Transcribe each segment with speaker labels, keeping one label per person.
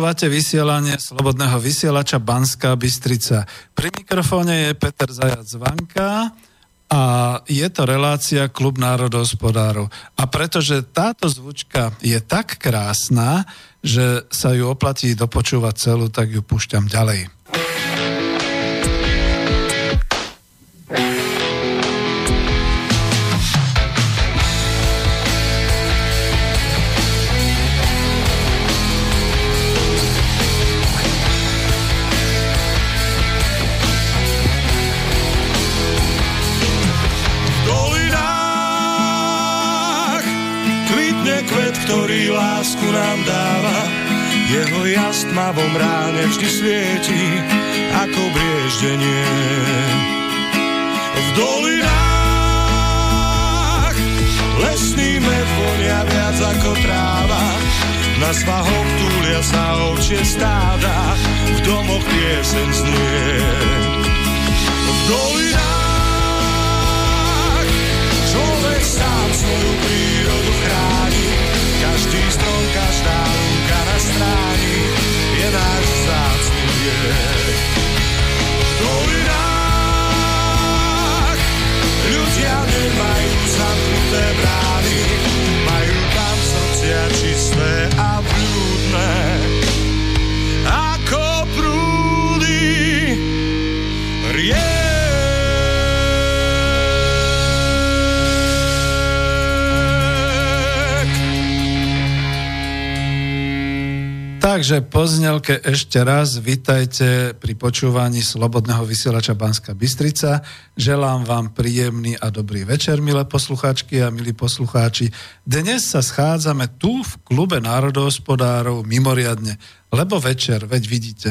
Speaker 1: Počúvate vysielanie Slobodného vysielača Banská Bystrica. Pri mikrofóne je Peter Zajac Vanka a je to relácia Klub národohospodárov. A pretože táto zvučka je tak krásna, že sa ju oplatí dopočúvať celú, tak ju púšťam ďalej.
Speaker 2: Nám dáva. Jeho jas tmavom ráne vždy svieti, ako brieždenie. V dolinách lesný med vonia viac ako tráva. Na svahoch túlia sa ovčie stáda, v domoch piesen znie. V dolinách človek sám svoju prírodu stráni je náš vzácný viek. V dolinách ľudia nemajú zamknuté brány, majú tam srdcia čisté a blúdne.
Speaker 1: Takže po znelke ešte raz vitajte pri počúvaní Slobodného vysielača Banska Bystrica. Želám vám príjemný a dobrý večer, milé poslucháčky a milí poslucháči. Dnes sa schádzame tu v klube národohospodárov mimoriadne, lebo večer, veď vidíte.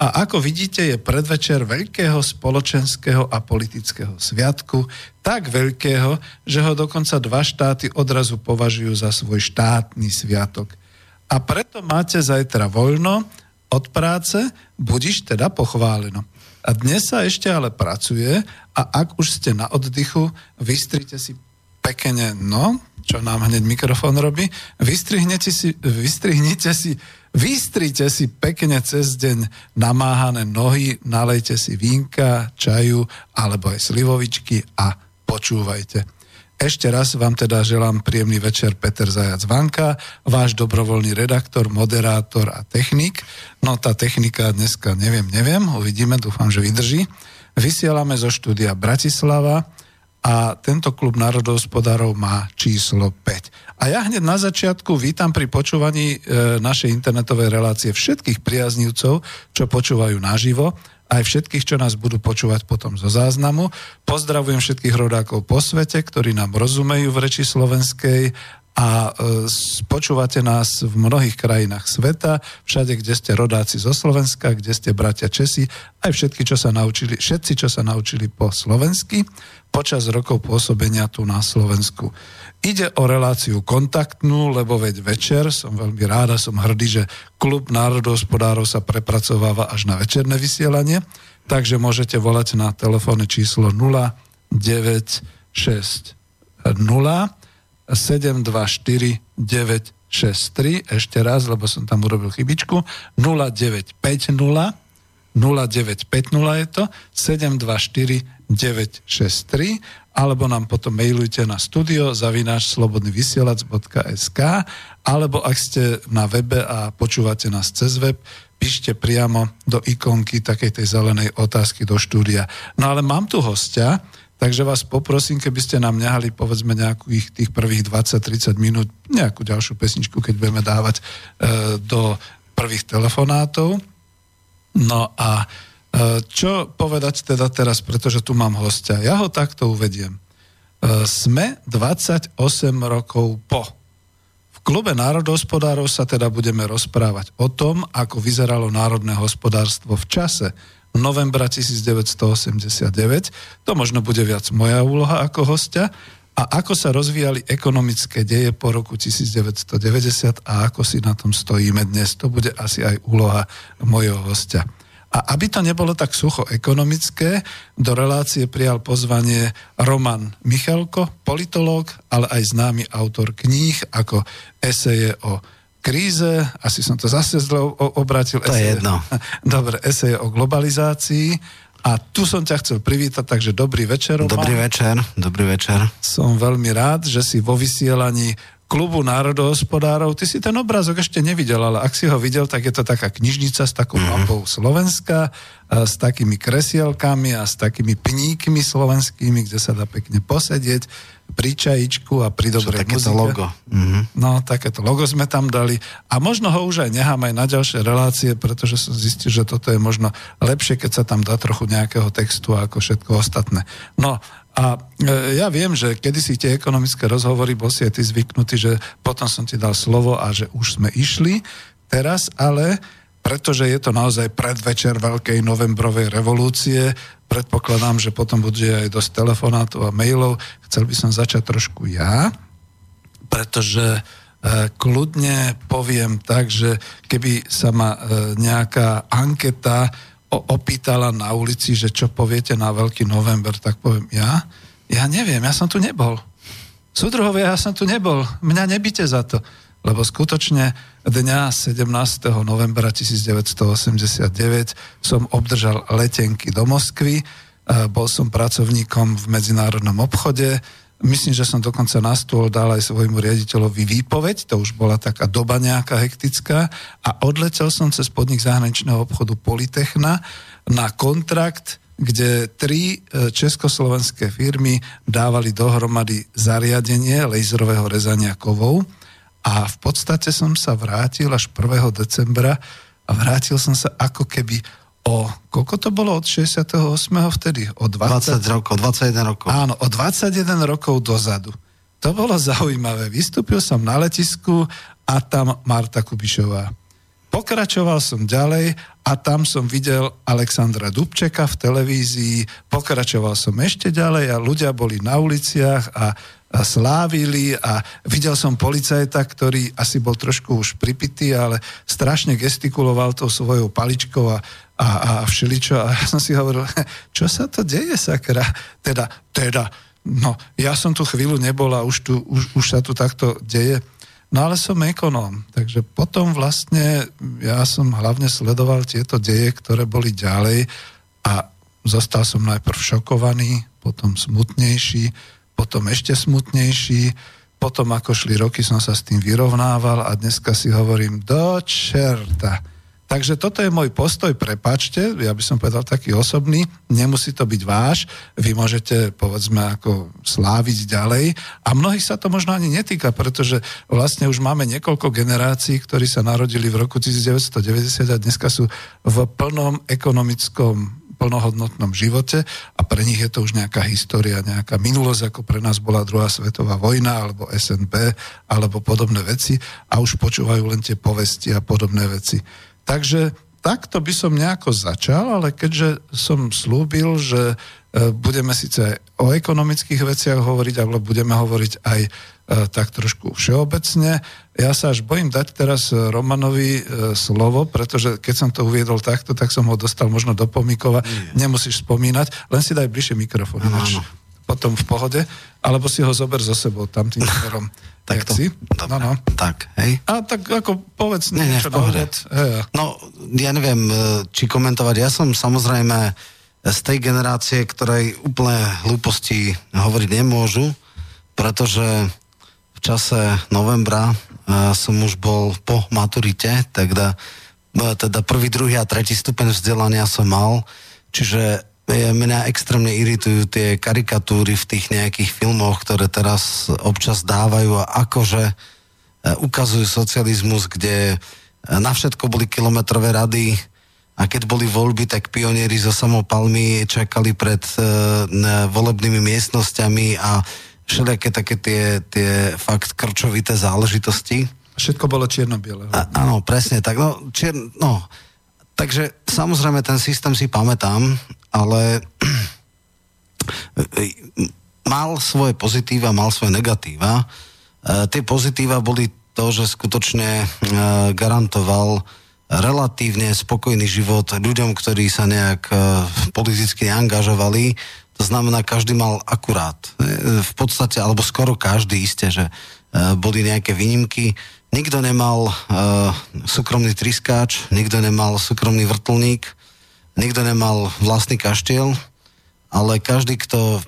Speaker 1: A ako vidíte, je predvečer veľkého spoločenského a politického sviatku, tak veľkého, že ho dokonca dva štáty odrazu považujú za svoj štátny sviatok – a preto máte zajtra voľno od práce, budiš teda pochváleno. A dnes sa ešte ale pracuje a ak už ste na oddychu, vystrite si pekne, no, čo nám hneď mikrofón robí, vystrihnete si, vystrihnite si, vystrite si pekne cez deň namáhané nohy, nalejte si vínka, čaju alebo aj slivovičky a počúvajte. Ešte raz vám teda želám príjemný večer Peter Zajac Vanka, váš dobrovoľný redaktor, moderátor a technik. No tá technika dneska neviem, neviem, uvidíme, dúfam, že vydrží. Vysielame zo štúdia Bratislava a tento klub národohospodárov má číslo 5. A ja hneď na začiatku vítam pri počúvaní e, našej internetovej relácie všetkých priaznívcov, čo počúvajú naživo aj všetkých, čo nás budú počúvať potom zo záznamu. Pozdravujem všetkých rodákov po svete, ktorí nám rozumejú v reči slovenskej a e, počúvate nás v mnohých krajinách sveta, všade, kde ste rodáci zo Slovenska, kde ste bratia Česi, aj všetky, čo sa naučili, všetci, čo sa naučili po slovensky počas rokov pôsobenia tu na Slovensku. Ide o reláciu kontaktnú, lebo veď večer, som veľmi ráda, som hrdý, že klub národohospodárov sa prepracováva až na večerné vysielanie, takže môžete volať na telefónne číslo 0960 724 963, ešte raz, lebo som tam urobil chybičku, 0950 0950 je to. 724 963 alebo nám potom mailujte na studio zavináš slobodnyvysielac.sk alebo ak ste na webe a počúvate nás cez web, píšte priamo do ikonky takej tej zelenej otázky do štúdia. No ale mám tu hostia, takže vás poprosím, keby ste nám nehali povedzme nejakých tých prvých 20-30 minút, nejakú ďalšiu pesničku, keď budeme dávať e, do prvých telefonátov. No a e, čo povedať teda teraz, pretože tu mám hostia. Ja ho takto uvediem. E, sme 28 rokov po. V klube národohospodárov sa teda budeme rozprávať o tom, ako vyzeralo národné hospodárstvo v čase novembra 1989. To možno bude viac moja úloha ako hostia. A ako sa rozvíjali ekonomické deje po roku 1990 a ako si na tom stojíme dnes. To bude asi aj úloha mojho hostia. A aby to nebolo tak sucho ekonomické, do relácie prijal pozvanie Roman Michalko, politológ, ale aj známy autor kníh ako eseje o kríze, asi som to zase zle obratil.
Speaker 3: To eseje, je jedno.
Speaker 1: Dobre, eseje o globalizácii. A tu som ťa chcel privítať, takže dobrý večer.
Speaker 3: Dobrý večer, dobrý večer.
Speaker 1: Som veľmi rád, že si vo vysielaní klubu národohospodárov. Ty si ten obrázok ešte nevidel, ale ak si ho videl, tak je to taká knižnica s takou mm-hmm. mapou Slovenska, a s takými kresielkami a s takými pníkmi slovenskými, kde sa dá pekne posedieť pri čajičku a pri dobrej
Speaker 3: Čo, muzike. logo.
Speaker 1: Mm-hmm. No, takéto logo sme tam dali. A možno ho už aj nechám aj na ďalšie relácie, pretože som zistil, že toto je možno lepšie, keď sa tam dá trochu nejakého textu ako všetko ostatné. No, a e, ja viem, že kedysi tie ekonomické rozhovory, bol si aj ty zvyknutý, že potom som ti dal slovo a že už sme išli. Teraz ale, pretože je to naozaj predvečer veľkej novembrovej revolúcie, predpokladám, že potom bude aj dosť telefonátov a mailov, chcel by som začať trošku ja, pretože e, kľudne poviem tak, že keby sa ma e, nejaká anketa opýtala na ulici, že čo poviete na Veľký november, tak poviem ja. Ja neviem, ja som tu nebol. Súdruhovia, ja som tu nebol. Mňa nebite za to. Lebo skutočne dňa 17. novembra 1989 som obdržal letenky do Moskvy, bol som pracovníkom v medzinárodnom obchode, Myslím, že som dokonca na stôl dal aj svojmu riaditeľovi výpoveď, to už bola taká doba nejaká hektická a odletel som cez podnik zahraničného obchodu Politechna na kontrakt, kde tri e, československé firmy dávali dohromady zariadenie laserového rezania kovov a v podstate som sa vrátil až 1. decembra a vrátil som sa ako keby o, koľko to bolo od 68. vtedy? O
Speaker 3: 20, 20 rokov, 21 rokov.
Speaker 1: Áno, o 21 rokov dozadu. To bolo zaujímavé. Vystúpil som na letisku a tam Marta Kubišová. Pokračoval som ďalej a tam som videl Alexandra Dubčeka v televízii, pokračoval som ešte ďalej a ľudia boli na uliciach a, slávili a videl som policajta, ktorý asi bol trošku už pripitý, ale strašne gestikuloval tou svojou paličkou a a, a všeličo. A ja som si hovoril, čo sa to deje, sakra? Teda, teda, no, ja som tu chvíľu nebol a už, tu, už, už sa tu takto deje. No ale som ekonóm, takže potom vlastne ja som hlavne sledoval tieto deje, ktoré boli ďalej a zostal som najprv šokovaný, potom smutnejší, potom ešte smutnejší, potom ako šli roky som sa s tým vyrovnával a dneska si hovorím, do čerta, Takže toto je môj postoj, prepačte, ja by som povedal taký osobný, nemusí to byť váš, vy môžete povedzme ako sláviť ďalej. A mnohých sa to možno ani netýka, pretože vlastne už máme niekoľko generácií, ktorí sa narodili v roku 1990 a dneska sú v plnom ekonomickom plnohodnotnom živote a pre nich je to už nejaká história, nejaká minulosť, ako pre nás bola druhá svetová vojna alebo SNP alebo podobné veci a už počúvajú len tie povesti a podobné veci. Takže takto by som nejako začal, ale keďže som slúbil, že e, budeme síce o ekonomických veciach hovoriť, ale budeme hovoriť aj tak trošku všeobecne. Ja sa až bojím dať teraz Romanovi e, slovo, pretože keď som to uviedol takto, tak som ho dostal možno do pomikova. Nie. Nemusíš spomínať, len si daj bližšie mikrofón. potom v pohode, alebo si ho zober so sebou tam tým smerom.
Speaker 3: tak to,
Speaker 1: si?
Speaker 3: No, no. Tak, hej.
Speaker 1: A tak ako povedz
Speaker 3: nie,
Speaker 1: niečo
Speaker 3: na
Speaker 1: úvod.
Speaker 3: No, ja neviem, e, či komentovať. Ja som samozrejme z tej generácie, ktorej úplne hlúposti hovoriť nemôžu, pretože v čase novembra uh, som už bol po maturite, teda, uh, teda prvý, druhý a tretí stupeň vzdelania som mal, čiže mňa extrémne iritujú tie karikatúry v tých nejakých filmoch, ktoré teraz občas dávajú a akože ukazujú socializmus, kde na všetko boli kilometrové rady a keď boli voľby, tak pionieri zo samopalmy čakali pred volebnými miestnosťami a všelijaké také tie, tie fakt krčovité záležitosti.
Speaker 1: Všetko bolo čierno-biele.
Speaker 3: Áno, presne tak. No, čier, no, takže samozrejme ten systém si pamätám ale mal svoje pozitíva, mal svoje negatíva. E, tie pozitíva boli to, že skutočne e, garantoval relatívne spokojný život ľuďom, ktorí sa nejak e, politicky neangažovali. To znamená, každý mal akurát. E, v podstate, alebo skoro každý isté, že e, boli nejaké výnimky. Nikto nemal e, súkromný triskáč, nikto nemal súkromný vrtulník, nikto nemal vlastný kaštiel, ale každý, kto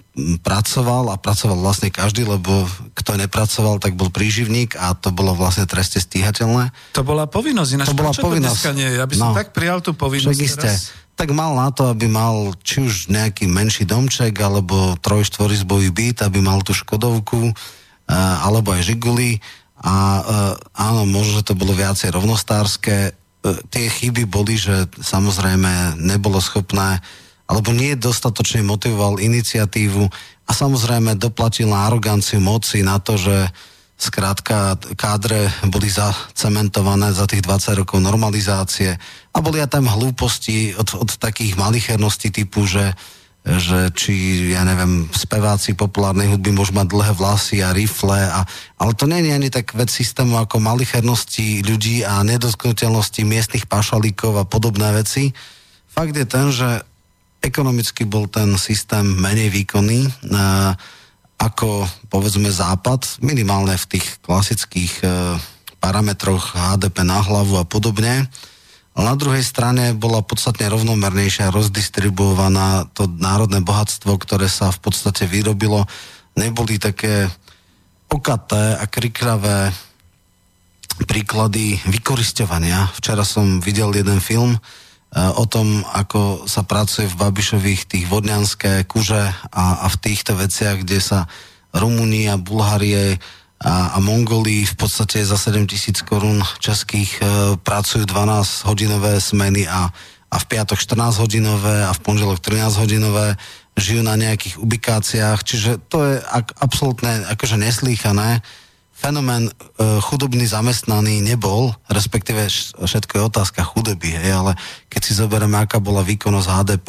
Speaker 3: pracoval, a pracoval vlastne každý, lebo kto nepracoval, tak bol príživník a to bolo vlastne treste stíhateľné.
Speaker 1: To bola povinnosť, ináč
Speaker 3: to bola povinnosť.
Speaker 1: To nie? Ja by som no, tak prijal tú povinnosť teraz.
Speaker 3: Tak mal na to, aby mal či už nejaký menší domček, alebo troj, štvorizbový byt, aby mal tú Škodovku, alebo aj Žiguli. A áno, možno, že to bolo viacej rovnostárske, E, tie chyby boli, že samozrejme nebolo schopné alebo nie dostatočne motivoval iniciatívu a samozrejme doplatil na aroganciu moci, na to, že skrátka kádre boli zacementované za tých 20 rokov normalizácie a boli aj tam hlúposti od, od takých malicherností typu, že že či, ja neviem, speváci populárnej hudby môžu mať dlhé vlasy a rifle, a, ale to nie je ani tak vec systému ako malichernosti ľudí a nedotknutelnosti miestnych pašalíkov a podobné veci. Fakt je ten, že ekonomicky bol ten systém menej výkonný e, ako povedzme západ, minimálne v tých klasických e, parametroch HDP na hlavu a podobne na druhej strane bola podstatne rovnomernejšia rozdistribuovaná to národné bohatstvo, ktoré sa v podstate vyrobilo. Neboli také okaté a kriklavé príklady vykoristovania. Včera som videl jeden film o tom, ako sa pracuje v Babišových tých vodňanské kuže a, a v týchto veciach, kde sa Rumunia, Bulharie a, a Mongolii v podstate za 7 tisíc korún českých e, pracujú 12 hodinové smeny a, a v piatok 14 hodinové a v pondelok 13 hodinové žijú na nejakých ubikáciách, čiže to je ak, absolútne akože neslýchané. Fenomén e, chudobný zamestnaný nebol, respektíve všetko je otázka chudoby, hej, ale keď si zoberieme, aká bola výkonnosť HDP,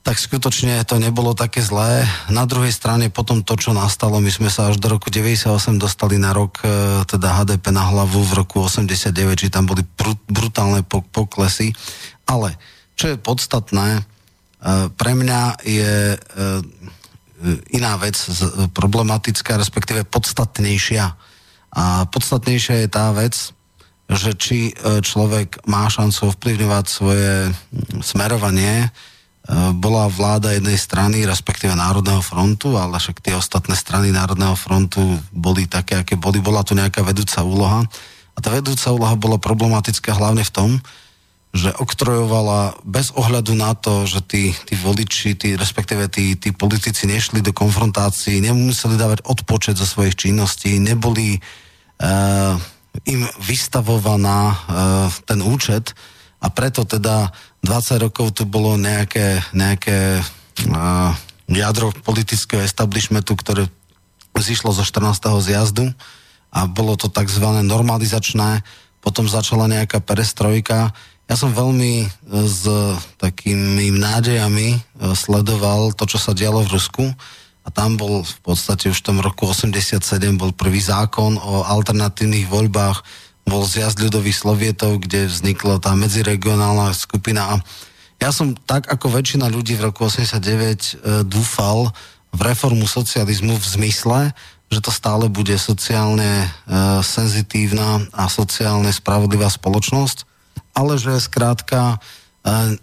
Speaker 3: tak skutočne to nebolo také zlé. Na druhej strane potom to, čo nastalo, my sme sa až do roku 98 dostali na rok, e, teda HDP na hlavu v roku 89, či tam boli brutálne poklesy. Ale čo je podstatné, e, pre mňa je iná vec problematická, respektíve podstatnejšia. A podstatnejšia je tá vec, že či človek má šancu vplyvňovať svoje smerovanie, Eh, bola vláda jednej strany, respektíve Národného frontu, ale však tie ostatné strany Národného frontu boli také, aké boli. Bola tu nejaká vedúca úloha. A tá vedúca úloha bola problematická hlavne v tom, že oktrojovala bez ohľadu na to, že tí, tí voliči, tí, respektíve tí, tí politici nešli do konfrontácií, nemuseli dávať odpočet zo svojich činností, neboli uh, im vystavovaná uh, ten účet a preto teda 20 rokov tu bolo nejaké, nejaké uh, jadro politického establishmentu, ktoré zišlo zo 14. zjazdu a bolo to tzv. normalizačné, potom začala nejaká perestrojka. Ja som veľmi e, s takými nádejami e, sledoval to, čo sa dialo v Rusku. A tam bol v podstate už v tom roku 87 bol prvý zákon o alternatívnych voľbách, bol zjazd ľudových slovietov, kde vznikla tá medziregionálna skupina. A ja som tak ako väčšina ľudí v roku 89 e, dúfal, v reformu socializmu v zmysle, že to stále bude sociálne e, senzitívna a sociálne spravodlivá spoločnosť, ale že skrátka e,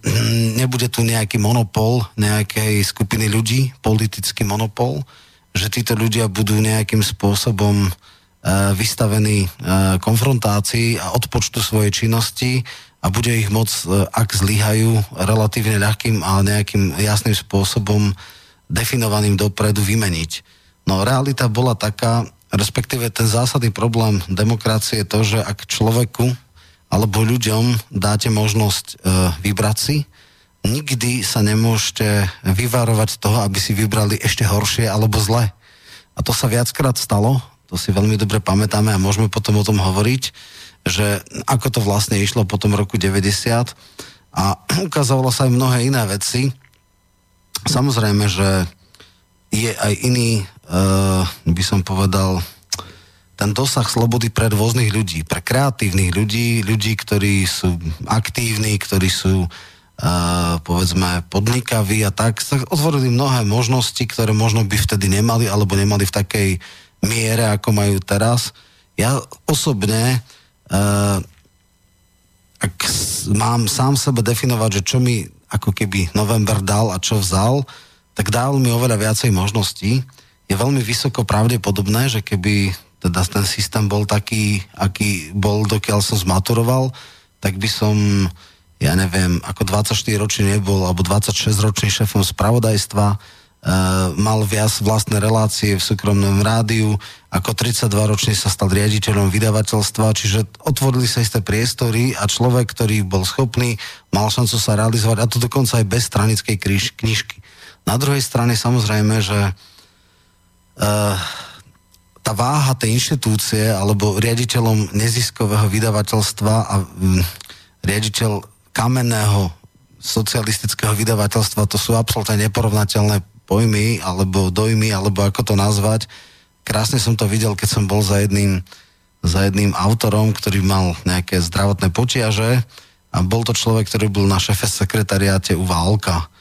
Speaker 3: nebude tu nejaký monopol nejakej skupiny ľudí, politický monopol, že títo ľudia budú nejakým spôsobom e, vystavení e, konfrontácii a odpočtu svojej činnosti a bude ich moc, ak zlyhajú, relatívne ľahkým a nejakým jasným spôsobom definovaným dopredu vymeniť. No realita bola taká, respektíve ten zásadný problém demokracie je to, že ak človeku alebo ľuďom dáte možnosť e, vybrať si, nikdy sa nemôžete vyvarovať toho, aby si vybrali ešte horšie alebo zle. A to sa viackrát stalo, to si veľmi dobre pamätáme a môžeme potom o tom hovoriť, že ako to vlastne išlo po tom roku 90 a ukazovalo sa aj mnohé iné veci. Samozrejme, že je aj iný uh, by som povedal, ten dosah slobody pre rôznych ľudí, pre kreatívnych ľudí, ľudí, ktorí sú aktívni, ktorí sú uh, povedzme podnikaví a tak, sa otvorili mnohé možnosti, ktoré možno by vtedy nemali, alebo nemali v takej miere, ako majú teraz. Ja osobne uh, ak mám sám sebe definovať, že čo mi ako keby november dal a čo vzal, tak dal mi oveľa viacej možností je veľmi vysoko pravdepodobné, že keby teda ten systém bol taký, aký bol, dokiaľ som zmaturoval, tak by som, ja neviem, ako 24-ročný nebol, alebo 26-ročný šéfom spravodajstva, Uh, mal viac vlastné relácie v súkromnom rádiu, ako 32-ročný sa stal riaditeľom vydavateľstva, čiže otvorili sa isté priestory a človek, ktorý bol schopný, mal šancu sa realizovať, a to dokonca aj bez stranickej knižky. Na druhej strane samozrejme, že uh, tá váha tej inštitúcie alebo riaditeľom neziskového vydavateľstva a um, riaditeľ kamenného socialistického vydavateľstva, to sú absolútne neporovnateľné pojmy alebo dojmy, alebo ako to nazvať. Krásne som to videl, keď som bol za jedným, za jedným autorom, ktorý mal nejaké zdravotné počiaže a bol to človek, ktorý bol na šefe sekretariáte u Válka.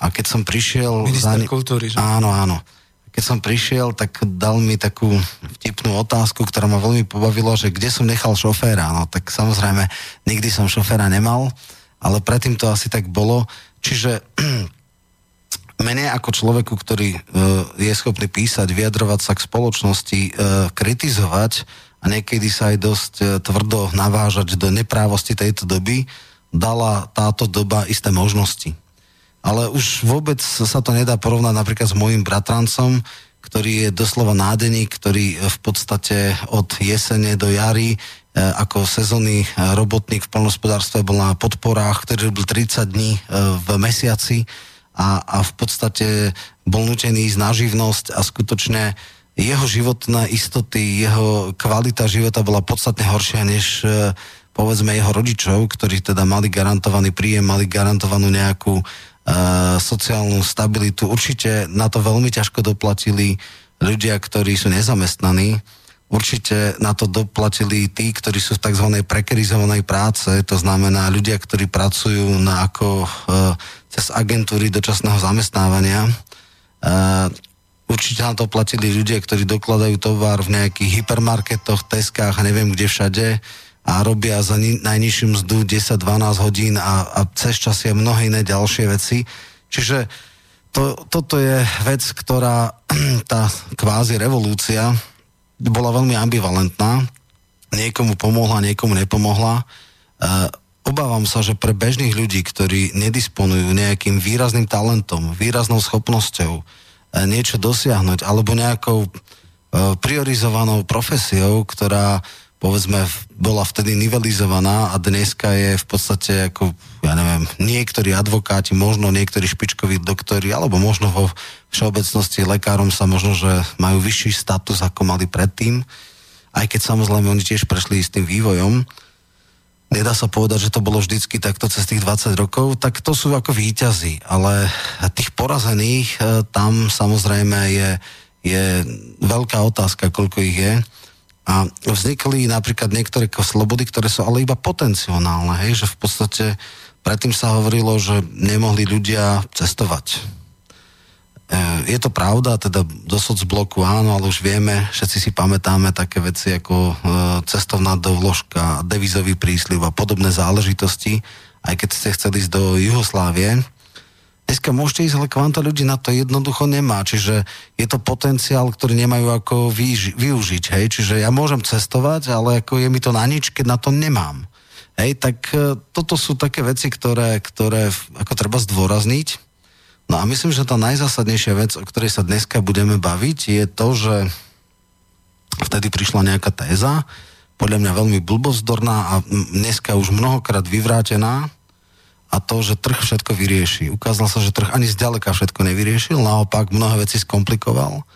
Speaker 3: A keď som prišiel...
Speaker 1: Minister za... kultúry, že?
Speaker 3: Áno, áno keď som prišiel, tak dal mi takú vtipnú otázku, ktorá ma veľmi pobavila, že kde som nechal šoféra. No tak samozrejme, nikdy som šoféra nemal, ale predtým to asi tak bolo. Čiže mene ako človeku, ktorý uh, je schopný písať, vyjadrovať sa k spoločnosti, uh, kritizovať a niekedy sa aj dosť uh, tvrdo navážať do neprávosti tejto doby, dala táto doba isté možnosti ale už vôbec sa to nedá porovnať napríklad s môjim bratrancom, ktorý je doslova nádeník, ktorý v podstate od jesene do jary e, ako sezónny e, robotník v plnospodárstve bol na podporách, ktorý robil 30 dní e, v mesiaci a, a v podstate bol nutený ísť na živnosť a skutočne jeho životné istoty, jeho kvalita života bola podstatne horšia než povedzme jeho rodičov, ktorí teda mali garantovaný príjem, mali garantovanú nejakú sociálnu stabilitu. Určite na to veľmi ťažko doplatili ľudia, ktorí sú nezamestnaní. Určite na to doplatili tí, ktorí sú v tzv. prekerizovanej práce, to znamená ľudia, ktorí pracujú na ako e, cez agentúry dočasného zamestnávania. E, určite na to platili ľudia, ktorí dokladajú tovar v nejakých hypermarketoch, teskách a neviem kde všade a robia za ni- najnižšiu mzdu 10-12 hodín a, a cez časy a mnohé iné ďalšie veci. Čiže to, toto je vec, ktorá tá kvázi revolúcia bola veľmi ambivalentná. Niekomu pomohla, niekomu nepomohla. E, obávam sa, že pre bežných ľudí, ktorí nedisponujú nejakým výrazným talentom, výraznou schopnosťou e, niečo dosiahnuť alebo nejakou e, priorizovanou profesiou, ktorá povedzme bola vtedy nivelizovaná a dneska je v podstate ako, ja neviem, niektorí advokáti, možno niektorí špičkoví doktori, alebo možno vo všeobecnosti lekárom sa možno, že majú vyšší status, ako mali predtým, aj keď samozrejme oni tiež prešli s tým vývojom. Nedá sa povedať, že to bolo vždycky takto cez tých 20 rokov, tak to sú ako výťazí, ale tých porazených e, tam samozrejme je, je veľká otázka, koľko ich je a vznikli napríklad niektoré slobody, ktoré sú ale iba potenciálne, hej, že v podstate predtým sa hovorilo, že nemohli ľudia cestovať. je to pravda, teda do socbloku áno, ale už vieme, všetci si pamätáme také veci ako e, cestovná dovložka, devizový prísliv a podobné záležitosti, aj keď ste chceli ísť do Juhoslávie. Dneska môžete ísť, ale kvanta ľudí na to jednoducho nemá, čiže je to potenciál, ktorý nemajú ako vyži- využiť, hej, čiže ja môžem cestovať, ale ako je mi to na nič, keď na to nemám. Hej, tak e, toto sú také veci, ktoré, ktoré ako treba zdôrazniť. No a myslím, že tá najzásadnejšia vec, o ktorej sa dneska budeme baviť, je to, že vtedy prišla nejaká téza, podľa mňa veľmi blbozdorná a dneska už mnohokrát vyvrátená, a to, že trh všetko vyrieši. Ukázalo sa, že trh ani zďaleka všetko nevyriešil, naopak mnohé veci skomplikoval.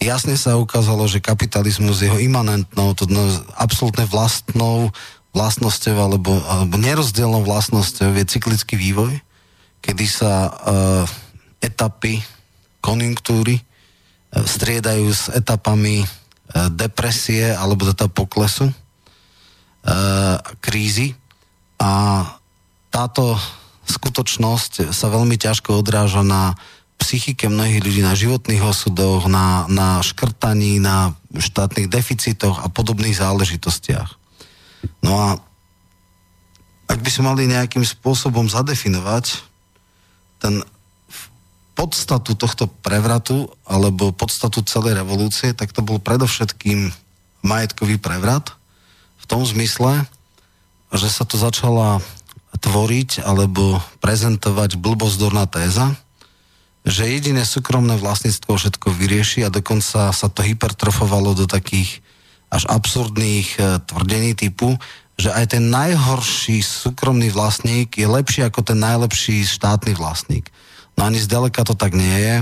Speaker 3: Jasne sa ukázalo, že kapitalizmus jeho imanentnou, to absolútne vlastnou vlastnosťou alebo, alebo nerozdielnou vlastnosťou je cyklický vývoj, kedy sa uh, etapy konjunktúry uh, striedajú s etapami uh, depresie alebo teda poklesu, uh, krízy a táto skutočnosť sa veľmi ťažko odráža na psychike mnohých ľudí, na životných osudoch, na, na škrtaní, na štátnych deficitoch a podobných záležitostiach. No a ak by sme mali nejakým spôsobom zadefinovať ten podstatu tohto prevratu alebo podstatu celej revolúcie, tak to bol predovšetkým majetkový prevrat v tom zmysle, že sa to začala tvoriť alebo prezentovať blbozdorná téza, že jediné súkromné vlastníctvo všetko vyrieši a dokonca sa to hypertrofovalo do takých až absurdných e, tvrdení typu, že aj ten najhorší súkromný vlastník je lepší ako ten najlepší štátny vlastník. No ani zďaleka to tak nie je.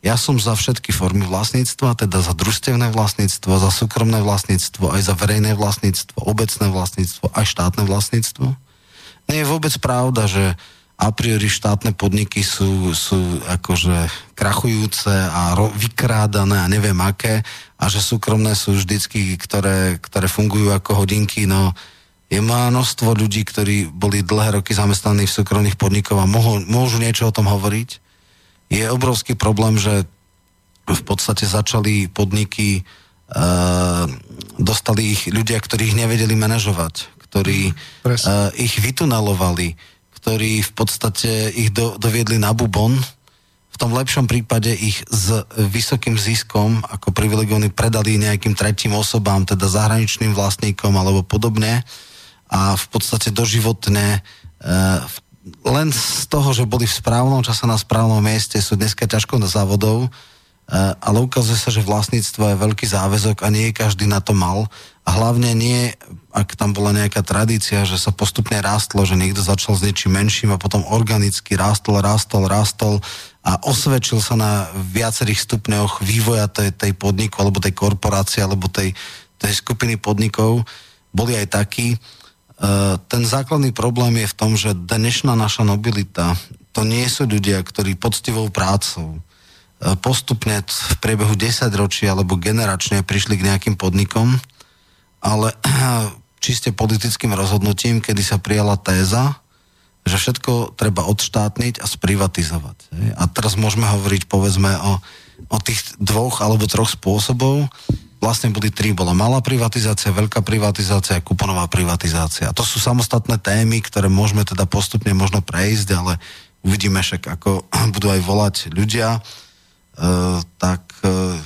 Speaker 3: Ja som za všetky formy vlastníctva, teda za družstevné vlastníctvo, za súkromné vlastníctvo, aj za verejné vlastníctvo, obecné vlastníctvo, aj štátne vlastníctvo nie je vôbec pravda, že a priori štátne podniky sú, sú akože krachujúce a ro, vykrádané a neviem aké a že súkromné sú vždycky, ktoré, ktoré fungujú ako hodinky, no je množstvo ľudí, ktorí boli dlhé roky zamestnaní v súkromných podnikov a môžu, môžu niečo o tom hovoriť. Je obrovský problém, že v podstate začali podniky, uh, dostali ich ľudia, ktorí ich nevedeli manažovať, ktorí uh, ich vytunelovali, ktorí v podstate ich do, doviedli na bubon, v tom lepšom prípade ich s vysokým ziskom ako privilegovaní predali nejakým tretím osobám, teda zahraničným vlastníkom alebo podobne. A v podstate doživotne uh, len z toho, že boli v správnom čase na správnom mieste, sú dneska ťažko na závodov, ale ukazuje sa, že vlastníctvo je veľký záväzok a nie každý na to mal a hlavne nie, ak tam bola nejaká tradícia, že sa postupne rástlo, že niekto začal s niečím menším a potom organicky rástol, rástol, rástol a osvedčil sa na viacerých stupňoch vývoja tej, tej podniku alebo tej korporácie alebo tej, tej skupiny podnikov. Boli aj takí. E, ten základný problém je v tom, že dnešná naša nobilita to nie sú ľudia, ktorí poctivou prácou postupne v priebehu 10 ročí alebo generačne prišli k nejakým podnikom, ale čiste politickým rozhodnutím, kedy sa prijala téza, že všetko treba odštátniť a sprivatizovať. A teraz môžeme hovoriť povedzme o, o tých dvoch alebo troch spôsobov. Vlastne boli tri. Bola malá privatizácia, veľká privatizácia a kuponová privatizácia. A to sú samostatné témy, ktoré môžeme teda postupne možno prejsť, ale uvidíme však, ako budú aj volať ľudia. E, tak e,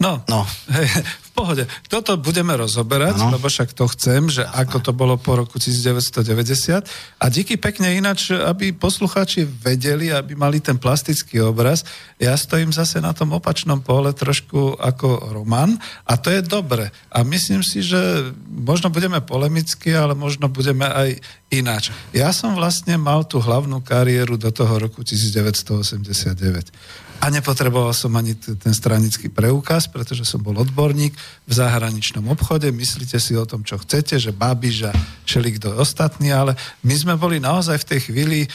Speaker 1: No, no. v pohode. Toto budeme rozoberať, ano. lebo však to chcem, že ako to bolo po roku 1990. A díky pekne ináč, aby poslucháči vedeli, aby mali ten plastický obraz. Ja stojím zase na tom opačnom pole trošku ako Roman a to je dobre. A myslím si, že možno budeme polemicky, ale možno budeme aj ináč. Ja som vlastne mal tú hlavnú kariéru do toho roku 1989. a nepotreboval som ani t- ten stranický preukaz, pretože som bol odborník v zahraničnom obchode. Myslíte si o tom, čo chcete, že Babiš a kto ostatní, ale my sme boli naozaj v tej chvíli e,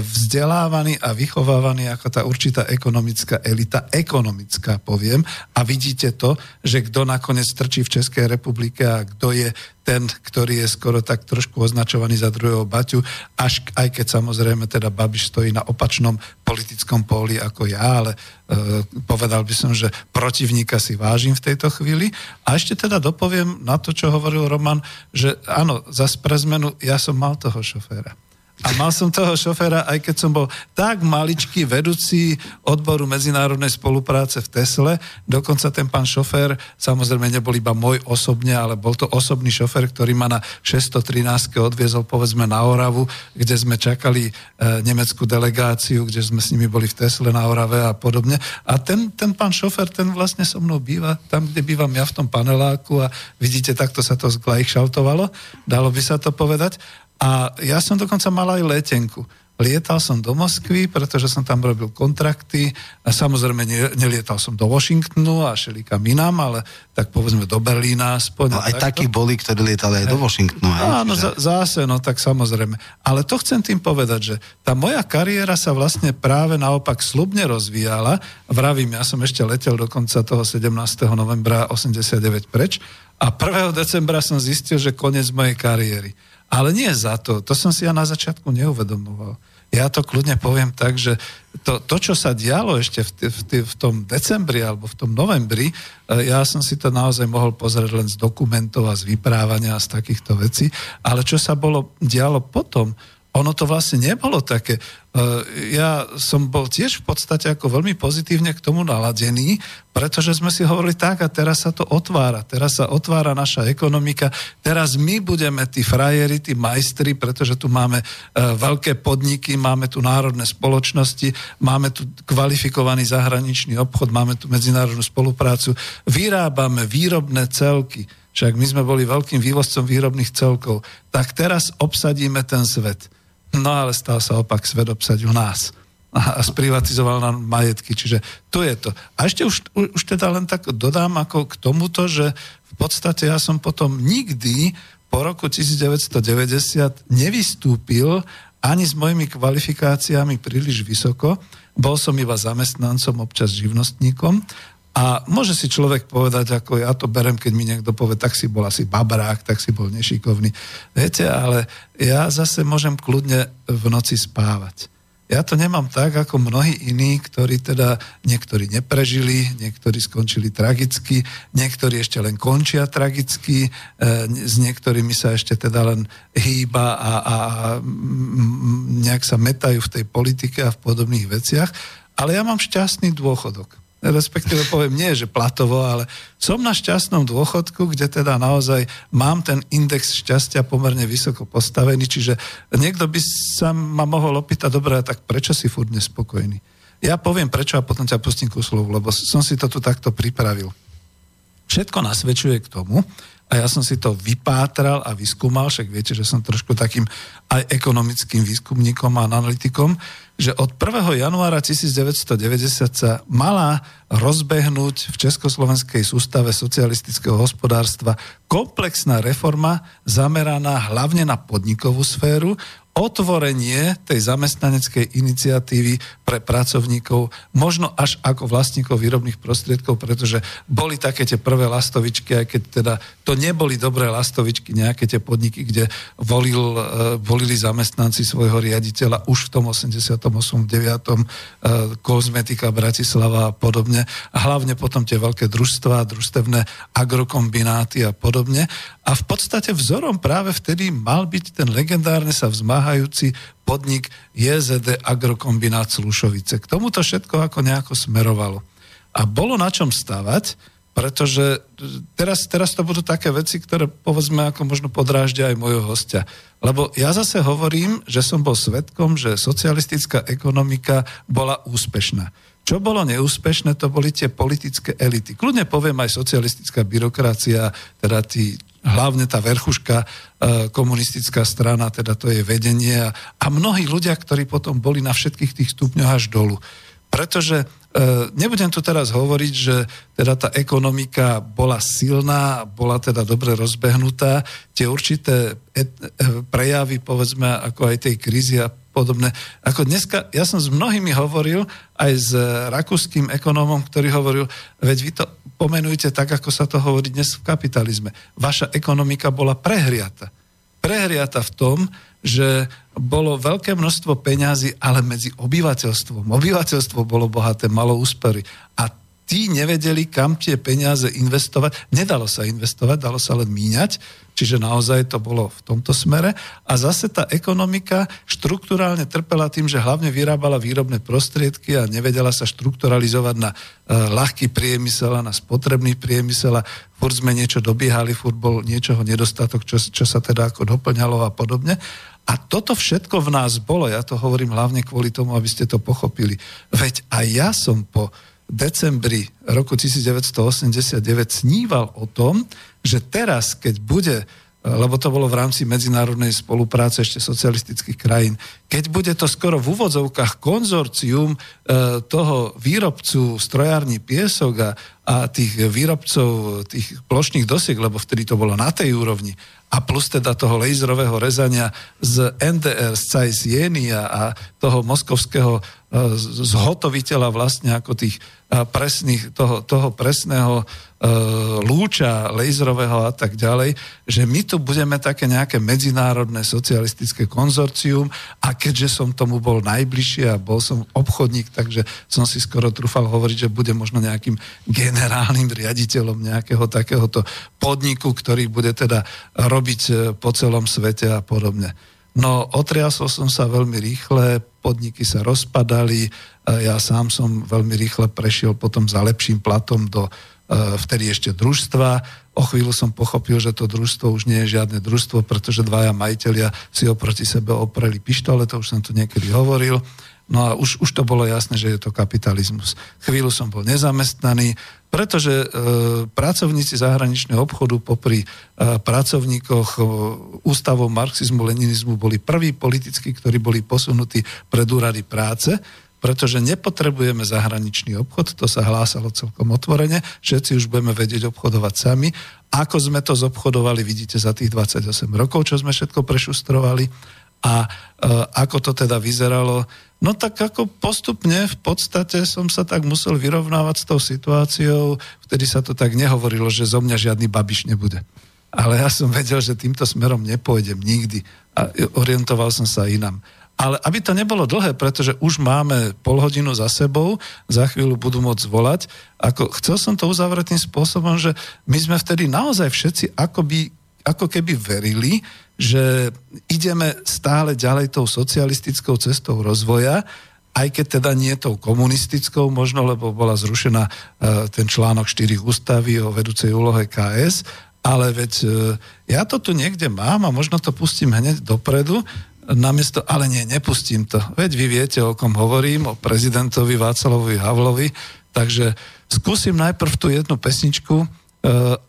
Speaker 1: vzdelávaní a vychovávaní ako tá určitá ekonomická elita, ekonomická poviem, a vidíte to, že kto nakoniec strčí v Českej republike a kto je ten, ktorý je skoro tak trošku označovaný za druhého Baťu, až aj keď samozrejme teda Babiš stojí na opačnom politickom poli ako ja, ale e, povedal by som, že protivníka si vážim v tejto chvíli. A ešte teda dopoviem na to, čo hovoril Roman, že áno, za pre zmenu ja som mal toho šoféra. A mal som toho šoféra, aj keď som bol tak maličký vedúci odboru medzinárodnej spolupráce v Tesle. Dokonca ten pán šofér, samozrejme nebol iba môj osobne, ale bol to osobný šofér, ktorý ma na 613 odviezol povedzme na Oravu, kde sme čakali e, nemeckú delegáciu, kde sme s nimi boli v Tesle na Orave a podobne. A ten, ten pán šofér, ten vlastne so mnou býva tam, kde bývam ja v tom paneláku a vidíte, takto sa to zglajšaltovalo, dalo by sa to povedať. A ja som dokonca mal aj letenku. Lietal som do Moskvy, pretože som tam robil kontrakty. A samozrejme, ne, nelietal som do Washingtonu a šelikam inám, ale tak povedzme do Berlína aspoň.
Speaker 3: No, aj takí boli, ktorí lietali aj do Washingtonu.
Speaker 1: Aj, Áno, že... zase, no tak samozrejme. Ale to chcem tým povedať, že tá moja kariéra sa vlastne práve naopak slubne rozvíjala. Vravím, ja som ešte letel do konca toho 17. novembra 89 preč a 1. decembra som zistil, že koniec mojej kariéry. Ale nie za to. To som si ja na začiatku neuvedomoval. Ja to kľudne poviem tak, že to, to čo sa dialo ešte v, v, v tom decembri alebo v tom novembri, e, ja som si to naozaj mohol pozrieť len z dokumentov a z vyprávania a z takýchto vecí, ale čo sa bolo dialo potom, ono to vlastne nebolo také. Eh, ja som bol tiež v podstate ako veľmi pozitívne k tomu naladený, pretože sme si hovorili tak a teraz sa to otvára, teraz sa otvára naša ekonomika, teraz my budeme tí frajeri, tí majstri, pretože tu máme eh, veľké podniky, máme tu národné spoločnosti, máme tu kvalifikovaný zahraničný obchod, máme tu medzinárodnú spoluprácu, vyrábame výrobné celky, však my sme boli veľkým vývozcom výrobných celkov, tak teraz obsadíme ten svet. No ale stal sa opak, svet obsadil nás a sprivatizoval nám majetky. Čiže tu je to. A ešte už, už teda len tak dodám ako k tomuto, že v podstate ja som potom nikdy po roku 1990 nevystúpil ani s mojimi kvalifikáciami príliš vysoko. Bol som iba zamestnancom, občas živnostníkom a môže si človek povedať, ako ja to berem, keď mi niekto povie, tak si bol asi babrák, tak si bol nešikovný. Viete, ale ja zase môžem kľudne v noci spávať. Ja to nemám tak, ako mnohí iní, ktorí teda niektorí neprežili, niektorí skončili tragicky, niektorí ešte len končia tragicky, e, s niektorými sa ešte teda len hýba a, a nejak sa metajú v tej politike a v podobných veciach. Ale ja mám šťastný dôchodok respektíve poviem nie, že platovo, ale som na šťastnom dôchodku, kde teda naozaj mám ten index šťastia pomerne vysoko postavený, čiže niekto by sa ma mohol opýtať, dobre, tak prečo si furt nespokojný? Ja poviem prečo a potom ťa pustím ku slovu, lebo som si to tu takto pripravil. Všetko nasvedčuje k tomu, a ja som si to vypátral a vyskúmal, však viete, že som trošku takým aj ekonomickým výskumníkom a analytikom, že od 1. januára 1990 sa mala rozbehnúť v Československej sústave socialistického hospodárstva komplexná reforma zameraná hlavne na podnikovú sféru, otvorenie tej zamestnaneckej iniciatívy pre pracovníkov, možno až ako vlastníkov výrobných prostriedkov, pretože boli také tie prvé lastovičky, aj keď teda to neboli dobré lastovičky, nejaké tie podniky, kde volil, uh, volili zamestnanci svojho riaditeľa už v tom 88. 9. Uh, kozmetika Bratislava a podobne. A hlavne potom tie veľké družstva, družstevné agrokombináty a podobne. A v podstate vzorom práve vtedy mal byť ten legendárne sa vzmáhajúci podnik JZD Agrokombinát Slušovice. K tomuto všetko ako nejako smerovalo. A bolo na čom stavať, pretože teraz, teraz to budú také veci, ktoré povedzme ako možno podráždia aj môjho hostia. Lebo ja zase hovorím, že som bol svetkom, že socialistická ekonomika bola úspešná. Čo bolo neúspešné, to boli tie politické elity. Kľudne poviem aj socialistická byrokracia, teda tí hlavne tá verchuška, e, komunistická strana, teda to je vedenie a, a mnohí ľudia, ktorí potom boli na všetkých tých stupňoch až dolu. Pretože E, nebudem tu teraz hovoriť, že teda tá ekonomika bola silná, bola teda dobre rozbehnutá. Tie určité e, prejavy, povedzme, ako aj tej krízy a podobné. Ako dneska, ja som s mnohými hovoril, aj s rakúskym ekonómom, ktorý hovoril, veď vy to pomenujte tak, ako sa to hovorí dnes v kapitalizme. Vaša ekonomika bola prehriata. Prehriata v tom, že bolo veľké množstvo peňazí, ale medzi obyvateľstvom. Obyvateľstvo bolo bohaté, malo úspory. A tí nevedeli, kam tie peniaze investovať. Nedalo sa investovať, dalo sa len míňať, čiže naozaj to bolo v tomto smere. A zase tá ekonomika štruktúrálne trpela tým, že hlavne vyrábala výrobné prostriedky a nevedela sa štrukturalizovať na uh, ľahký priemysel a na spotrebný priemysel a furt sme niečo dobiehali, furt bol niečoho nedostatok, čo, čo sa teda ako doplňalo a podobne. A toto všetko v nás bolo, ja to hovorím hlavne kvôli tomu, aby ste to pochopili. Veď aj ja som po decembri roku 1989 sníval o tom, že teraz, keď bude lebo to bolo v rámci medzinárodnej spolupráce ešte socialistických krajín. Keď bude to skoro v úvodzovkách konzorcium e, toho výrobcu strojárny piesok a, a tých výrobcov tých plošných dosiek, lebo vtedy to bolo na tej úrovni, a plus teda toho laserového rezania z NDR, z Zeiss Jenia a toho moskovského e, zhotoviteľa vlastne ako tých e, presných, toho, toho presného lúča laserového a tak ďalej, že my tu budeme také nejaké medzinárodné socialistické konzorcium a keďže som tomu bol najbližšie a bol som obchodník, takže som si skoro trúfal hovoriť, že bude možno nejakým generálnym riaditeľom nejakého takéhoto podniku, ktorý bude teda robiť e, po celom svete a podobne. No, otriasol som sa veľmi rýchle, podniky sa rozpadali, e, ja sám som veľmi rýchle prešiel potom za lepším platom do e, vtedy ešte družstva. O chvíľu som pochopil, že to družstvo už nie je žiadne družstvo, pretože dvaja majiteľia si oproti sebe opreli pištole, to už som tu niekedy hovoril. No a už, už to bolo jasné, že je to kapitalizmus. Chvíľu som bol nezamestnaný, pretože e, pracovníci zahraničného obchodu popri e, pracovníkoch e, ústavov marxizmu, leninizmu boli prví politicky, ktorí boli posunutí pred úrady práce, pretože nepotrebujeme zahraničný obchod, to sa hlásalo celkom otvorene, všetci už budeme vedieť obchodovať sami. Ako sme to zobchodovali, vidíte za tých 28 rokov, čo sme všetko prešustrovali a e, ako to teda vyzeralo No tak ako postupne v podstate som sa tak musel vyrovnávať s tou situáciou, vtedy sa to tak nehovorilo, že zo mňa žiadny babiš nebude. Ale ja som vedel, že týmto smerom nepôjdem nikdy a orientoval som sa inám. Ale aby to nebolo dlhé, pretože už máme pol hodinu za sebou, za chvíľu budú môcť volať, ako, chcel som to uzavrieť tým spôsobom, že my sme vtedy naozaj všetci akoby, ako keby verili, že ideme stále ďalej tou socialistickou cestou rozvoja, aj keď teda nie tou komunistickou možno, lebo bola zrušená uh, ten článok 4 ústavy o vedúcej úlohe KS, ale veď uh, ja to tu niekde mám a možno to pustím hneď dopredu, namiesto, ale nie, nepustím to. Veď vy viete, o kom hovorím, o prezidentovi Václavovi Havlovi, takže skúsim najprv tú jednu pesničku,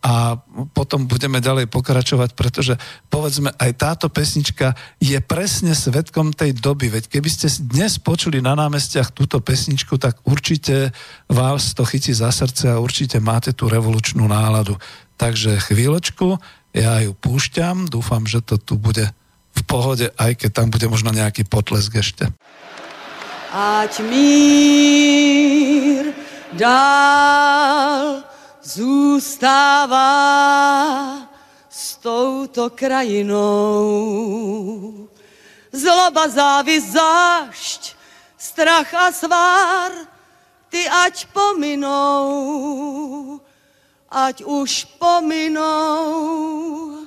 Speaker 1: a potom budeme ďalej pokračovať, pretože povedzme aj táto pesnička je presne svetkom tej doby, veď keby ste dnes počuli na námestiach túto pesničku, tak určite vás to chytí za srdce a určite máte tú revolučnú náladu. Takže chvíľočku, ja ju púšťam, dúfam, že to tu bude v pohode, aj keď tam bude možno nejaký potlesk ešte.
Speaker 4: Ať mír dál zůstává s touto krajinou. Zloba, závis, zášť, strach a svár, ty ať pominou, ať už pominou.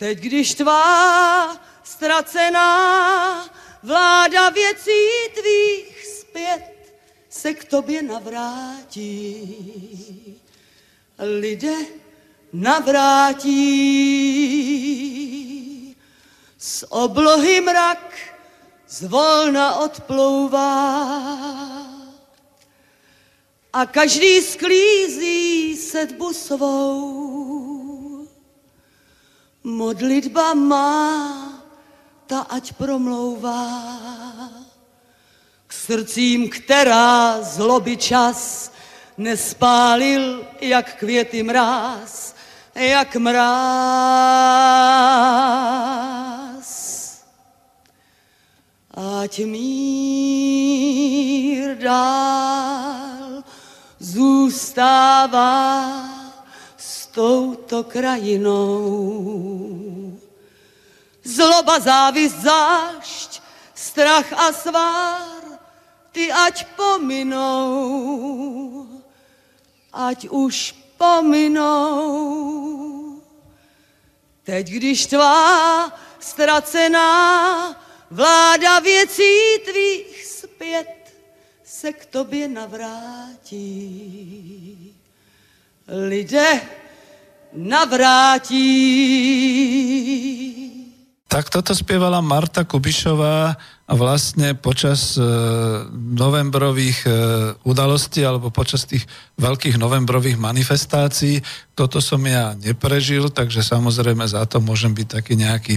Speaker 4: Teď, když tvá ztracená vláda věcí tvých zpět se k tobě navrátí lidé navrátí. Z oblohy mrak zvolna odplouvá a každý sklízí sedbu svou. Modlitba má, ta ať promlouvá k srdcím, která zloby čas nespálil, jak květy mráz, jak mráz. Ať mír dál zůstává touto krajinou. Zloba, závist, zášť, strach a svár, ty ať pominou, ať už pominou. Teď, když tvá ztracená vláda věcí tvých zpět se k tobě navrátí. Lidé navrátí.
Speaker 1: Tak toto spievala Marta Kubišová vlastne počas e, novembrových e, udalostí alebo počas tých veľkých novembrových manifestácií. Toto som ja neprežil, takže samozrejme za to môžem byť taký nejaký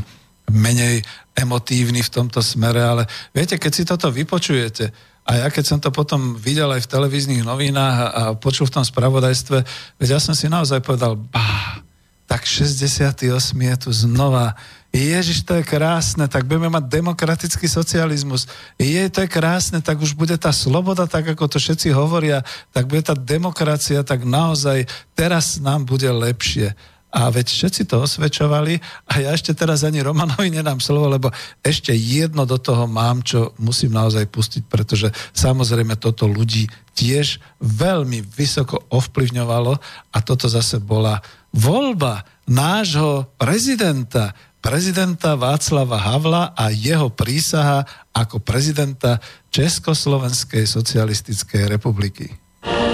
Speaker 1: menej emotívny v tomto smere, ale viete, keď si toto vypočujete, a ja keď som to potom videl aj v televíznych novinách a, a počul v tom spravodajstve, veď ja som si naozaj povedal, bá, tak 68 je tu znova Ježiš, to je krásne, tak budeme mať demokratický socializmus. Je, to je krásne, tak už bude tá sloboda, tak ako to všetci hovoria, tak bude tá demokracia, tak naozaj teraz nám bude lepšie. A veď všetci to osvedčovali a ja ešte teraz ani Romanovi nedám slovo, lebo ešte jedno do toho mám, čo musím naozaj pustiť, pretože samozrejme toto ľudí tiež veľmi vysoko ovplyvňovalo a toto zase bola voľba nášho prezidenta prezidenta Václava Havla a jeho prísaha ako prezidenta Československej socialistickej republiky.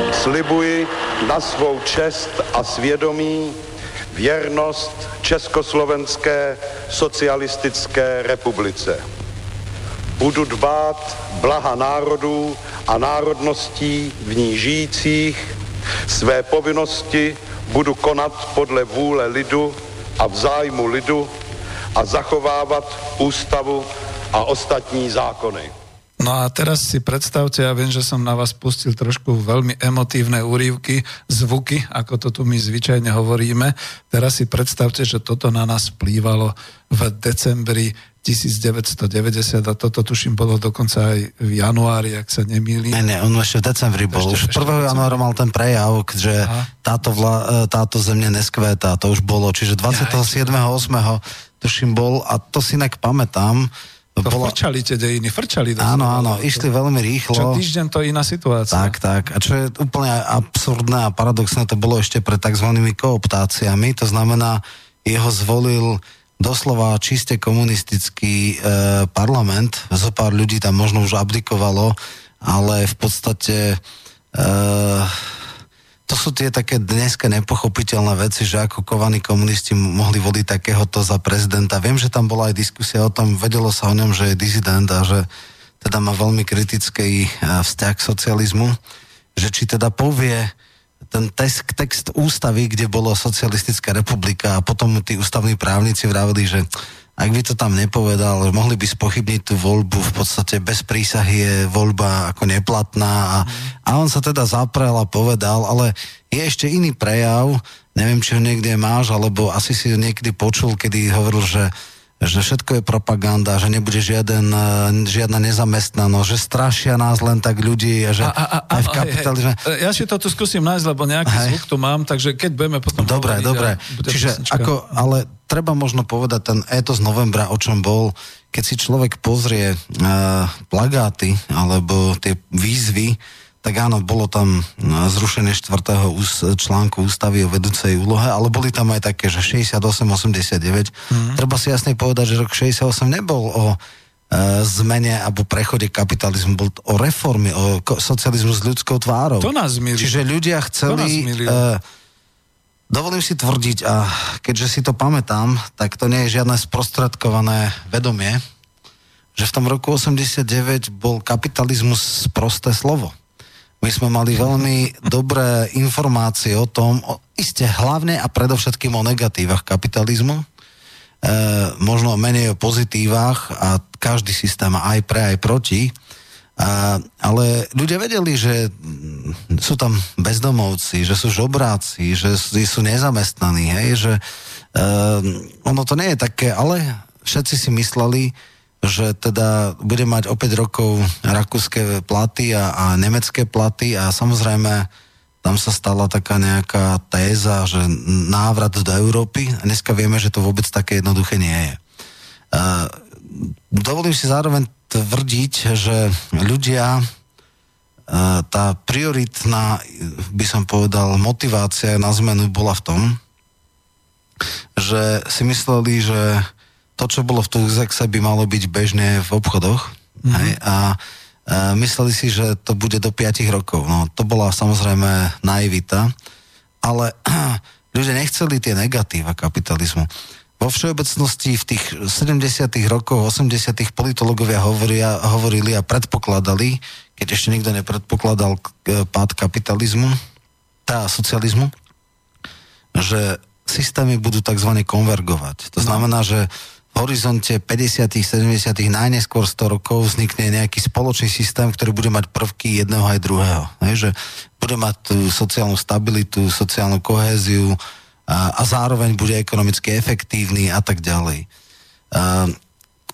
Speaker 5: Slibuji na svou čest a svědomí věrnost Československé socialistické republice. Budu dbát blaha národů a národností v ní žijících, své povinnosti budu konat podle vůle lidu a v zájmu lidu a zachovávat ústavu a ostatní zákony.
Speaker 1: No a teraz si predstavte, ja viem, že som na vás pustil trošku veľmi emotívne úrivky, zvuky, ako to tu my zvyčajne hovoríme. Teraz si predstavte, že toto na nás vplývalo v decembri 1990 a toto tuším bolo dokonca aj v januári, ak sa nemýlim.
Speaker 3: Ne, ne, on ešte v decembri bol. Ešte, už 1. januára mal ten prejav, že táto, vla, e, táto země neskvéta, to už bolo. Čiže 27.8 tuším bol, a to si inak pamätám,
Speaker 1: to bola... frčali tie dejiny, frčali.
Speaker 3: Áno, áno, išli veľmi rýchlo.
Speaker 1: Čo týždeň to iná situácia.
Speaker 3: Tak, tak. A čo je úplne absurdné a paradoxné, to bolo ešte pred tzv. kooptáciami. To znamená, jeho zvolil doslova čiste komunistický e, parlament. Zo pár ľudí tam možno už abdikovalo, ale v podstate e, to sú tie také dneska nepochopiteľné veci, že ako kovaní komunisti mohli voliť takéhoto za prezidenta. Viem, že tam bola aj diskusia o tom, vedelo sa o ňom, že je dizident a že teda má veľmi kritický e, vzťah k socializmu, že či teda povie ten text, text ústavy, kde bolo socialistická republika a potom tí ústavní právnici vravili, že ak by to tam nepovedal, mohli by spochybniť tú voľbu, v podstate bez prísahy je voľba ako neplatná a, a on sa teda zaprel a povedal, ale je ešte iný prejav, neviem, či ho niekde máš, alebo asi si ho niekedy počul, kedy hovoril, že že všetko je propaganda, že nebude žiaden, e, žiadna nezamestnanosť, že strašia nás len tak ľudí a že a, a, a, aj v kapitalizme...
Speaker 1: Hej. Ja si to tu skúsim nájsť, lebo nejaký hej. zvuk tu mám, takže keď budeme potom...
Speaker 3: Dobre, dobre. Čiže pesnička. ako, ale treba možno povedať ten etos novembra, o čom bol, keď si človek pozrie uh, plagáty alebo tie výzvy, tak áno, bolo tam no, zrušenie štvrtého článku ústavy o vedúcej úlohe, ale boli tam aj také, že 68-89. Mm-hmm. Treba si jasne povedať, že rok 68 nebol o e, zmene alebo prechode kapitalizmu, bol o reformy, o socializmu s ľudskou tvárou.
Speaker 1: To nás milí.
Speaker 3: Čiže ľudia chceli... E, dovolím si tvrdiť, a keďže si to pamätám, tak to nie je žiadne sprostredkované vedomie, že v tom roku 89 bol kapitalizmus prosté slovo. My sme mali veľmi dobré informácie o tom, o, iste hlavne a predovšetkým o negatívach kapitalizmu, e, možno menej o pozitívach a každý systém aj pre, aj proti. A, ale ľudia vedeli, že mm, sú tam bezdomovci, že sú žobráci, že sú, nezamestnaní, hej, že um, ono to nie je také, ale všetci si mysleli, že teda bude mať o 5 rokov rakúske platy a, a nemecké platy a samozrejme tam sa stala taká nejaká téza, že návrat do Európy a dneska vieme, že to vôbec také jednoduché nie je. Uh, dovolím si zároveň tvrdiť, že ľudia e, tá prioritná, by som povedal, motivácia na zmenu bola v tom, že si mysleli, že to, čo bolo v Tuzexe, by malo byť bežne v obchodoch. Mm-hmm. Hej? A, a mysleli si, že to bude do 5 rokov. No, to bola samozrejme naivita, ale ľudia nechceli tie negatíva kapitalizmu vo všeobecnosti v tých 70. rokoch, 80. politologovia hovoria, hovorili a predpokladali, keď ešte nikto nepredpokladal pád kapitalizmu, tá socializmu, že systémy budú tzv. konvergovať. To znamená, že horizonte 50 70 najneskôr 100 rokov vznikne nejaký spoločný systém, ktorý bude mať prvky jedného aj druhého. Hej, že bude mať tú sociálnu stabilitu, sociálnu kohéziu, a, a zároveň bude ekonomicky efektívny a tak ďalej. A,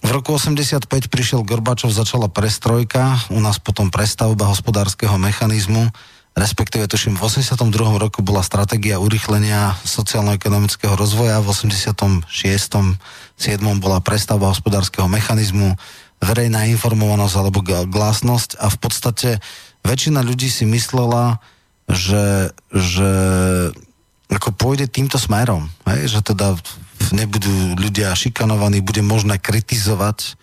Speaker 3: v roku 85 prišiel Gorbačov, začala prestrojka, u nás potom prestavba hospodárskeho mechanizmu, respektíve tuším v 82. roku bola stratégia urychlenia sociálno-ekonomického rozvoja, v 86. 7. bola prestavba hospodárskeho mechanizmu, verejná informovanosť alebo glásnosť a v podstate väčšina ľudí si myslela, že, že ako pôjde týmto smerom, hej? že teda nebudú ľudia šikanovaní, bude možné kritizovať,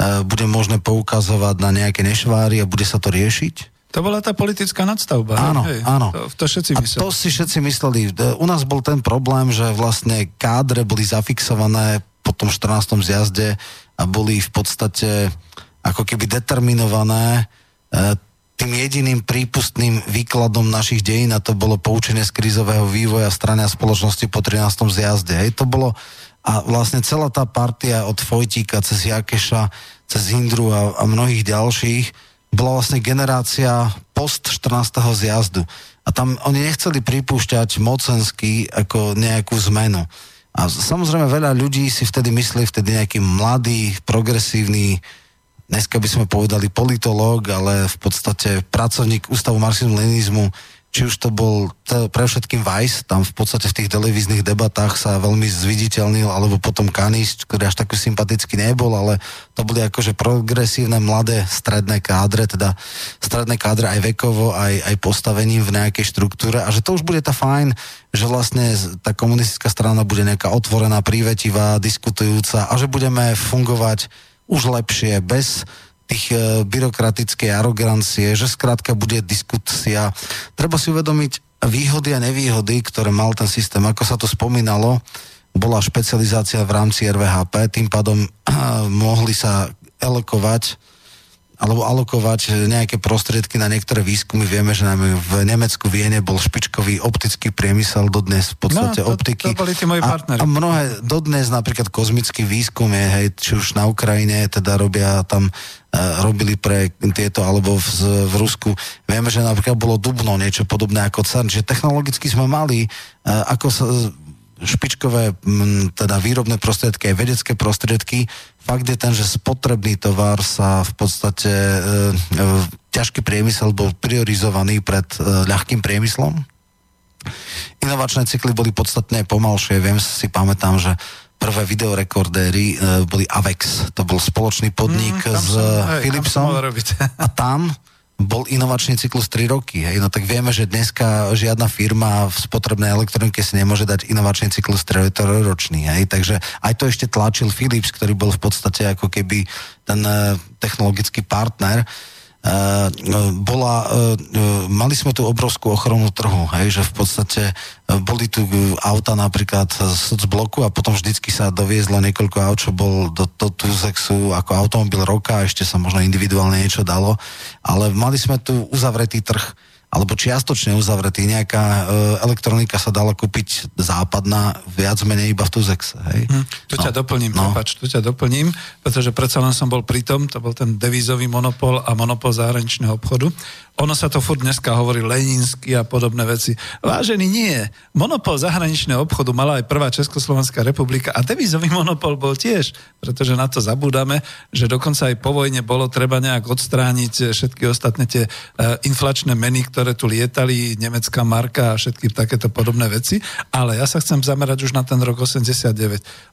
Speaker 3: e, bude možné poukazovať na nejaké nešváry a bude sa to riešiť.
Speaker 1: To bola tá politická nadstavba.
Speaker 3: Áno, hej? áno.
Speaker 1: To, to všetci mysleli.
Speaker 3: A to si všetci mysleli. U nás bol ten problém, že vlastne kádre boli zafixované po tom 14. zjazde a boli v podstate ako keby determinované e, tým jediným prípustným výkladom našich dejín a to bolo poučenie z krízového vývoja strany a spoločnosti po 13. zjazde. Hej, to bolo a vlastne celá tá partia od Fojtíka cez Jakeša, cez Hindru a, a mnohých ďalších bola vlastne generácia post 14. zjazdu. A tam oni nechceli pripúšťať mocensky ako nejakú zmenu. A samozrejme veľa ľudí si vtedy mysleli, vtedy nejaký mladý, progresívny, dneska by sme povedali politológ, ale v podstate pracovník Ústavu marxizmu-leninizmu, či už to bol t- pre všetkým Weiss, tam v podstate v tých televíznych debatách sa veľmi zviditeľnil, alebo potom Kanis, ktorý až taký sympatický nebol, ale to boli akože progresívne mladé stredné kádre, teda stredné kádre aj vekovo, aj, aj postavením v nejakej štruktúre. A že to už bude tá fajn, že vlastne tá komunistická strana bude nejaká otvorená, prívetivá, diskutujúca a že budeme fungovať už lepšie, bez tých e, byrokratickej arogancie, že skrátka bude diskusia. Treba si uvedomiť výhody a nevýhody, ktoré mal ten systém. Ako sa to spomínalo, bola špecializácia v rámci RVHP, tým pádom mohli sa elokovať alebo alokovať nejaké prostriedky na niektoré výskumy. Vieme, že najmä v Nemecku Viene bol špičkový optický priemysel, dodnes v podstate
Speaker 1: no, to,
Speaker 3: optiky.
Speaker 1: To boli tí moji partneri.
Speaker 3: A, a mnohé, dodnes napríklad kozmický výskum je, hej, či už na Ukrajine, teda robia tam uh, robili pre tieto, alebo v, v Rusku. Vieme, že napríklad bolo Dubno niečo podobné ako CERN, že technologicky sme mali, uh, ako sa špičkové m, teda výrobné prostriedky aj vedecké prostriedky. Fakt je ten, že spotrebný tovar sa v podstate e, e, ťažký priemysel bol priorizovaný pred e, ľahkým priemyslom. Inovačné cykly boli podstatne pomalšie. Viem si, pamätám, že prvé videorekordéry e, boli Avex. To bol spoločný podnik mm, s som, Philipsom. a tam bol inovačný cyklus 3 roky. Hej? No tak vieme, že dneska žiadna firma v spotrebnej elektronike si nemôže dať inovačný cyklus 3 ročný. Hej? Takže aj to ešte tlačil Philips, ktorý bol v podstate ako keby ten uh, technologický partner. Uh, bola, uh, mali sme tu obrovskú ochranu trhu, hej, že v podstate uh, boli tu auta napríklad z bloku a potom vždycky sa doviezlo niekoľko aut, čo bol do, do Tuzexu ako automobil roka, ešte sa možno individuálne niečo dalo, ale mali sme tu uzavretý trh alebo čiastočne uzavretý. Nejaká e, elektronika sa dala kúpiť západná viac menej iba v Tuzexe. Hej?
Speaker 1: Hm, tu ťa
Speaker 3: No,
Speaker 1: doplním,
Speaker 3: no.
Speaker 1: prepač, tu ťa doplním, pretože predsa len som bol pri tom, to bol ten devízový monopol a monopol zahraničného obchodu. Ono sa to furt dneska hovorí Leninsky a podobné veci. Vážený nie. Monopol zahraničného obchodu mala aj prvá Československá republika a devízový monopol bol tiež, pretože na to zabúdame, že dokonca aj po vojne bolo treba nejak odstrániť všetky ostatné tie e, inflačné meny, ktoré tu lietali, nemecká marka a všetky takéto podobné veci. Ale ja sa chcem zamerať už na ten rok 89.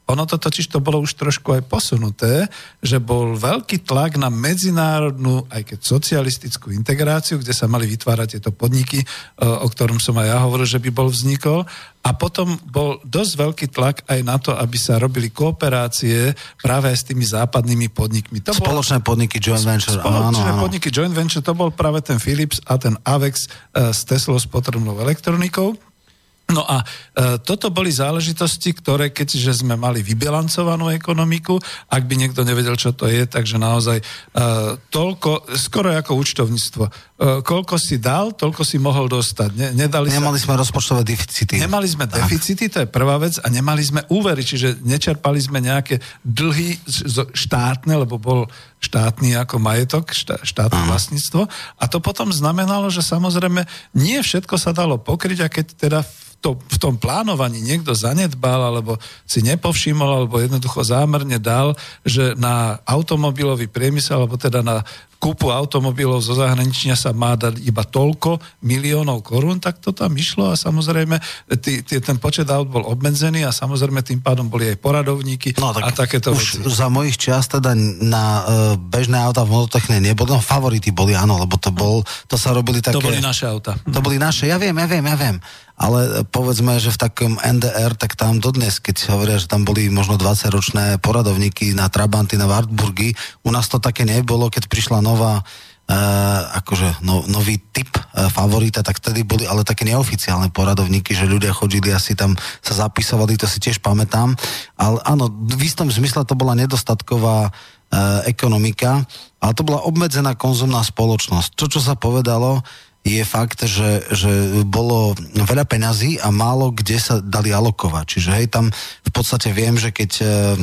Speaker 1: Ono to totiž to bolo už trošku aj posunuté, že bol veľký tlak na medzinárodnú, aj keď socialistickú integráciu, kde sa mali vytvárať tieto podniky, e, o ktorom som aj ja hovoril, že by bol vznikol. A potom bol dosť veľký tlak aj na to, aby sa robili kooperácie práve s tými západnými podnikmi. To bol-
Speaker 3: Spoločné podniky joint venture. áno,
Speaker 1: Spoločné
Speaker 3: áno.
Speaker 1: podniky joint venture, to bol práve ten Philips a ten Avex e, s Teslou s potrebnou elektronikou. No a e, toto boli záležitosti, ktoré keďže sme mali vybilancovanú ekonomiku, ak by niekto nevedel, čo to je, takže naozaj e, toľko, skoro ako účtovníctvo. E, koľko si dal, toľko si mohol dostať. Ne, nedali sa...
Speaker 3: Nemali sme rozpočtové deficity.
Speaker 1: Nemali sme
Speaker 3: Tak.
Speaker 1: deficity, to je prvá vec, a nemali sme úvery, čiže nečerpali sme nejaké dlhy štátne, lebo bol štátny ako majetok, štá, štátne vlastníctvo. A to potom znamenalo, že samozrejme nie všetko sa dalo pokryť a keď teda v, to, v tom plánovaní niekto zanedbal, alebo si nepovšimol, alebo jednoducho zámerne dal, že na automobilový priemysel, alebo teda na kúpu automobilov zo zahraničia sa má dať iba toľko miliónov korún, tak to tam išlo a samozrejme tý, tý, ten počet aut bol obmedzený a samozrejme tým pádom boli aj poradovníky
Speaker 3: No, tak
Speaker 1: a takéto
Speaker 3: už
Speaker 1: veci.
Speaker 3: za mojich čias teda na uh, bežné auta v mototechne neboli, no favority boli, áno, lebo to bol, to sa robili také...
Speaker 1: To boli naše auta.
Speaker 3: To boli naše, ja viem, ja viem, ja viem. Ale povedzme, že v takom NDR, tak tam dodnes, keď hovoria, že tam boli možno 20-ročné poradovníky na Trabanty, na Wartburgy, u nás to také nebolo, keď prišla nová Uh, akože no, nový typ uh, favorita, tak vtedy boli ale také neoficiálne poradovníky, že ľudia chodili asi tam sa zapisovali, to si tiež pamätám. Ale áno, v istom zmysle to bola nedostatková uh, ekonomika, ale to bola obmedzená konzumná spoločnosť. To, čo sa povedalo, je fakt, že, že bolo veľa peňazí a málo kde sa dali alokovať. Čiže hej, tam v podstate viem, že keď, eh,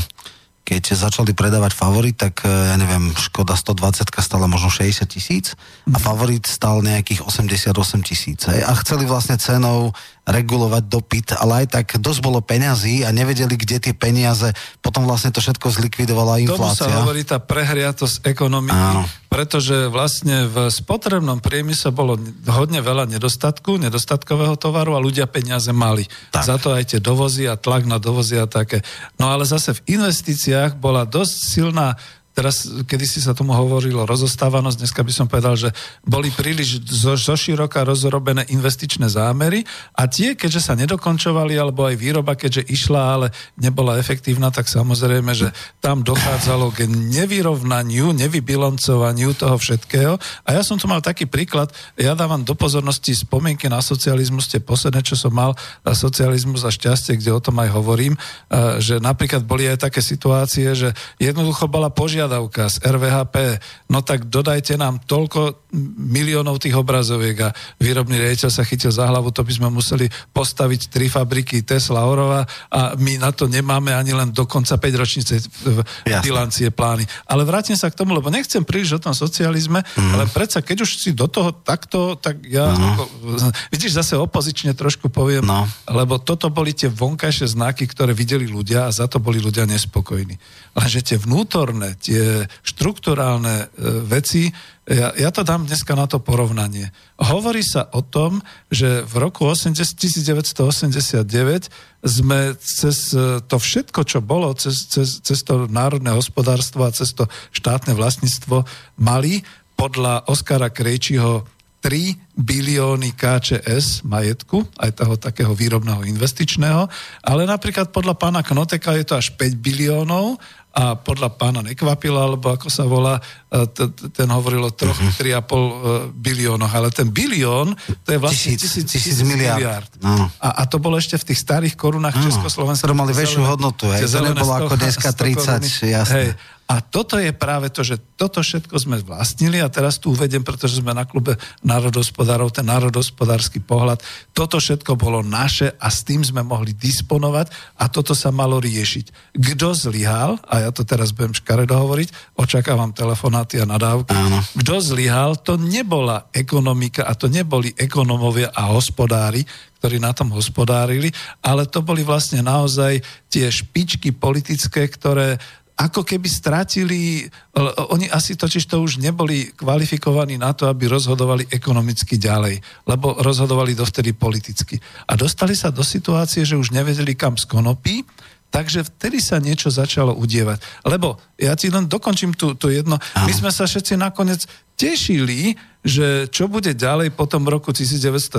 Speaker 3: keď začali predávať favorit, tak eh, ja neviem, Škoda 120 stala možno 60 tisíc a favorit stal nejakých 88 tisíc. A chceli vlastne cenou regulovať dopyt, ale aj tak dosť bolo peňazí a nevedeli, kde tie peniaze, potom vlastne to všetko zlikvidovala
Speaker 1: Tomu sa
Speaker 3: inflácia.
Speaker 1: hovorí tá prehriatosť ekonomiky,
Speaker 3: Áno.
Speaker 1: pretože vlastne v spotrebnom priemysle bolo hodne veľa nedostatku, nedostatkového tovaru a ľudia peniaze mali.
Speaker 3: Tak.
Speaker 1: Za to aj tie dovozy a tlak na dovozy a také. No ale zase v investíciách bola dosť silná Teraz, kedy si sa tomu hovorilo rozostávanosť, dneska by som povedal, že boli príliš zo, zo široka rozrobené investičné zámery a tie, keďže sa nedokončovali, alebo aj výroba, keďže išla, ale nebola efektívna, tak samozrejme, že tam dochádzalo k nevyrovnaniu, nevybilancovaniu toho všetkého. A ja som tu mal taký príklad, ja dávam do pozornosti spomienky na socializmus, tie posledné, čo som mal, a socializmus a šťastie, kde o tom aj hovorím, a že napríklad boli aj také situácie, že jednoducho bola požiadavka z RVHP, no tak dodajte nám toľko miliónov tých obrazoviek a výrobný riaditeľ sa chytil za hlavu, to by sme museli postaviť tri fabriky Tesla Orova a my na to nemáme ani len do konca 5 ročnice bilancie plány. Ale vrátim sa k tomu, lebo nechcem príliš o tom socializme, mm. ale predsa keď už si do toho takto, tak ja, mm. ako, vidíš, zase opozične trošku poviem,
Speaker 3: No.
Speaker 1: lebo toto boli tie vonkajšie znaky, ktoré videli ľudia a za to boli ľudia nespokojní. Lenže tie vnútorné, tie štruktúrálne e, veci, ja, ja to dám dneska na to porovnanie. Hovorí sa o tom, že v roku 80, 1989 sme cez e, to všetko, čo bolo, cez, cez, cez to národné hospodárstvo a cez to štátne vlastníctvo mali podľa Oskara Krejčího 3 bilióny KČS majetku, aj toho takého výrobného investičného, ale napríklad podľa pána Knoteka je to až 5 biliónov a podľa pána Nekvapila, alebo ako sa volá, e, ten hovoril o troch, uh-huh. 3,5 biliónoch, ale ten bilión, to je vlastne
Speaker 3: tisíc, tisíc, tisíc miliard. No.
Speaker 1: A, a to bolo ešte v tých starých korunách no. Československa.
Speaker 3: Ktoré mali väčšiu hodnotu, hej. To nebolo ako dneska 30, jasné. Hej.
Speaker 1: A toto je práve to, že toto všetko sme vlastnili a teraz tu uvedem, pretože sme na klube národospodárov, ten národospodársky pohľad, toto všetko bolo naše a s tým sme mohli disponovať a toto sa malo riešiť. Kto zlyhal, a ja to teraz budem škaredo hovoriť, očakávam telefonáty a nadávky, Áno. kto zlyhal, to nebola ekonomika a to neboli ekonomovia a hospodári, ktorí na tom hospodárili, ale to boli vlastne naozaj tie špičky politické, ktoré ako keby strátili, oni asi totiž to už neboli kvalifikovaní na to, aby rozhodovali ekonomicky ďalej, lebo rozhodovali dovtedy politicky. A dostali sa do situácie, že už nevedeli kam z konopy, Takže vtedy sa niečo začalo udievať. Lebo ja ti len dokončím tu, tu jedno. Aha. My sme sa všetci nakoniec tešili, že čo bude ďalej po tom roku 1990,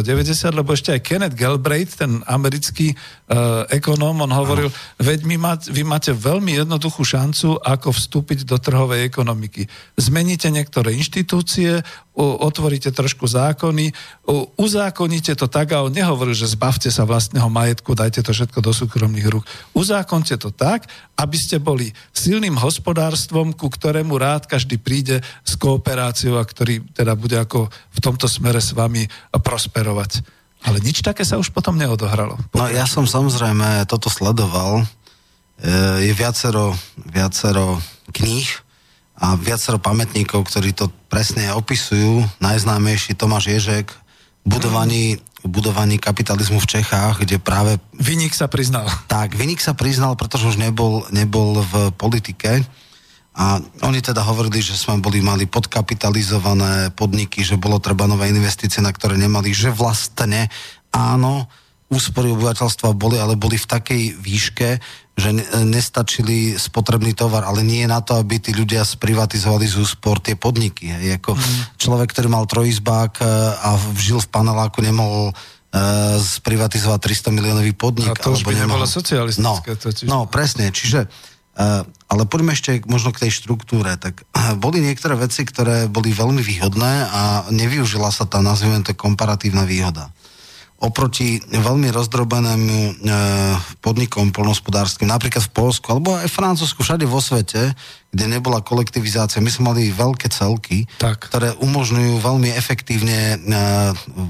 Speaker 1: lebo ešte aj Kenneth Galbraith, ten americký uh, ekonóm, on hovoril, Aha. veď my má, vy máte veľmi jednoduchú šancu, ako vstúpiť do trhovej ekonomiky. Zmeníte niektoré inštitúcie, otvoríte trošku zákony, uzákoníte to tak, a on nehovoril, že zbavte sa vlastného majetku, dajte to všetko do súkromných rúk. Uzákonte to tak, aby ste boli silným hospodárstvom, ku ktorému rád každý príde s kooperáciou a ktorý teda bude ako v tomto smere s vami prosperovať. Ale nič také sa už potom neodohralo.
Speaker 3: No ja som samozrejme toto sledoval. E, je viacero, viacero kníh, a viacero pamätníkov, ktorí to presne opisujú. Najznámejší Tomáš Ježek, budovaní, budovaní kapitalizmu v Čechách, kde práve...
Speaker 1: Vynik sa priznal.
Speaker 3: Tak, Vynik sa priznal, pretože už nebol, nebol v politike. A oni teda hovorili, že sme boli mali podkapitalizované podniky, že bolo treba nové investície, na ktoré nemali, že vlastne áno, úspory obyvateľstva boli, ale boli v takej výške, že nestačili spotrebný tovar, ale nie na to, aby tí ľudia sprivatizovali z úspor tie podniky. Hej. Ako mm. človek, ktorý mal trojizbák e, a žil v paneláku, nemohol uh, sprivatizovať 300 miliónový podnik. A
Speaker 1: to už by nebolo socialistické.
Speaker 3: No, no, presne. Čiže, uh, ale poďme ešte možno k tej štruktúre. Tak uh, boli niektoré veci, ktoré boli veľmi výhodné a nevyužila sa tá, nazvime to, komparatívna výhoda oproti veľmi rozdrobenému e, podnikom polnospodárským, napríklad v Polsku, alebo aj v Francúzsku, všade vo svete, kde nebola kolektivizácia. My sme mali veľké celky, tak. ktoré umožňujú veľmi efektívne e,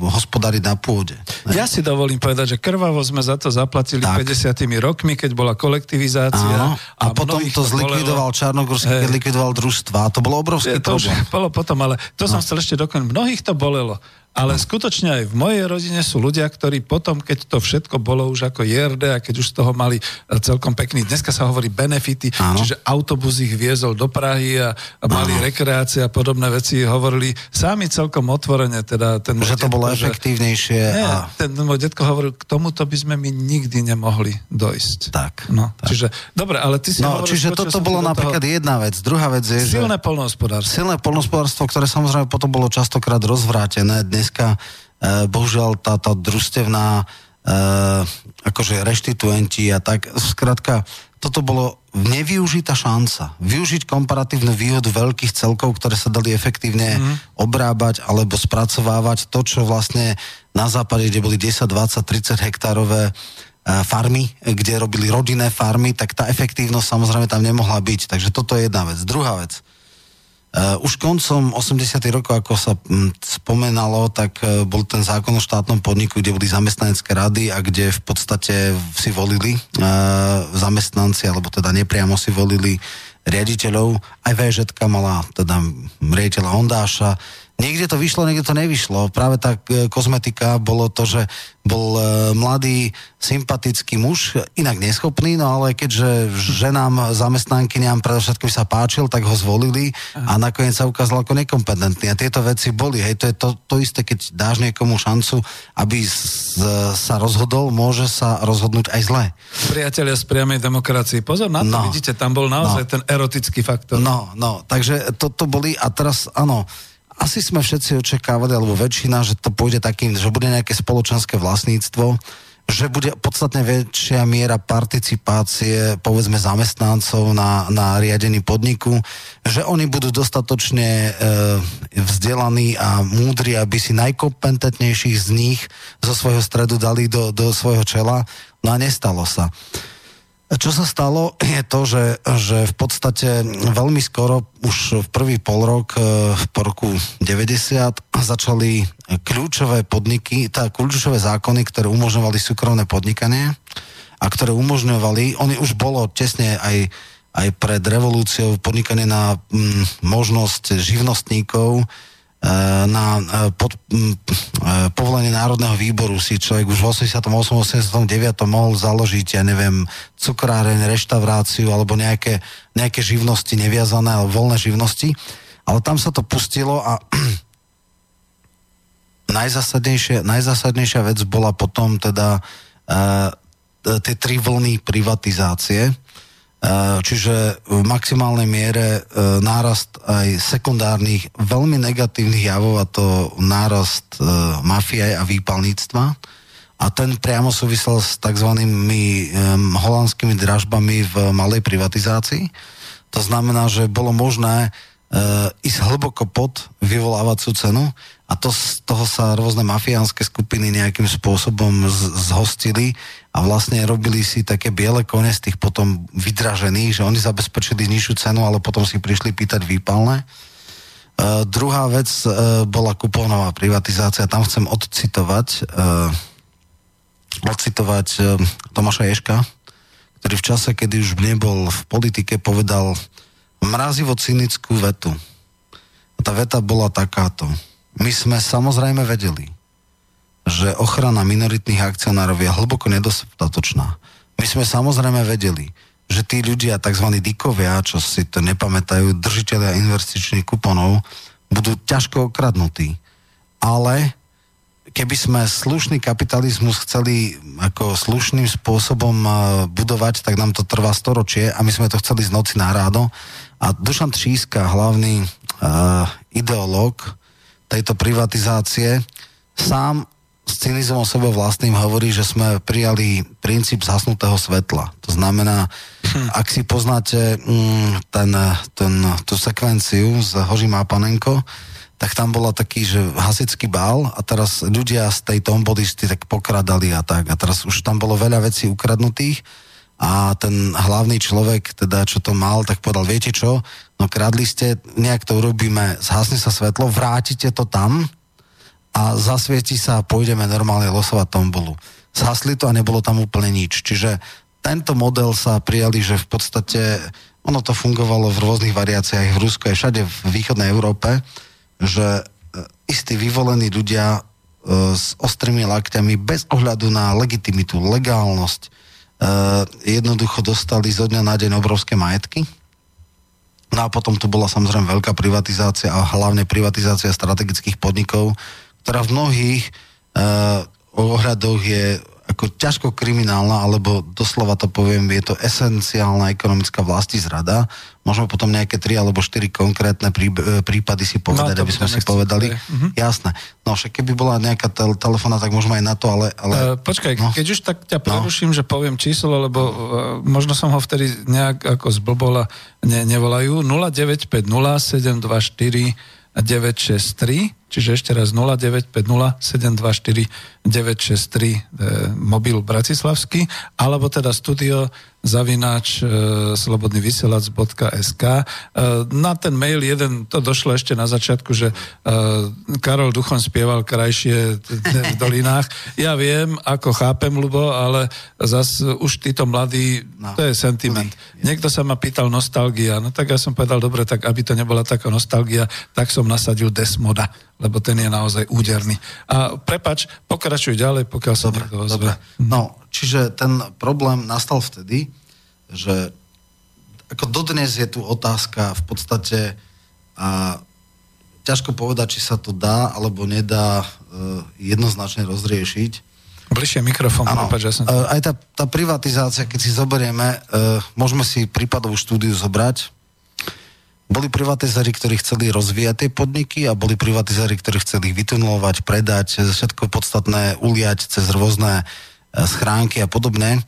Speaker 3: hospodariť na pôde.
Speaker 1: Ja si dovolím povedať, že krvavo sme za to zaplatili tak. 50 rokmi, keď bola kolektivizácia.
Speaker 3: Áno. A, a potom to zlikvidoval. Čarnogorský, keď likvidoval družstva. A to bolo obrovský Je, to problém.
Speaker 1: Bolo potom, ale to no. som chcel ešte dokončiť. Mnohých to bolelo. Ale skutočne aj v mojej rodine sú ľudia, ktorí potom, keď to všetko bolo už ako JRD a keď už z toho mali e, celkom pekný, dneska sa hovorí benefity, Áno. čiže autobus ich viezol do Prahy a, a mali Áno. rekreácie a podobné veci, hovorili sami celkom otvorene. Teda ten
Speaker 3: že to bolo že, efektívnejšie.
Speaker 1: Nie, a... ten môj detko hovoril, k tomuto by sme my nikdy nemohli dojsť.
Speaker 3: Tak.
Speaker 1: No,
Speaker 3: tak.
Speaker 1: Čiže, dobre, ale ty si
Speaker 3: No, hovoril, čiže toto bolo napríklad toho... jedna vec. Druhá vec je,
Speaker 1: Silné že... polnohospodárstvo.
Speaker 3: Silné polnohospodárstvo, ktoré samozrejme potom bolo častokrát rozvrátené. Dnes dneska e, bohužiaľ tá, tá družstevná e, akože reštituenti a tak, skrátka, toto bolo nevyužitá šanca. Využiť komparatívnu výhodu veľkých celkov, ktoré sa dali efektívne mm. obrábať alebo spracovávať to, čo vlastne na západe, kde boli 10, 20, 30 hektárové e, farmy, kde robili rodinné farmy, tak tá efektívnosť samozrejme tam nemohla byť. Takže toto je jedna vec. Druhá vec. Uh, už koncom 80. rokov, ako sa m, spomenalo, tak uh, bol ten zákon o štátnom podniku, kde boli zamestnanecké rady a kde v podstate si volili uh, zamestnanci, alebo teda nepriamo si volili riaditeľov. Aj VŽ mala teda riaditeľa Ondáša, Niekde to vyšlo, niekde to nevyšlo. Práve tá e, kozmetika bolo to, že bol e, mladý, sympatický muž, inak neschopný, no ale keďže ženám, zamestnankyniam predovšetkým sa páčil, tak ho zvolili a nakoniec sa ukázal ako nekompetentný. A tieto veci boli. Hej, to je to, to isté, keď dáš niekomu šancu, aby z, sa rozhodol, môže sa rozhodnúť aj zle.
Speaker 1: Priatelia z priamej demokracii, pozor na to, no, vidíte, tam bol naozaj no, ten erotický faktor.
Speaker 3: No, no, takže toto boli a teraz, áno, asi sme všetci očakávali, alebo väčšina, že to pôjde takým, že bude nejaké spoločenské vlastníctvo, že bude podstatne väčšia miera participácie, povedzme, zamestnancov na, na riadení podniku, že oni budú dostatočne e, vzdelaní a múdri, aby si najkompetentnejších z nich zo svojho stredu dali do, do svojho čela. No a nestalo sa. Čo sa stalo je to, že, že v podstate veľmi skoro, už v prvý pol rok, e, po roku 90, začali kľúčové podniky, tá kľúčové zákony, ktoré umožňovali súkromné podnikanie a ktoré umožňovali, oni už bolo tesne aj, aj pred revolúciou podnikanie na mm, možnosť živnostníkov, na eh, pod, eh, povolenie Národného výboru si človek už v 88. 89. mohol založiť, ja neviem, cukráreň, reštauráciu alebo nejaké, nejaké živnosti neviazané, alebo voľné živnosti. Ale tam sa to pustilo a najzásadnejšia, najzásadnejšia vec bola potom teda uh, tie tri vlny privatizácie, čiže v maximálnej miere eh, nárast aj sekundárnych veľmi negatívnych javov a to nárast eh, mafie a výpalníctva a ten priamo súvisel s tzv. holandskými dražbami v malej privatizácii. To znamená, že bolo možné ísť hlboko pod vyvolávacú cenu a to, z toho sa rôzne mafiánske skupiny nejakým spôsobom z, zhostili a vlastne robili si také biele kone z tých potom vydražených, že oni zabezpečili nižšiu cenu, ale potom si prišli pýtať výpalné. Uh, druhá vec uh, bola kuponová privatizácia. Tam chcem odcitovať uh, odcitovať uh, Tomáša Ješka, ktorý v čase, kedy už nebol v politike, povedal mrazivo cynickú vetu. A tá veta bola takáto my sme samozrejme vedeli, že ochrana minoritných akcionárov je hlboko nedostatočná. My sme samozrejme vedeli, že tí ľudia, tzv. dikovia, čo si to nepamätajú, držiteľia investičných kuponov, budú ťažko okradnutí. Ale keby sme slušný kapitalizmus chceli ako slušným spôsobom budovať, tak nám to trvá storočie a my sme to chceli z noci na rádo. A Dušan Tříska, hlavný uh, ideológ, tejto privatizácie, sám s cynizmom sebe vlastným hovorí, že sme prijali princíp zhasnutého svetla. To znamená, hm. ak si poznáte mm, ten, ten, tú sekvenciu z Hoži Panenko, tak tam bola taký, že hasický bál a teraz ľudia z tej tombody tak pokradali a tak. A teraz už tam bolo veľa vecí ukradnutých a ten hlavný človek, teda čo to mal, tak povedal, viete čo, no kradli ste, nejak to urobíme, zhasne sa svetlo, vrátite to tam a zasvieti sa a pôjdeme normálne losovať tombolu. Zhasli to a nebolo tam úplne nič. Čiže tento model sa prijali, že v podstate ono to fungovalo v rôznych variáciách v Rusku aj všade v východnej Európe, že e, istí vyvolení ľudia e, s ostrými lakťami bez ohľadu na legitimitu, legálnosť, uh, jednoducho dostali zo dňa na deň obrovské majetky. No a potom tu bola samozrejme veľká privatizácia a hlavne privatizácia strategických podnikov, ktorá v mnohých uh, ohľadoch je ako ťažko kriminálna, alebo doslova to poviem, je to esenciálna ekonomická vlasti zrada. Môžeme potom nejaké tri alebo štyri konkrétne prí, e, prípady si povedať, no, aby sme si povedali. Uh-huh. Jasné. No však keby bola nejaká tel- telefóna, tak môžeme aj na to, ale... ale...
Speaker 1: Uh, počkaj, no. keď už tak ťa no. preruším, no. že poviem číslo, lebo uh, možno som ho vtedy nejak ako zblbola, ne, nevolajú. 0950 724 963 Čiže ešte raz 0950 724 963 e, mobil bratislavský, alebo teda studio zavináč e, slobodnyvysielac.sk. E, na ten mail jeden, to došlo ešte na začiatku, že e, Karol Duchon spieval krajšie v dolinách. Ja viem, ako chápem, Lubo, ale zas už títo mladí, no, to je sentiment. Niekto sa ma pýtal nostalgia, no tak ja som povedal, dobre, tak aby to nebola taká nostalgia, tak som nasadil Desmoda lebo ten je naozaj úderný. A prepač, pokračuj ďalej, pokiaľ sa dobre, ozve.
Speaker 3: No, čiže ten problém nastal vtedy, že ako dodnes je tu otázka v podstate a ťažko povedať, či sa to dá alebo nedá uh, jednoznačne rozriešiť.
Speaker 1: Bližšie mikrofón,
Speaker 3: prepáč, ja som... Uh, aj tá, tá privatizácia, keď si zoberieme, uh, môžeme si prípadovú štúdiu zobrať, boli privatizári, ktorí chceli rozvíjať tie podniky a boli privatizári, ktorí chceli vytunulovať, predať, všetko podstatné uliať cez rôzne schránky a podobné.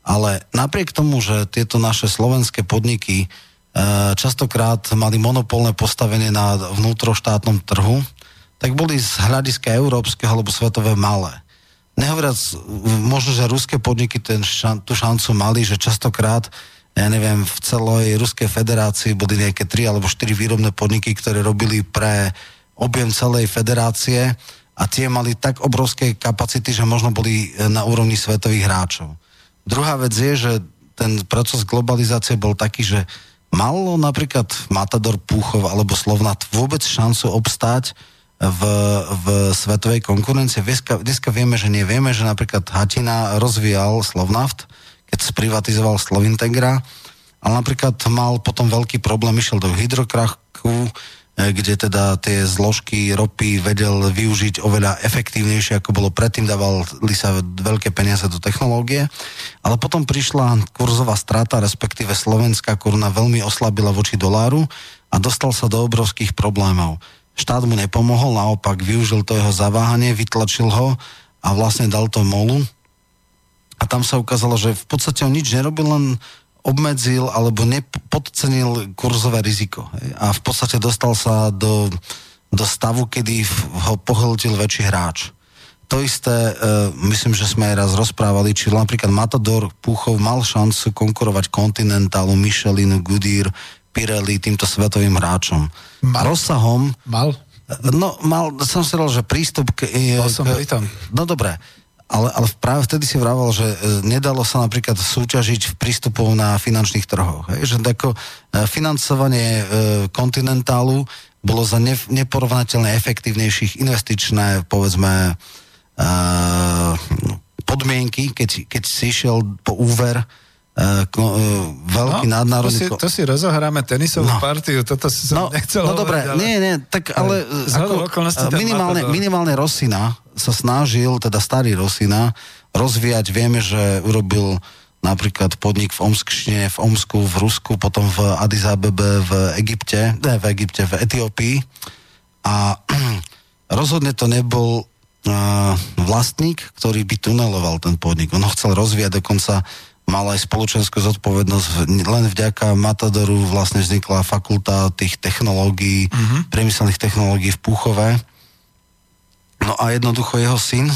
Speaker 3: Ale napriek tomu, že tieto naše slovenské podniky častokrát mali monopolné postavenie na vnútroštátnom trhu, tak boli z hľadiska európskeho alebo svetové malé. Nehovoriac, možno, že ruské podniky ten šan, tú šancu mali, že častokrát ja neviem, v celej Ruskej federácii boli nejaké tri alebo štyri výrobné podniky, ktoré robili pre objem celej federácie a tie mali tak obrovské kapacity, že možno boli na úrovni svetových hráčov. Druhá vec je, že ten proces globalizácie bol taký, že malo napríklad Matador Púchov alebo Slovnat vôbec šancu obstáť v, v svetovej konkurencii. Dneska, dneska vieme, že nie. Vieme, že napríklad Hatina rozvíjal Slovnaft, keď sprivatizoval Slovintegra, ale napríklad mal potom veľký problém, išiel do hydrokrachu, E, kde teda tie zložky ropy vedel využiť oveľa efektívnejšie, ako bolo predtým, dávali sa veľké peniaze do technológie, ale potom prišla kurzová strata, respektíve slovenská koruna veľmi oslabila voči doláru a dostal sa do obrovských problémov. Štát mu nepomohol, naopak využil to jeho zaváhanie, vytlačil ho a vlastne dal to molu. A tam sa ukázalo, že v podstate on nič nerobil, len obmedzil alebo nepodcenil kurzové riziko. A v podstate dostal sa do, do stavu, kedy ho pohltil väčší hráč. To isté, e, myslím, že sme aj raz rozprávali, či napríklad Matador Púchov mal šancu konkurovať Continentalu, Michelinu, Goodyear, Pirelli, týmto svetovým hráčom. Mal? Rozsahom...
Speaker 1: Mal?
Speaker 3: No, mal, som si že prístup k...
Speaker 1: Bol som
Speaker 3: k, No dobre, ale, ale práve vtedy si vravel, že e, nedalo sa napríklad súťažiť v prístupov na finančných trhoch. Hej? Že tako, e, financovanie e, kontinentálu bolo za ne, neporovnateľne efektívnejších investičné, povedzme, e, podmienky, keď, keď si išiel po úver Uh, veľký no, nadnárodný...
Speaker 1: To si, to si rozohráme tenisovú no. partiu, toto si som
Speaker 3: no,
Speaker 1: nechcel
Speaker 3: No dobre, ale... nie, nie, tak ale... Ako, minimálne, minimálne Rosina sa snažil, teda starý Rosina, rozvíjať, vieme, že urobil napríklad podnik v Omskšine, v Omsku, v Rusku, potom v Addis Abebe, v Egypte, ne v Egypte, v Etiópii. A rozhodne to nebol uh, vlastník, ktorý by tuneloval ten podnik. On ho chcel rozvíjať, dokonca mal aj spoločenskú zodpovednosť. Len vďaka Matadoru vlastne vznikla fakulta tých technológií, uh-huh. priemyselných technológií v Púchove. No a jednoducho jeho syn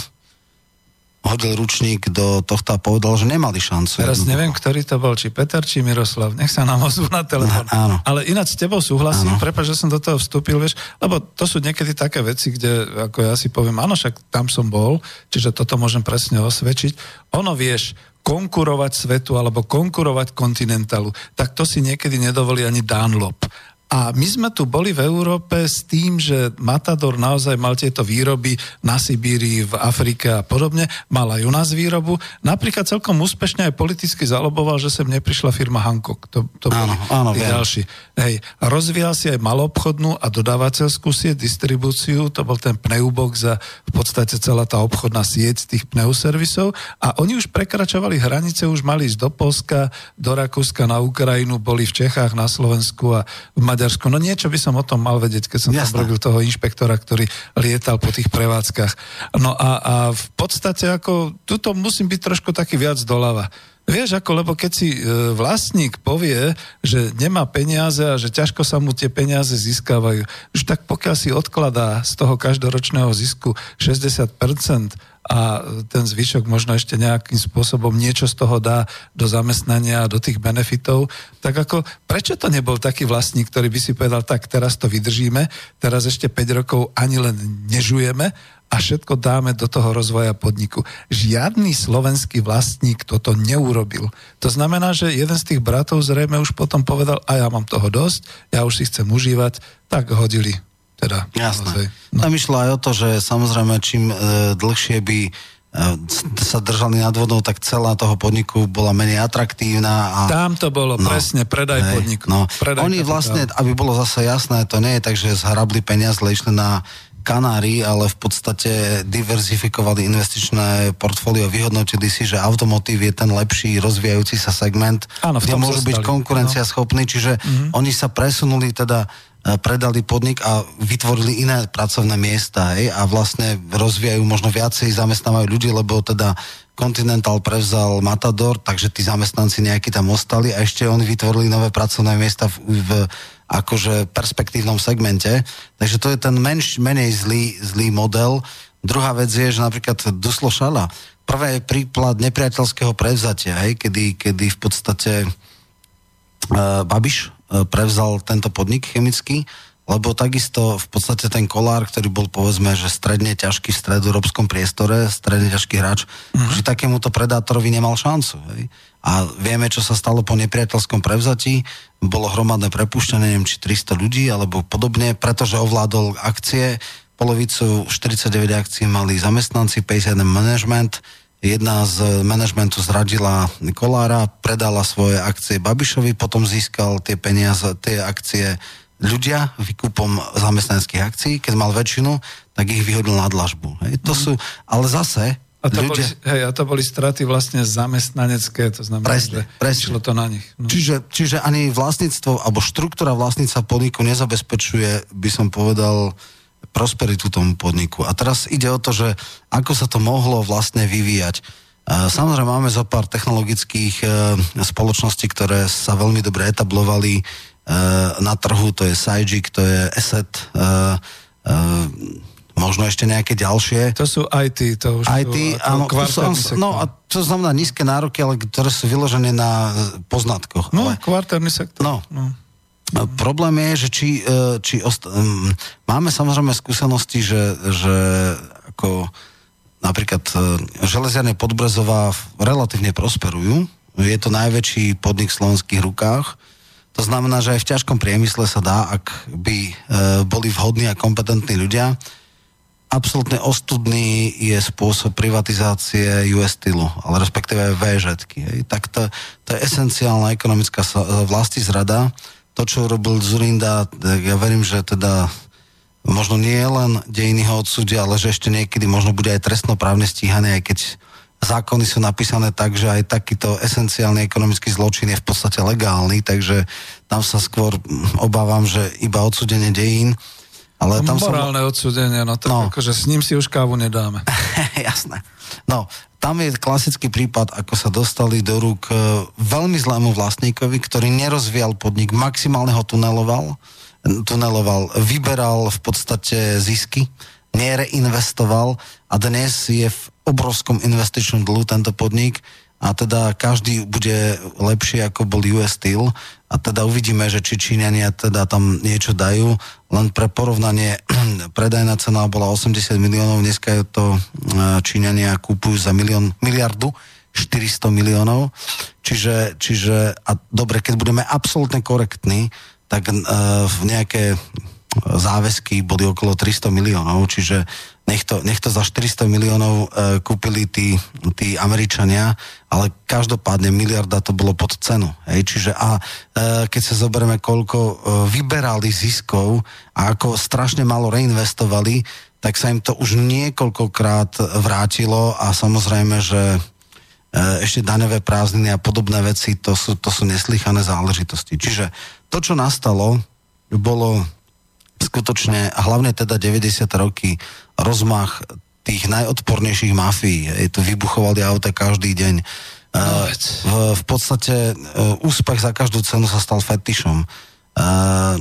Speaker 3: hodil ručník do tohto a povedal, že nemali šancu.
Speaker 1: Teraz jednoducho. neviem, ktorý to bol, či Peter, či Miroslav. Nech sa nám ozvú na telefón.
Speaker 3: áno.
Speaker 1: Ale ináč s tebou súhlasím, prepáč, že som do toho vstúpil, vieš, lebo to sú niekedy také veci, kde, ako ja si poviem, áno, však tam som bol, čiže toto môžem presne osvedčiť. Ono, vieš, konkurovať svetu alebo konkurovať kontinentalu, tak to si niekedy nedovolí ani Dunlop. A my sme tu boli v Európe s tým, že Matador naozaj mal tieto výroby na Sibírii, v Afrike a podobne. Mal aj u nás výrobu. Napríklad celkom úspešne aj politicky zaloboval, že sem neprišla firma Hancock. To, to
Speaker 3: áno, áno,
Speaker 1: tí ďalší. Hej. A rozvíjal si aj malobchodnú a dodávateľskú sieť, distribúciu. To bol ten pneubox a v podstate celá tá obchodná sieť tých pneuservisov. A oni už prekračovali hranice, už mali ísť do Polska, do Rakúska, na Ukrajinu, boli v Čechách, na Slovensku a v Maďarsku Maďarsku. No niečo by som o tom mal vedieť, keď som Jasne. tam robil toho inšpektora, ktorý lietal po tých prevádzkach. No a, a v podstate ako, tuto musím byť trošku taký viac doľava. Vieš, ako, lebo keď si e, vlastník povie, že nemá peniaze a že ťažko sa mu tie peniaze získavajú, už tak pokiaľ si odkladá z toho každoročného zisku 60%, a ten zvyšok možno ešte nejakým spôsobom niečo z toho dá do zamestnania a do tých benefitov, tak ako prečo to nebol taký vlastník, ktorý by si povedal, tak teraz to vydržíme, teraz ešte 5 rokov ani len nežujeme a všetko dáme do toho rozvoja podniku. Žiadny slovenský vlastník toto neurobil. To znamená, že jeden z tých bratov zrejme už potom povedal, a ja mám toho dosť, ja už si chcem užívať, tak hodili teda.
Speaker 3: Jasné. No. Tam išlo aj o to, že samozrejme čím e, dlhšie by e, sa držali nad vodou, tak celá toho podniku bola menej atraktívna. A,
Speaker 1: Tam to bolo, no, presne, predaj hej, podniku.
Speaker 3: No.
Speaker 1: Predaj
Speaker 3: Oni vlastne, aby bolo zase jasné, to nie je tak, že zhrabli peniaz, išli na Kanári, ale v podstate diverzifikovali investičné portfólio, vyhodnotili si, že automotív je ten lepší rozvíjajúci sa segment,
Speaker 1: Áno,
Speaker 3: kde môžu byť konkurencia no. čiže mm-hmm. oni sa presunuli teda E, predali podnik a vytvorili iné pracovné miesta hej, a vlastne rozvíjajú možno viacej, zamestnávajú ľudí, lebo teda Continental prevzal Matador, takže tí zamestnanci nejakí tam ostali a ešte oni vytvorili nové pracovné miesta v, v akože perspektívnom segmente. Takže to je ten menš, menej zlý, zlý model. Druhá vec je, že napríklad Duslo Šala, prvé je príklad nepriateľského prevzatia, hej, kedy, kedy v podstate uh, Babiš uh, prevzal tento podnik chemický lebo takisto v podstate ten kolár, ktorý bol povedzme, že stredne ťažký v stredoeurópskom priestore, stredne ťažký hráč, mm-hmm. že takémuto predátorovi nemal šancu. Hej? A vieme, čo sa stalo po nepriateľskom prevzatí. Bolo hromadné prepušťanie, neviem, či 300 ľudí, alebo podobne, pretože ovládol akcie. Polovicu 49 akcií mali zamestnanci, 51 management. Jedna z manažmentu zradila Kolára, predala svoje akcie Babišovi, potom získal tie peniaze, tie akcie ľudia výkupom zamestnaneckých akcií, keď mal väčšinu, tak ich vyhodil na dlažbu. Hej. To mm. sú, ale zase
Speaker 1: a to, ľudia... boli, hej, a to boli straty vlastne zamestnanecké, to znamená, presne, že presne. to na nich.
Speaker 3: No. Čiže, čiže ani vlastníctvo, alebo štruktúra vlastníca podniku nezabezpečuje, by som povedal, prosperitu tomu podniku. A teraz ide o to, že ako sa to mohlo vlastne vyvíjať. Samozrejme máme zo pár technologických e, spoločností, ktoré sa veľmi dobre etablovali na trhu, to je Sajik, to je Asset, uh, uh, možno ešte nejaké ďalšie.
Speaker 1: To sú IT, to už
Speaker 3: IT, sú, áno, to sú, no a to znamená nízke nároky, ale ktoré sú vyložené na poznatkoch.
Speaker 1: No,
Speaker 3: ale,
Speaker 1: kvartárny sektor.
Speaker 3: No. no. Problém je, že či, či osta- máme samozrejme skúsenosti, že, že ako napríklad železiarne Podbrezová relatívne prosperujú. Je to najväčší podnik v slovenských rukách to znamená, že aj v ťažkom priemysle sa dá, ak by e, boli vhodní a kompetentní ľudia. Absolutne ostudný je spôsob privatizácie US Steelu, ale respektíve VŽ. Tak to, to je esenciálna ekonomická vlasti zrada. To, čo robil Zurinda, ja verím, že teda možno nie len dejiny ho odsúdia, ale že ešte niekedy možno bude aj trestnoprávne stíhané, aj keď zákony sú napísané tak, že aj takýto esenciálny ekonomický zločin je v podstate legálny, takže tam sa skôr obávam, že iba odsudenie dejín. Ale tam
Speaker 1: Morálne som... odsudenie, no tak no. akože s ním si už kávu nedáme.
Speaker 3: Jasné. No, tam je klasický prípad, ako sa dostali do rúk e, veľmi zlému vlastníkovi, ktorý nerozvíjal podnik, maximálne ho tuneloval, tuneloval, vyberal v podstate zisky, nereinvestoval a dnes je v obrovskom investičnom dlhu tento podnik a teda každý bude lepšie ako bol US Steel a teda uvidíme, že či Číňania teda tam niečo dajú. Len pre porovnanie, predajná cena bola 80 miliónov, dneska je to e, Číňania kúpujú za milión, miliardu 400 miliónov. Čiže, čiže a dobre, keď budeme absolútne korektní, tak uh, v nejaké záväzky boli okolo 300 miliónov, čiže nech to, nech to za 400 miliónov e, kúpili tí, tí Američania, ale každopádne miliarda to bolo pod cenu. Hej? Čiže a e, keď sa zoberieme, koľko e, vyberali ziskov a ako strašne malo reinvestovali, tak sa im to už niekoľkokrát vrátilo a samozrejme, že e, ešte daňové prázdniny a podobné veci, to sú, to sú neslychané záležitosti. Čiže to, čo nastalo, bolo skutočne, a hlavne teda 90. roky, rozmach tých najodpornejších mafií. Je to vybuchovali auta každý deň. No, v, v podstate e, úspech za každú cenu sa stal fetišom. Uh,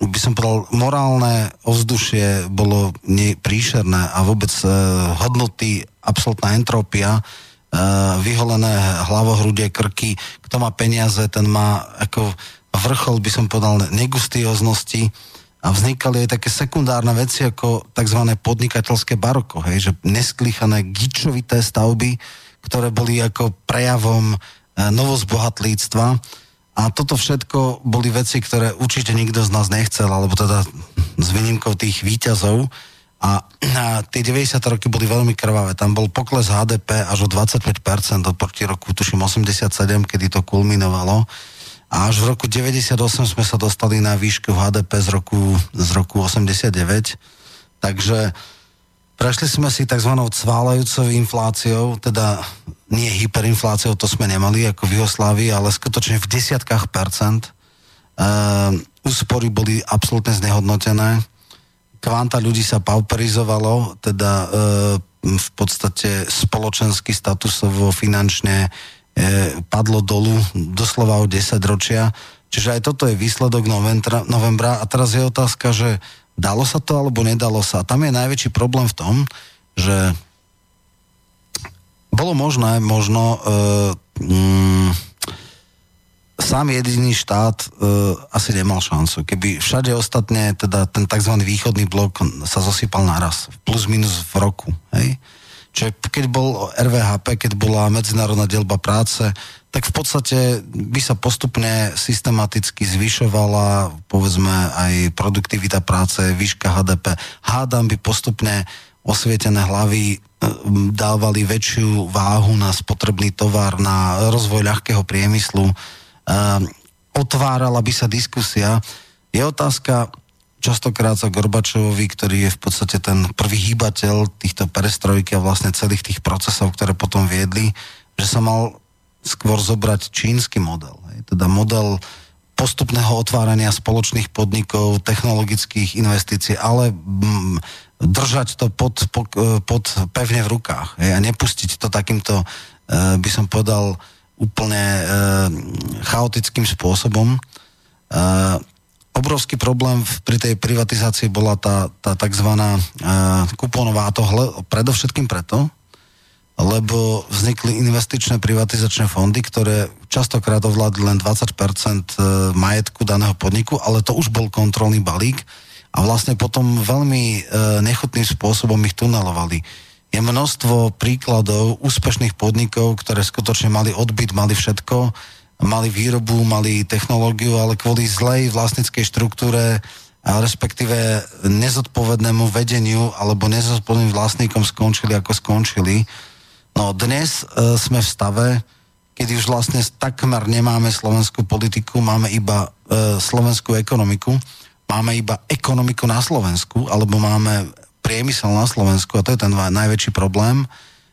Speaker 3: by som povedal, morálne ovzdušie bolo nie, príšerné a vôbec uh, hodnoty, absolútna entropia, uh, vyholené hlavohrudie, krky, kto má peniaze, ten má ako vrchol, by som povedal, negustioznosti a vznikali aj také sekundárne veci ako tzv. podnikateľské baroko, hej, že nesklíchané gičovité stavby, ktoré boli ako prejavom e, novozbohatlíctva a toto všetko boli veci, ktoré určite nikto z nás nechcel, alebo teda s výnimkou tých výťazov a, a tie 90 roky boli veľmi krvavé. Tam bol pokles HDP až o 25% oproti roku, tuším, 87, kedy to kulminovalo a až v roku 98 sme sa dostali na výšku HDP z roku, z roku 89. Takže prešli sme si tzv. cválajúcou infláciou, teda nie hyperinfláciou, to sme nemali ako v Jugoslávii, ale skutočne v desiatkách percent. Uh, úspory boli absolútne znehodnotené. Kvanta ľudí sa pauperizovalo, teda uh, v podstate spoločensky, statusovo, finančne padlo dolu doslova o 10 ročia. Čiže aj toto je výsledok novembra, novembra a teraz je otázka, že dalo sa to alebo nedalo sa. A tam je najväčší problém v tom, že bolo možné možno e, mm, sám jediný štát e, asi nemal šancu. Keby všade ostatne, teda ten tzv. východný blok sa zosypal naraz, plus minus v roku. Hej? Čiže keď bol RVHP, keď bola medzinárodná delba práce, tak v podstate by sa postupne systematicky zvyšovala povedzme aj produktivita práce, výška HDP. Hádam by postupne osvietené hlavy e, dávali väčšiu váhu na spotrebný tovar, na rozvoj ľahkého priemyslu, Ehm, otvárala by sa diskusia. Je otázka, častokrát sa Gorbačovovi, ktorý je v podstate ten prvý hýbateľ týchto perestrojky a vlastne celých tých procesov, ktoré potom viedli, že sa mal skôr zobrať čínsky model. Teda model postupného otvárania spoločných podnikov, technologických investícií, ale mm, držať to pod, pod, pod pevne v rukách hej, a nepustiť to takýmto, e, by som povedal, úplne e, chaotickým spôsobom. Obrovský problém v, pri tej privatizácii bola tá, tá tzv. E, kuponová, a to hle, predovšetkým preto, lebo vznikli investičné privatizačné fondy, ktoré častokrát ovládli len 20% e, majetku daného podniku, ale to už bol kontrolný balík a vlastne potom veľmi e, nechutným spôsobom ich tunelovali je množstvo príkladov úspešných podnikov, ktoré skutočne mali odbyt, mali všetko, mali výrobu, mali technológiu, ale kvôli zlej vlastnickej štruktúre a respektíve nezodpovednému vedeniu alebo nezodpovedným vlastníkom skončili ako skončili. No dnes e, sme v stave, kedy už vlastne takmer nemáme slovenskú politiku, máme iba e, slovenskú ekonomiku, máme iba ekonomiku na Slovensku, alebo máme priemysel na Slovensku, a to je ten najväčší problém,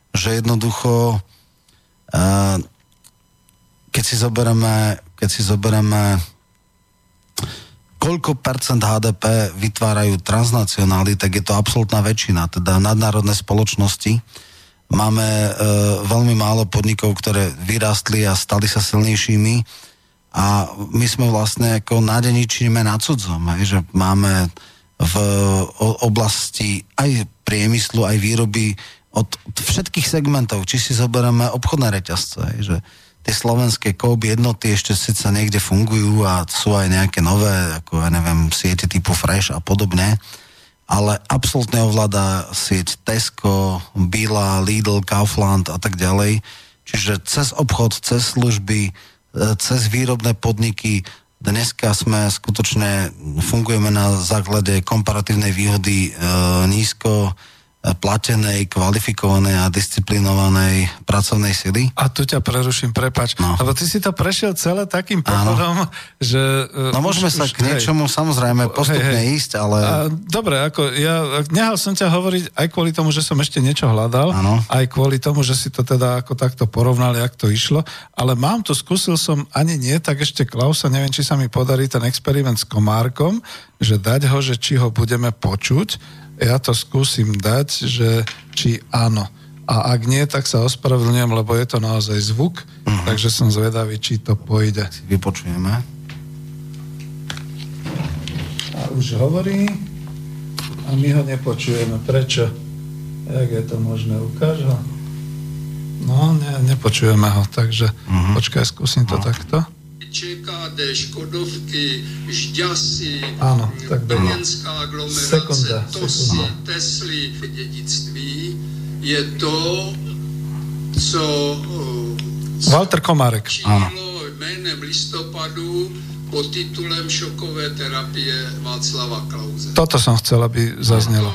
Speaker 3: že jednoducho, keď si zoberieme, keď si zoberieme koľko percent HDP vytvárajú transnacionály, tak je to absolútna väčšina, teda nadnárodné spoločnosti. Máme e, veľmi málo podnikov, ktoré vyrástli a stali sa silnejšími. A my sme vlastne ako nádeničíme na cudzom, hej, že máme v oblasti aj priemyslu, aj výroby od všetkých segmentov, či si zoberieme obchodné reťazce, že tie slovenské kóby jednoty ešte síce niekde fungujú a sú aj nejaké nové, ako ja neviem, siete typu Fresh a podobne, ale absolútne ovláda sieť Tesco, Bila, Lidl, Kaufland a tak ďalej. Čiže cez obchod, cez služby, e, cez výrobné podniky Dneska sme skutočne, fungujeme na základe komparatívnej výhody e, nízko platenej, kvalifikovanej a disciplinovanej pracovnej sily.
Speaker 1: A tu ťa preruším, prepač. No. Lebo ty si to prešiel celé takým pochodom, že...
Speaker 3: E, no môžeme už, sa už, k niečomu hej, samozrejme postupne hej, hej. ísť, ale... A,
Speaker 1: dobre, ako ja nehal som ťa hovoriť aj kvôli tomu, že som ešte niečo hľadal, ano. aj kvôli tomu, že si to teda ako takto porovnal, jak to išlo, ale mám tu, skúsil som ani nie, tak ešte Klausa, neviem, či sa mi podarí ten experiment s Komárkom, že dať ho, že či ho budeme počuť, ja to skúsim dať, že či áno. A ak nie, tak sa ospravedlňujem, lebo je to naozaj zvuk, uh-huh. takže som zvedavý, či to pôjde.
Speaker 3: Vypočujeme.
Speaker 1: A už hovorí a my ho nepočujeme. Prečo? Jak je to možné? Ukáž ho? No, ne, nepočujeme ho, takže uh-huh. počkaj, skúsim to uh-huh. takto.
Speaker 6: ČKD, Škodovky, Žďasy,
Speaker 1: Áno, tak
Speaker 6: Brněnská aglomerace, sekunda, Tosy, sekunda. Tesly, dědictví je to, co
Speaker 1: Walter Komárek.
Speaker 6: činilo jménem listopadu pod titulem Šokové terapie Václava Klauze.
Speaker 1: Toto som chcel, aby zaznelo.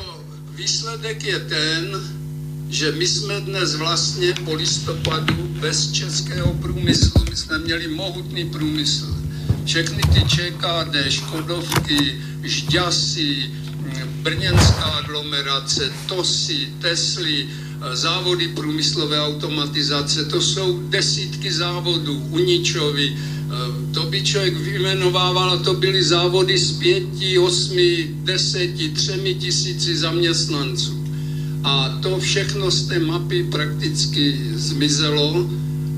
Speaker 6: Výsledek je ten, že my jsme dnes vlastně po listopadu bez českého průmyslu. My jsme měli mohutný průmysl. Všechny ty ČKD, Škodovky, Žďasy, Brněnská aglomerace, TOSy, Tesly, závody průmyslové automatizace, to jsou desítky závodů, Uničovi, to by člověk vyjmenovával, to byly závody s pěti, osmi, deseti, třemi tisíci zaměstnanců. A to všechno z té mapy prakticky zmizelo.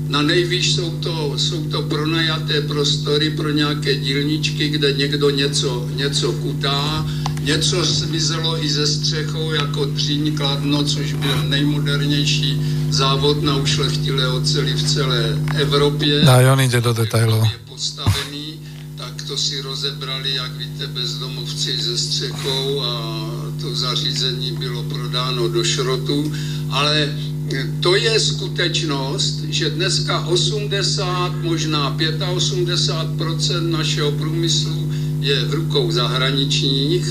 Speaker 6: Na nejvýš jsou to, jsou to pronajaté prostory pro nějaké dílničky, kde někdo něco, něco kutá. Něco zmizelo i ze střechou jako Dříň Kladno, což byl nejmodernější závod na ušlechtilé oceli v celé Evropě.
Speaker 1: A on jde do detailů.
Speaker 6: Postavený, to si rozebrali, jak víte, bezdomovci ze střechou a to zařízení bylo prodáno do šrotu, ale to je skutečnost, že dneska 80, možná 85% našeho průmyslu je v rukou zahraničních.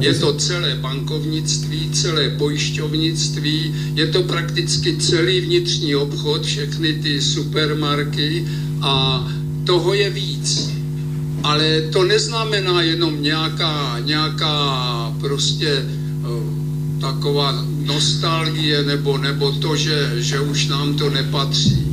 Speaker 6: Je to celé bankovnictví, celé pojišťovnictví, je to prakticky celý vnitřní obchod, všechny ty supermarky a toho je víc. Ale to neznamená jenom nějaká, nějaká prostě uh, taková nostalgie nebo, nebo to, že, že už nám to nepatří.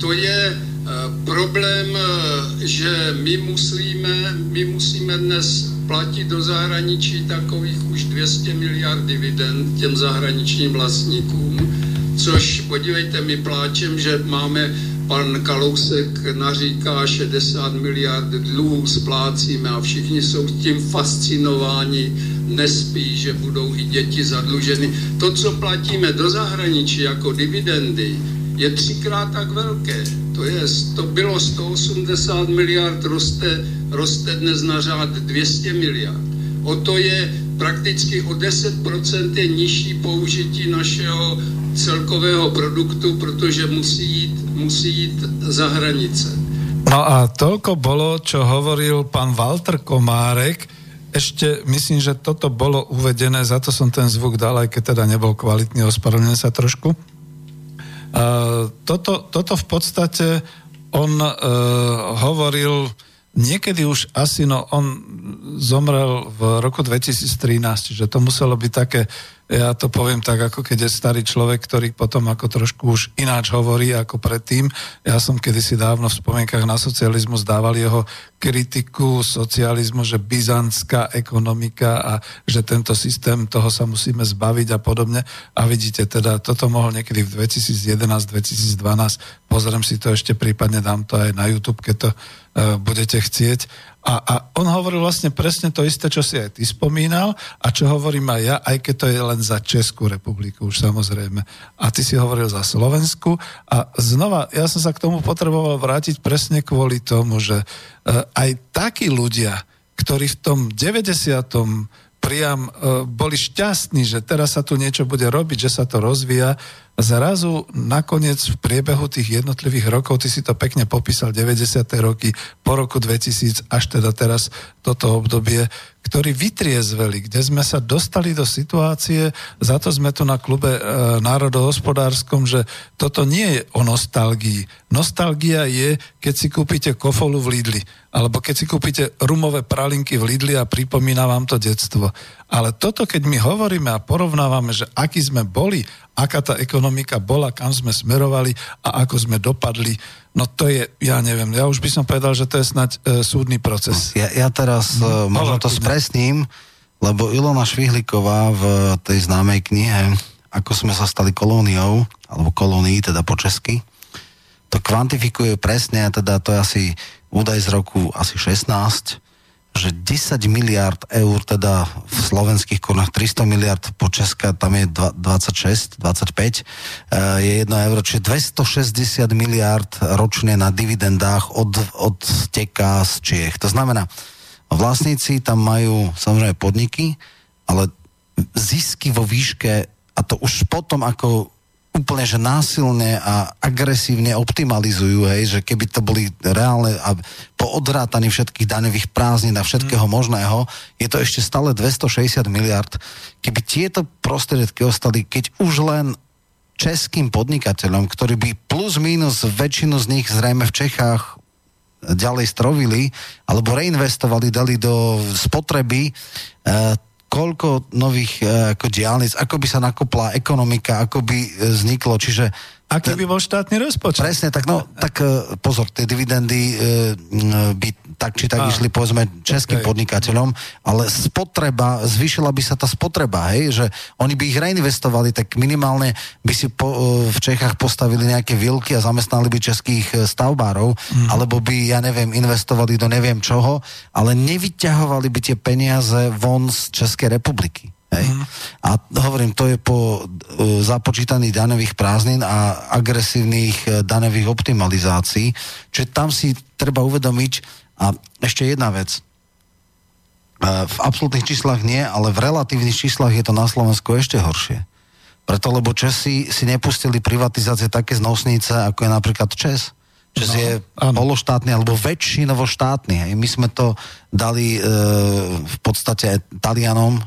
Speaker 6: To je uh, problém, uh, že my musíme, my musíme dnes platit do zahraničí takových už 200 miliard dividend těm zahraničním vlastníkům, což podívejte, my pláčem, že máme pan Kalousek naříká 60 miliard dluhů splácíme a všichni jsou tím fascinováni, nespí, že budou i děti zadluženy. To, co platíme do zahraničí jako dividendy, je třikrát tak velké. To, je, to bylo 180 miliard, roste, roste dnes na řád 200 miliard. O to je prakticky o 10% je nižší použití našeho celkového produktu, protože musí jít, musí jít za hranice.
Speaker 1: No a toľko bolo, čo hovoril pán Walter Komárek. Ešte myslím, že toto bolo uvedené, za to som ten zvuk dal, aj keď teda nebol kvalitný, ospravedlňujem sa trošku. Uh, toto, toto v podstate on uh, hovoril niekedy už asi, no on zomrel v roku 2013, že to muselo byť také ja to poviem tak, ako keď je starý človek, ktorý potom ako trošku už ináč hovorí ako predtým. Ja som kedysi dávno v spomienkach na socializmus dával jeho kritiku socializmu, že byzantská ekonomika a že tento systém, toho sa musíme zbaviť a podobne. A vidíte, teda toto mohol niekedy v 2011-2012, pozriem si to ešte, prípadne dám to aj na YouTube, keď to uh, budete chcieť a, a on hovoril vlastne presne to isté, čo si aj ty spomínal a čo hovorím aj ja, aj keď to je len za Českú republiku už samozrejme. A ty si hovoril za Slovensku a znova, ja som sa k tomu potreboval vrátiť presne kvôli tomu, že e, aj takí ľudia, ktorí v tom 90 priam e, boli šťastní, že teraz sa tu niečo bude robiť, že sa to rozvíja, zrazu nakoniec v priebehu tých jednotlivých rokov, ty si to pekne popísal, 90. roky, po roku 2000 až teda teraz toto obdobie, ktorí vytriezveli, kde sme sa dostali do situácie, za to sme tu na klube e, národohospodárskom, že toto nie je o nostalgii. Nostalgia je, keď si kúpite kofolu v Lidli, alebo keď si kúpite rumové pralinky v Lidli a pripomína vám to detstvo. Ale toto, keď my hovoríme a porovnávame, že aký sme boli aká tá ekonomika bola, kam sme smerovali a ako sme dopadli. No to je, ja neviem, ja už by som povedal, že to je snať e, súdny proces.
Speaker 3: Ja, ja teraz no, e, možno to spresním, lebo Ilona Švihliková v tej známej knihe Ako sme sa stali kolóniou, alebo kolónií, teda po česky, to kvantifikuje presne, teda to je asi údaj z roku asi 16, že 10 miliard eur, teda v slovenských korunách 300 miliard po Česka, tam je 26, 25, eh, je 1 euro, čiže 260 miliard ročne na dividendách od, od teka z Čiech. To znamená, vlastníci tam majú samozrejme podniky, ale zisky vo výške, a to už potom, ako úplne, že násilne a agresívne optimalizujú, hej, že keby to boli reálne a po odrátaní všetkých daňových prázdnin a všetkého mm. možného, je to ešte stále 260 miliard. Keby tieto prostriedky ostali, keď už len českým podnikateľom, ktorí by plus minus väčšinu z nich zrejme v Čechách ďalej strovili, alebo reinvestovali, dali do spotreby, eh, koľko nových e, ako diálnic, ako by sa nakopla ekonomika, ako by e, vzniklo, čiže
Speaker 1: Aký by bol štátny rozpočet?
Speaker 3: Presne, tak no, tak e, pozor, tie dividendy by tak či tak
Speaker 1: Á,
Speaker 3: išli povedzme českým
Speaker 1: ok.
Speaker 3: podnikateľom, ale spotreba, zvýšila by sa tá spotreba, hej, že oni by ich reinvestovali, tak minimálne by si po, e, v Čechách postavili nejaké vilky a zamestnali by českých e, stavbárov,
Speaker 1: Mhm.
Speaker 3: alebo by, ja neviem, investovali do neviem čoho, ale nevyťahovali by tie peniaze von z Českej republiky. Hej.
Speaker 1: Mhm.
Speaker 3: A hovorím, to je po uh, započítaných daňových prázdnin a agresívnych uh, daňových optimalizácií. Čiže tam si treba uvedomiť, a ešte jedna vec, Uh, v absolútnych číslach nie, ale v relatívnych číslach je to na Slovensku ešte horšie. Preto, lebo Česi si nepustili privatizácie také znosnice, ako je napríklad Čes. Čes
Speaker 1: No,
Speaker 3: je
Speaker 1: áno.
Speaker 3: pološtátny alebo väčšinovo štátny. Hej. My sme to dali e, v podstate Talianom, e,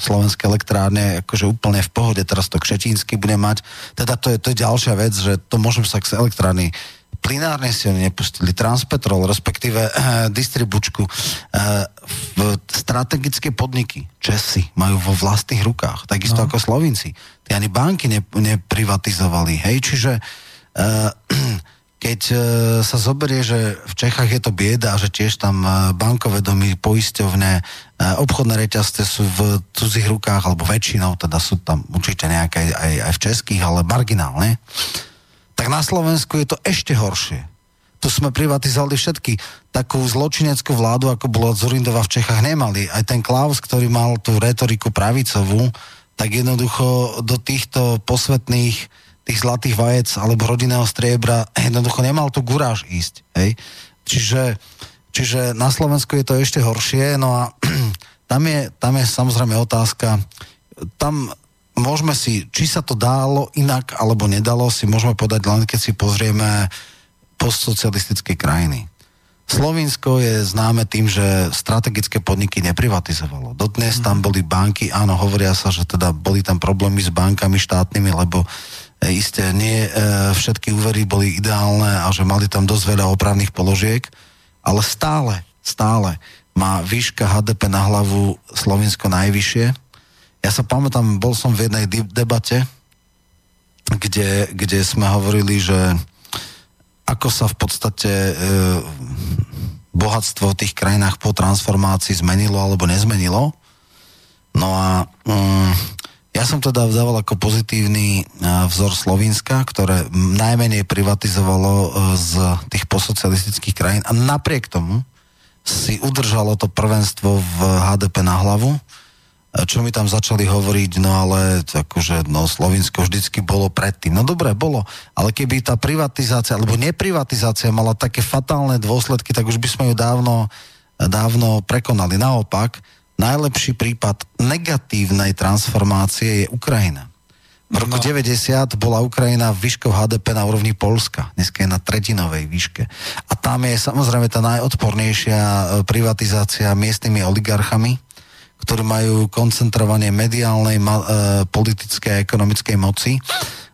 Speaker 3: slovenské elektrárne, akože úplne v pohode, teraz to Kšetínsky bude mať. Teda to je, to je ďalšia vec, že to môžem sa k elektrárny plinárne si oni nepustili, Transpetrol, respektíve e, distribučku, e, v strategické podniky Česi majú vo vlastných rukách, takisto no. ako Slovinci. Tí ani banky ne, neprivatizovali, hej, čiže e, keď e, sa zoberie, že v Čechách je to bieda že tiež tam e, bankové domy, poisťovne, e, obchodné reťazce sú v cudzích rukách, alebo väčšinou, teda sú tam určite nejaké aj, aj v českých, ale marginálne, tak na Slovensku je to ešte horšie. Tu sme privatizovali všetky. Takú zločineckú vládu, ako bola Zurindova v Čechách, nemali. Aj ten Klaus, ktorý mal tú retoriku pravicovú, tak jednoducho do týchto posvetných tých zlatých vajec alebo rodinného striebra jednoducho nemal tu guráž ísť. Hej? Čiže, čiže na Slovensku je to ešte horšie, no a tam je, tam je samozrejme otázka, tam môžeme si, či sa to dalo inak alebo nedalo, si môžeme podať len keď si pozrieme postsocialistické krajiny. Slovinsko je známe tým, že strategické podniky neprivatizovalo. Dodnes tam boli banky, áno, hovoria sa, že teda boli tam problémy s bankami štátnymi, lebo e, isté nie e, všetky úvery boli ideálne a že mali tam dosť veľa opravných položiek, ale stále, stále má výška HDP na hlavu Slovinsko najvyššie. Ja sa pamätám, bol som v jednej debate, kde, kde sme hovorili, že ako sa v podstate e, bohatstvo v tých krajinách po transformácii zmenilo alebo nezmenilo. No a mm, ja som teda dával ako pozitívny e, vzor Slovenska, ktoré najmenej privatizovalo e, z tých posocialistických krajín a napriek tomu si udržalo to prvenstvo v HDP na hlavu čo mi tam začali hovoriť, no ale akože, no Slovinsko vždycky bolo predtým. No dobre, bolo, ale keby tá privatizácia, alebo neprivatizácia mala také fatálne dôsledky, tak už by sme ju dávno, dávno prekonali. Naopak, najlepší prípad negatívnej transformácie je Ukrajina. V roku no. 90 bola Ukrajina výškou HDP na úrovni Polska. Dneska je na tretinovej výške. A tam je samozrejme tá najodpornejšia e, privatizácia miestnymi oligarchami, ktorí majú koncentrovanie mediálnej, ma, e, politickej a ekonomickej moci.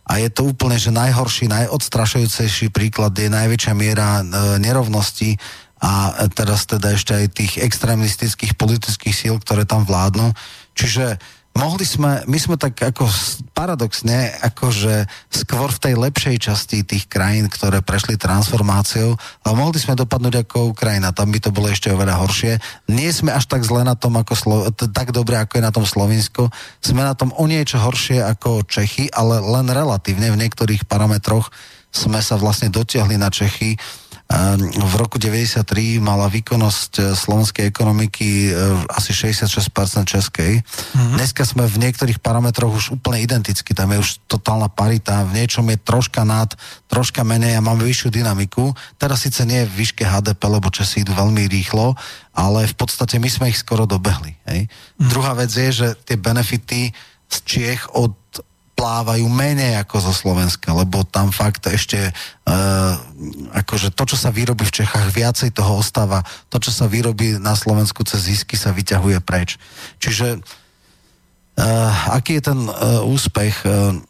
Speaker 3: A je to úplne, že najhorší, najodstrašujúcejší príklad je najväčšia miera e, nerovnosti a teraz teda ešte aj tých extrémistických politických síl, ktoré tam vládnu. Čiže mohli sme, my sme tak ako paradoxne, akože skôr v tej lepšej časti tých krajín, ktoré prešli transformáciou, ale mohli sme dopadnúť ako Ukrajina, tam by to bolo ešte oveľa horšie. Nie sme až tak zle na tom, ako Slo- tak dobre, ako je na tom Slovinsko. Sme na tom o niečo horšie ako Čechy, ale len relatívne v niektorých parametroch sme sa vlastne dotiahli na Čechy. Ehm, V roku 93 mala výkonnosť e, slovenskej ekonomiky e, asi 66% českej. Mm-hmm. Dneska sme v niektorých parametroch už úplne identicky, tam je už totálna parita, v niečom je troška nad, troška menej a máme vyššiu dynamiku. Teraz síce nie v výške HDP, lebo Česi idú veľmi rýchlo, ale v podstate my sme ich skoro dobehli. Hej? Mm-hmm. Druhá vec je, že tie benefity z Čiech od plávajú menej ako zo Slovenska, lebo tam fakt ešte uh, akože to, čo sa vyrobí v Čechách, viacej toho ostáva. To, čo sa vyrobí na Slovensku cez zisky, sa vyťahuje preč. Čiže uh, aký je ten uh, úspech? Uh,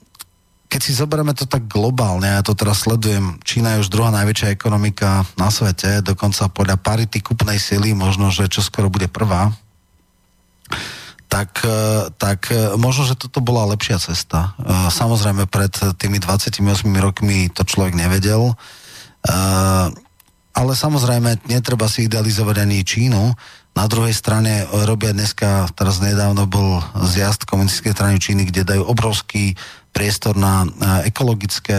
Speaker 3: keď si zoberieme to tak globálne, ja to teraz sledujem, Čína je už druhá najväčšia ekonomika na svete, dokonca podľa parity kupnej sily, možno, že čo skoro bude prvá, tak, e, tak e, možno, že toto bola lepšia cesta. E, Samozrejme, pred tými 28 rokmi to človek nevedel. ale samozrejme, netreba si idealizovať ani Čínu. Na druhej strane robia dneska, teraz nedávno bol zjazd komunistickej strany Číny, kde dajú obrovský priestor na ekologické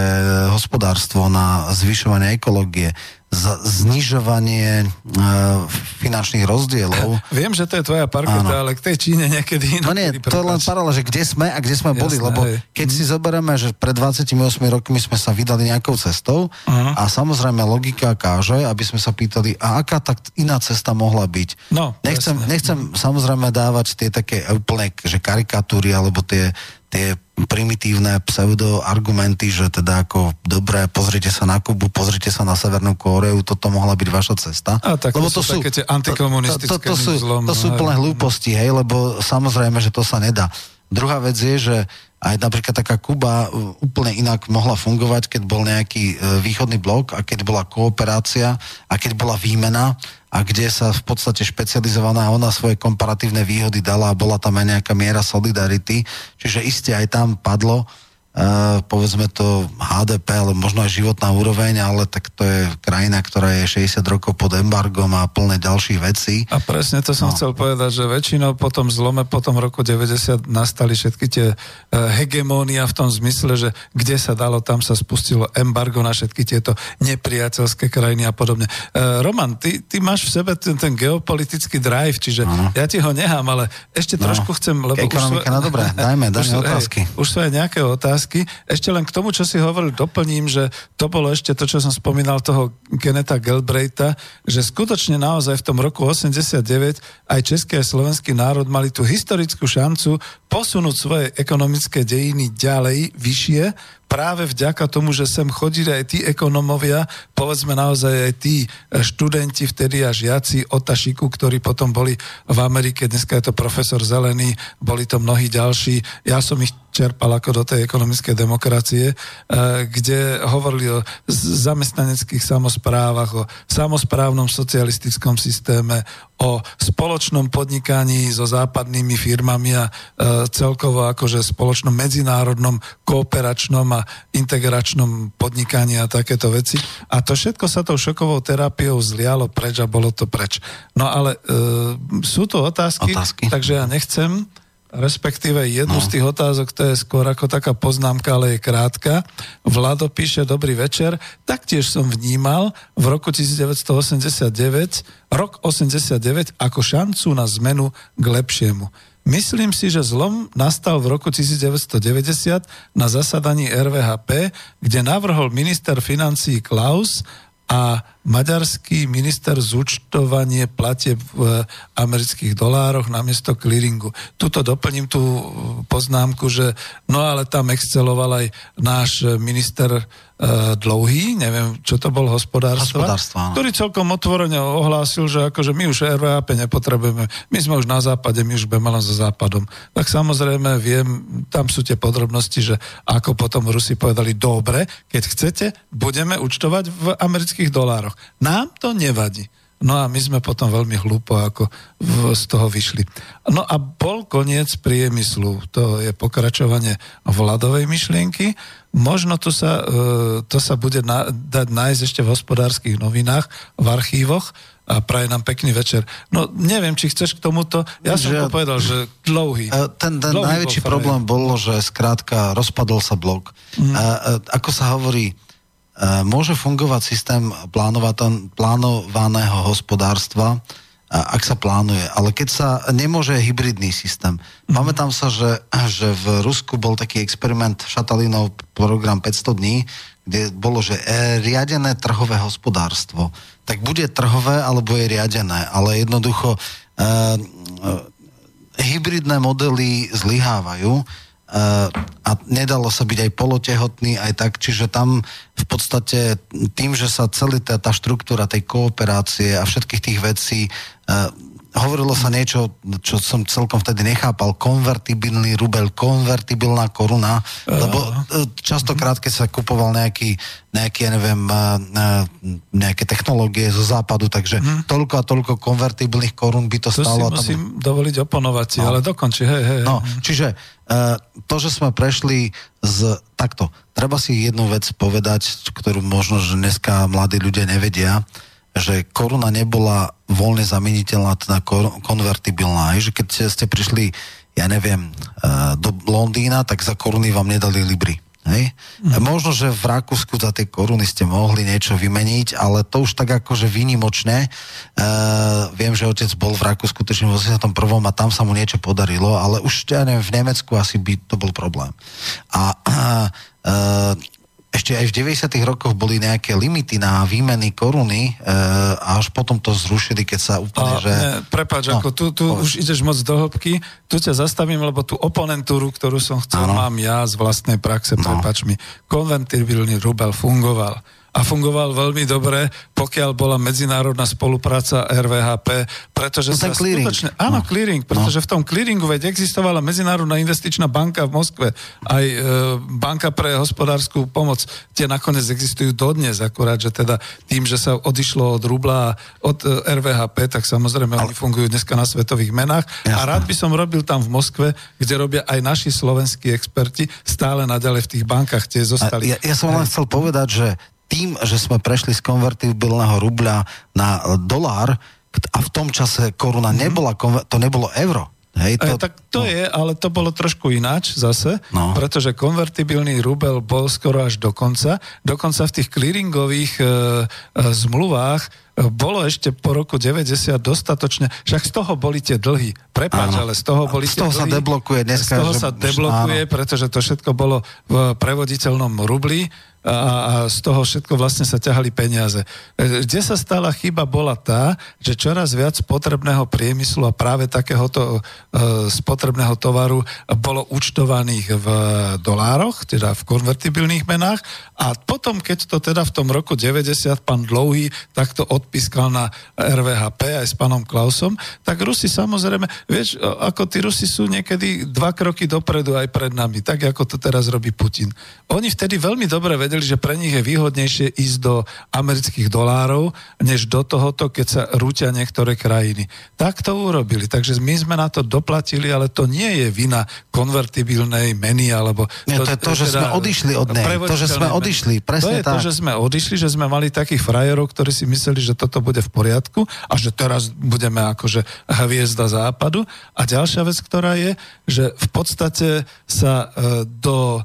Speaker 3: hospodárstvo, na zvyšovanie ekológie znižovanie uh, finančných rozdielov.
Speaker 1: Viem, že to je tvoja parketa, ale k tej Číne niekedy
Speaker 3: No nie, to je len paralel, že kde sme a kde sme Jasné, boli, lebo hej. keď si zoberieme, že pred 28 rokmi sme sa vydali nejakou cestou uh-huh. a samozrejme logika káže, aby sme sa pýtali, a aká tak iná cesta mohla byť.
Speaker 1: No,
Speaker 3: nechcem, nechcem samozrejme dávať tie také úplne že karikatúry alebo tie tie primitívne pseudoargumenty, že teda ako dobre, pozrite sa na Kubu, pozrite sa na Severnú Kóreu, toto mohla byť vaša cesta.
Speaker 1: A tak lebo to, sú, také tie antikomunistické
Speaker 3: to, to, to, to, sú, to sú plné hlúposti, hej, lebo samozrejme, že to sa nedá. Druhá vec je, že aj napríklad taká Kuba uh, úplne inak mohla fungovať, keď bol nejaký uh, východný blok a keď bola kooperácia a keď bola výmena a kde sa v podstate špecializovaná ona svoje komparatívne výhody dala a bola tam aj nejaká miera solidarity. Čiže iste aj tam padlo povedzme to HDP, ale možno aj životná úroveň, ale tak to je krajina, ktorá je 60 rokov pod embargom a plné ďalších vecí.
Speaker 1: A presne to som no. chcel povedať, že väčšinou po tom zlome, po tom roku 90 nastali všetky tie uh, hegemónia v tom zmysle, že kde sa dalo, tam sa spustilo embargo na všetky tieto nepriateľské krajiny a podobne. Uh, Roman, ty, ty máš v sebe ten, ten geopolitický drive, čiže ano. ja ti ho nechám, ale ešte no. trošku chcem, lebo...
Speaker 3: Ekonomika, už... no dobré, dajme, dajme otázky.
Speaker 1: Hej, už sú aj nejaké otázky otázky. Ešte len k tomu, čo si hovoril, doplním, že to bolo ešte to, čo som spomínal toho Geneta Gelbrejta, že skutočne naozaj v tom roku 89 aj český a slovenský národ mali tú historickú šancu posunúť svoje ekonomické dejiny ďalej, vyššie, práve vďaka tomu, že sem chodili aj tí ekonomovia, povedzme naozaj aj tí študenti vtedy a žiaci Otašiku, ktorí potom boli v Amerike, dneska je to profesor Zelený, boli to mnohí ďalší, ja som ich čerpal ako do tej ekonomickej demokracie, eh, kde hovorili o zamestnaneckých samozprávach, o samozprávnom socialistickom systéme, o spoločnom podnikaní so západnými firmami a eh, celkovo akože spoločnom medzinárodnom kooperačnom a integračnom podnikaní a takéto veci. A to všetko sa tou šokovou terapiou zlialo preč a bolo to preč. No ale e, sú to otázky, otázky, takže ja nechcem respektíve jednu no. z tých otázok, to je skôr ako taká poznámka, ale je krátka. Vlado píše, dobrý večer, taktiež som vnímal v roku 1989, rok 89, ako šancu na zmenu k lepšiemu. Myslím si, že zlom nastal v roku 1990 na zasadaní RVHP, kde navrhol minister financí Klaus a maďarský minister zúčtovanie platie v amerických dolároch namiesto clearingu. Tuto doplním tú poznámku, že no ale tam exceloval aj náš minister uh, dlouhý, neviem, čo to bol, hospodárstva,
Speaker 3: hospodárstva
Speaker 1: ktorý celkom otvorene ohlásil, že akože my už RVAP nepotrebujeme, my sme už na západe, my už budeme len za západom. Tak samozrejme viem, tam sú tie podrobnosti, že ako potom Rusi povedali, dobre, keď chcete, budeme účtovať v amerických dolároch. Nám to nevadí. No a my sme potom veľmi hlúpo ako v, z toho vyšli. No a bol koniec priemyslu. To je pokračovanie vladovej myšlienky. Možno to sa, e, to sa bude na, dať nájsť ešte v hospodárskych novinách, v archívoch a praje nám pekný večer. No neviem, či chceš k tomuto, ja som to povedal, že dlhý.
Speaker 3: E, ten, ten dlouhý najväčší bol problém bolo, že skrátka rozpadol sa blok. Mm. A, ako sa hovorí, E, môže fungovať systém plánovaného hospodárstva, e, ak sa plánuje. Ale keď sa nemôže hybridný systém. Mm-hmm. Pamätám sa, že, že v Rusku bol taký experiment Šatalinov program 500 dní, kde bolo, že e, riadené trhové hospodárstvo. Tak bude trhové, alebo je riadené. Ale jednoducho e, e, hybridné modely zlyhávajú a nedalo sa byť aj polotehotný, aj tak, čiže tam v podstate tým, že sa celý tá, tá štruktúra tej kooperácie a všetkých tých vecí hovorilo sa niečo, čo som celkom vtedy nechápal, konvertibilný rubel, konvertibilná koruna, lebo e, častokrát, keď sa kupoval nejaký, nejaký, ja neviem, e, e, nejaké technológie zo západu, takže hmm. toľko a toľko konvertibilných korún by to,
Speaker 1: to
Speaker 3: stalo.
Speaker 1: To si musím tam... dovoliť oponovať no. ale dokonči, hej, hej.
Speaker 3: No, čiže to, že sme prešli z takto, treba si jednu vec povedať, ktorú možno, že dneska mladí ľudia nevedia, že koruna nebola voľne zameniteľná, teda konvertibilná. Že keď ste prišli, ja neviem, uh, do Londýna, tak za koruny vám nedali libry. Hej? Mm. Možno, že v Rakúsku za tie koruny ste mohli niečo vymeniť, ale to už tak akože výnimočne. Uh, viem, že otec bol v Rakúsku tuším v 81. a tam sa mu niečo podarilo, ale už ja neviem, v Nemecku asi by to bol problém. A uh, ešte aj v 90. rokoch boli nejaké limity na výmeny koruny e, a až potom to zrušili, keď sa úplne, a, že... Ne,
Speaker 1: prepáč, no, ako tu, tu už ideš moc do hĺbky, tu ťa zastavím, lebo tú oponentúru, ktorú som chcel, ano. mám ja z vlastnej praxe, no. prepáč mi. Konvertibilný rubel fungoval a fungoval veľmi dobre, pokiaľ bola medzinárodná spolupráca RVHP, pretože
Speaker 3: no, sa clearing. skutočne...
Speaker 1: Áno, no. clearing, pretože no. v tom clearingu veď existovala Medzinárodná investičná banka v Moskve, aj e, banka pre hospodárskú pomoc, tie nakoniec existujú dodnes, akurát, že teda tým, že sa odišlo od rubla od e, RVHP, tak samozrejme Ale... oni fungujú dneska na svetových menách Jasne. a rád by som robil tam v Moskve, kde robia aj naši slovenskí experti, stále naďalej v tých bankách tie zostali.
Speaker 3: Ja, ja som len chcel povedať, že tým, že sme prešli z konvertibilného rubľa na dolár a v tom čase koruna mhm. nebola, to nebolo euro.
Speaker 1: Hej, to, e, tak to no. je, ale to bolo trošku ináč zase, no. pretože konvertibilný rubel bol skoro až do konca. Dokonca v tých clearingových e, e, zmluvách e, bolo ešte po roku 90 dostatočne, však z toho boli tie dlhy. Prepáč, ale z toho boli
Speaker 3: z toho
Speaker 1: tie
Speaker 3: dlhy. sa deblokuje dneska.
Speaker 1: Z toho že... sa deblokuje, áno. pretože to všetko bolo v prevoditeľnom rubli a, a z toho všetko vlastne sa ťahali peniaze. E, kde sa stala chyba bola tá, že čoraz viac spotrebného priemyslu a práve takéhoto e, spotrebného tovaru bolo účtovaných v dolároch, teda v konvertibilných menách a potom, keď to teda v tom roku 90 pán Dlouhý takto odpískal na RVHP aj s pánom Klausom, tak Rusi samozrejme, vieš, ako tí Rusi sú niekedy dva kroky dopredu aj pred nami, tak ako to teraz robí Putin. Oni vtedy veľmi dobre vedeli, vedeli, že pre nich je výhodnejšie ísť do amerických dolárov, než do tohoto, keď sa rúťa niektoré krajiny. Tak to urobili. Takže my sme na to doplatili, ale to nie je vina konvertibilnej meny, alebo...
Speaker 3: Nie, to, to je to, že teda, sme odišli od nej. To, že sme odišli, presne
Speaker 1: To je tak. to, že sme odišli, že sme mali takých frajerov, ktorí si mysleli, že toto bude v poriadku a že teraz budeme akože hviezda západu. A ďalšia vec, ktorá je, že v podstate sa e, do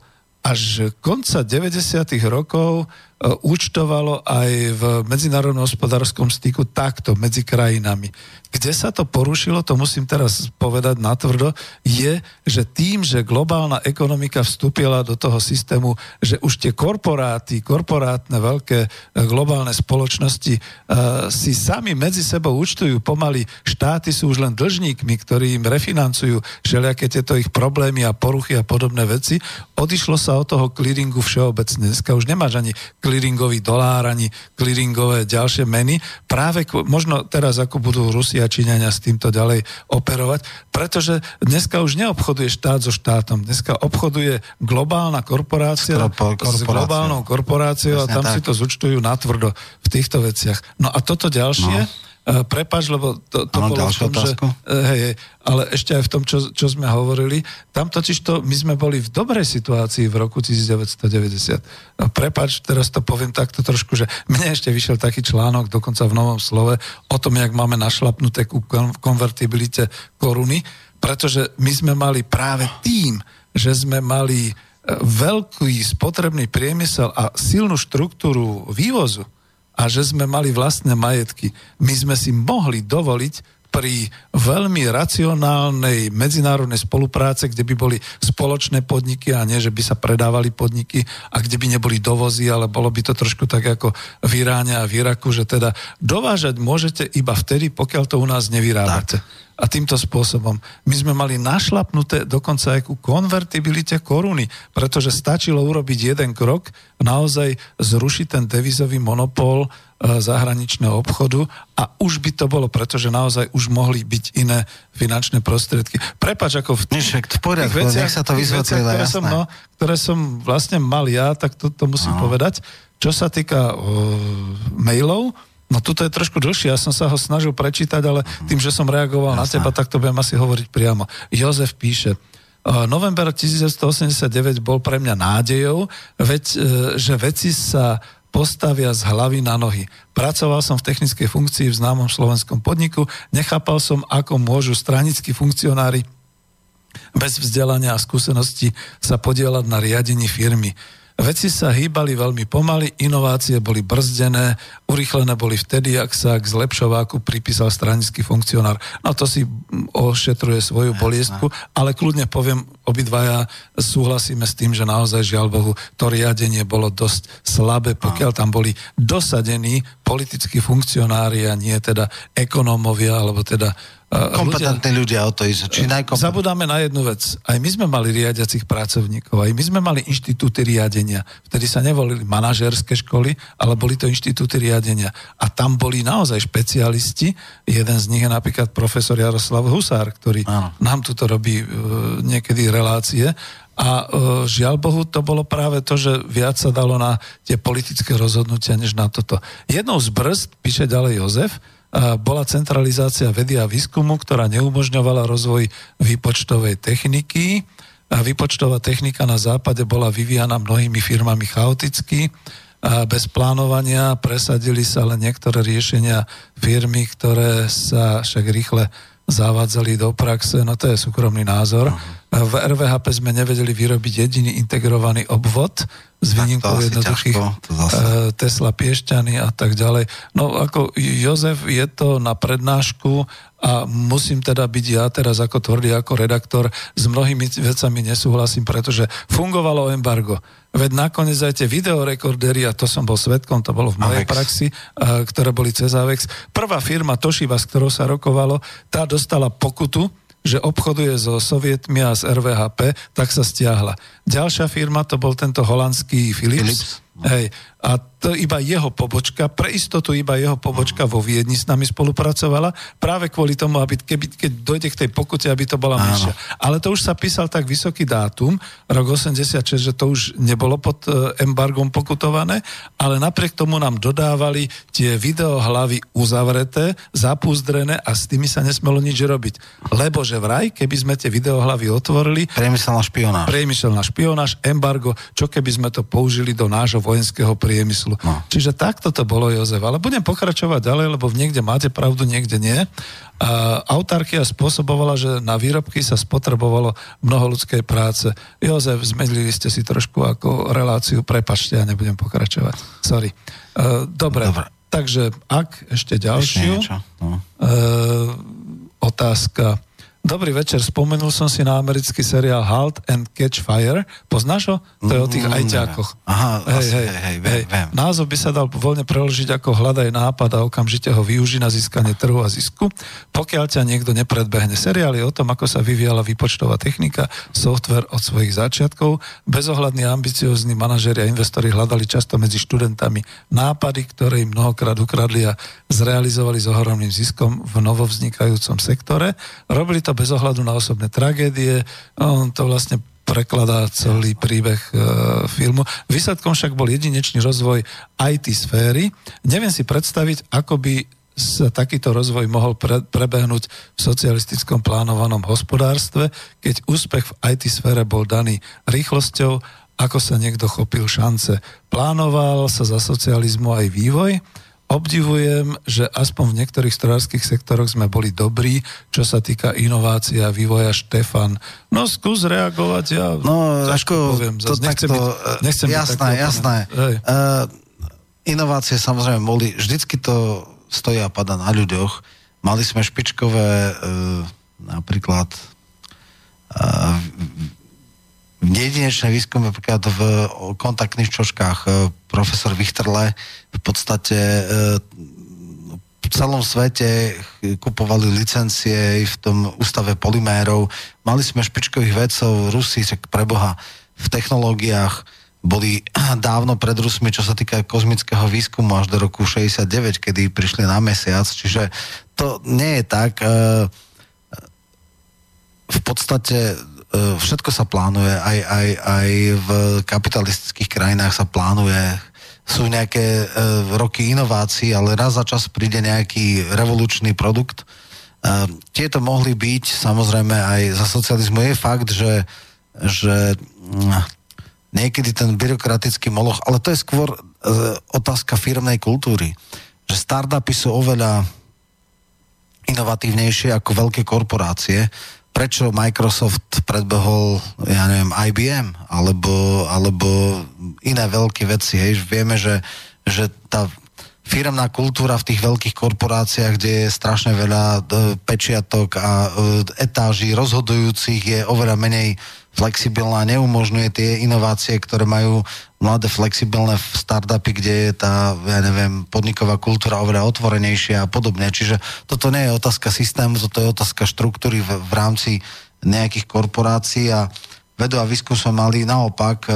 Speaker 1: až konca 90. rokov účtovalo aj v medzinárodnom hospodárskom styku takto medzi krajinami. Kde sa to porušilo, to musím teraz povedať natvrdo, je, že tým, že globálna ekonomika vstúpila do toho systému, že už tie korporáty, korporátne veľké e, globálne spoločnosti uh, si sami medzi sebou účtujú pomaly, štáty sú už len dlžníkmi, ktorí im refinancujú všelijaké tieto ich problémy a poruchy a podobné veci, odišlo sa od toho clearingu všeobecne. Dneska už nemáš ani clearingový dolár, ani clearingové ďalšie meny. Práve možno teraz, ako budú Rusi a Číňania s týmto ďalej operovať, pretože dneska už neobchoduje štát so štátom. Dneska obchoduje globálna korporácia s globálnou korporáciou Presne a tam tak. si to zúčtujú natvrdo v týchto veciach. No a toto ďalšie, no prepač, lebo to, to ano, bolo v tom, otázku. že... Uh, hej, ale ešte aj v tom, čo, čo sme hovorili, tam totiž to, my sme boli v dobrej situácii v roku 1990. A prepač, teraz to poviem takto trošku, že mne ešte vyšiel taký článok, dokonca v Novom slove, o tom, jak máme našlapnuté ku konvertibilite koruny, pretože my sme mali práve tým, že sme mali e, veľký spotrebný priemysel a silnú štruktúru vývozu, a že sme mali vlastné majetky. My sme si mohli dovoliť pri veľmi racionálnej medzinárodnej spolupráce, kde by boli spoločné podniky a nie, že by sa predávali podniky a kde by neboli dovozy, ale bolo by to trošku tak ako v Iráne a v Iraku, že teda dovážať môžete iba vtedy, pokiaľ to u nás nevyrábate. Tak a týmto spôsobom. My sme mali našlapnuté dokonca aj ku konvertibilite koruny, pretože stačilo urobiť jeden krok, naozaj zrušiť ten devizový monopol e, zahraničného obchodu a už by to bolo, pretože naozaj už mohli byť iné finančné prostriedky. Prepač, ako v
Speaker 3: tých, v poriadku, veciach, nech sa to vysvetlilo,
Speaker 1: ktoré som, no, ktoré som vlastne mal ja, tak to, to musím no. povedať. Čo sa týka o, mailov, No tuto je trošku dlhšie, ja som sa ho snažil prečítať, ale tým, že som reagoval Jasne. na teba, tak to budem asi hovoriť priamo. Jozef píše, november 1989 bol pre mňa nádejou, veď, e, že veci sa postavia z hlavy na nohy. Pracoval som v technickej funkcii v známom slovenskom podniku, nechápal som, ako môžu stranickí funkcionári bez vzdelania a skúsenosti sa podielať na riadení firmy. Veci sa hýbali veľmi pomaly, inovácie boli brzdené, urychlené boli vtedy, ak sa k zlepšováku pripísal stranický funkcionár. No to si ošetruje svoju boliestku, ale kľudne poviem, obidvaja súhlasíme s tým, že naozaj žiaľ Bohu, to riadenie bolo dosť slabé, pokiaľ tam boli dosadení politickí funkcionári a nie teda ekonómovia, alebo teda
Speaker 3: Kompetentní ľudia, o to ísť. Či
Speaker 1: Zabudáme na jednu vec. Aj my sme mali riadiacich pracovníkov, aj my sme mali inštitúty riadenia. Vtedy sa nevolili manažerské školy, ale boli to inštitúty riadenia. A tam boli naozaj špecialisti. Jeden z nich je napríklad profesor Jaroslav Husár, ktorý Áno. nám tuto robí uh, niekedy relácie. A uh, žiaľ Bohu, to bolo práve to, že viac sa dalo na tie politické rozhodnutia, než na toto. Jednou z brzd, píše ďalej Jozef, bola centralizácia vedy a výskumu, ktorá neumožňovala rozvoj výpočtovej techniky. A výpočtová technika na západe bola vyvíjana mnohými firmami chaoticky, a bez plánovania presadili sa len niektoré riešenia firmy, ktoré sa však rýchle zavádzali do praxe, no to je súkromný názor. Uh-huh. V RVHP sme nevedeli vyrobiť jediný integrovaný obvod s výnimkou jednoduchých ťažko, Tesla Piešťany a tak ďalej. No ako Jozef je to na prednášku a musím teda byť ja teraz ako tvrdý, ako redaktor, s mnohými vecami nesúhlasím, pretože fungovalo embargo. Veď nakoniec aj tie videorekordery, a to som bol svetkom, to bolo v mojej Avex. praxi, a, ktoré boli cez Avex. Prvá firma Toshiba, s ktorou sa rokovalo, tá dostala pokutu, že obchoduje so sovietmi a z RVHP, tak sa stiahla. Ďalšia firma, to bol tento holandský Philips. Philips. Hej, a to iba jeho pobočka, pre istotu iba jeho pobočka vo Viedni s nami spolupracovala, práve kvôli tomu, aby keby, keď dojde k tej pokute, aby to bola menšia. Ale to už sa písal tak vysoký dátum, rok 86, že to už nebolo pod e, embargom pokutované, ale napriek tomu nám dodávali tie videohlavy uzavreté, zapúzdrené a s tými sa nesmelo nič robiť. Lebo že vraj, keby sme tie videohlavy otvorili...
Speaker 3: Priemyselná špionáž.
Speaker 1: Priemyselná špionáž, embargo, čo keby sme to použili do nášho vojenského priemyslu. No. Čiže takto to bolo, Jozef. Ale budem pokračovať ďalej, lebo niekde máte pravdu, niekde nie. A autarkia spôsobovala, že na výrobky sa spotrebovalo mnoho ľudskej práce. Jozef, zmedlili ste si trošku ako reláciu, prepačte, ja nebudem pokračovať. Sorry. Uh, dobre, dobre, takže ak ešte ďalšiu ešte no. uh, otázka Dobrý večer, spomenul som si na americký seriál Halt and Catch Fire. Poznáš ho? To je o tých mm, ajťákoch.
Speaker 3: Aha, hej, hej, hej, viem, viem.
Speaker 1: Názov by sa dal voľne preložiť ako hľadaj nápad a okamžite ho využí na získanie trhu a zisku. Pokiaľ ťa niekto nepredbehne. Seriál je o tom, ako sa vyvíjala výpočtová technika, software od svojich začiatkov. Bezohľadní ambiciozní manažeri a investori hľadali často medzi študentami nápady, ktoré im mnohokrát ukradli a zrealizovali s ohromným ziskom v novovznikajúcom sektore. Robili to bez ohľadu na osobné tragédie. On to vlastne prekladá celý príbeh e, filmu. Výsledkom však bol jedinečný rozvoj IT sféry. Neviem si predstaviť, ako by sa takýto rozvoj mohol pre, prebehnúť v socialistickom plánovanom hospodárstve, keď úspech v IT sfére bol daný rýchlosťou, ako sa niekto chopil šance. Plánoval sa za socializmu aj vývoj, obdivujem, že aspoň v niektorých strojárských sektoroch sme boli dobrí, čo sa týka inovácia a vývoja Štefan. No skús reagovať, ja
Speaker 3: no, ako, poviem.
Speaker 1: to nechcem takto, byť, nechcem
Speaker 3: jasné, byť jasné. Uh, inovácie samozrejme boli, vždycky to stojí a pada na ľuďoch. Mali sme špičkové uh, napríklad uh, jedinečné výskumy napríklad v kontaktných čoškách e, profesor Vichterle v podstate e, v celom svete kupovali licencie v tom ústave polymérov. Mali sme špičkových vedcov, Rusi, tak preboha, v technológiách boli dávno pred Rusmi, čo sa týka kozmického výskumu až do roku 69, kedy prišli na mesiac, čiže to nie je tak. E, v podstate všetko sa plánuje, aj, aj, aj v kapitalistických krajinách sa plánuje, sú nejaké uh, roky inovácií, ale raz za čas príde nejaký revolučný produkt. Uh, tieto mohli byť samozrejme aj za socializmu. Je fakt, že, že uh, niekedy ten byrokratický moloch, ale to je skôr e, otázka firmnej kultúry. Že startupy sú oveľa inovatívnejšie ako veľké korporácie. Prečo Microsoft predbehol, ja neviem, IBM alebo, alebo iné veľké veci, hej? Vieme, že, že tá firmná kultúra v tých veľkých korporáciách, kde je strašne veľa e, pečiatok a e, etáží rozhodujúcich, je oveľa menej flexibilná, neumožňuje tie inovácie, ktoré majú mladé flexibilné startupy, kde je tá, ja neviem, podniková kultúra oveľa otvorenejšia a podobne. Čiže toto nie je otázka systému, toto je otázka štruktúry v, v rámci nejakých korporácií a vedu a výskum sme mali naopak e,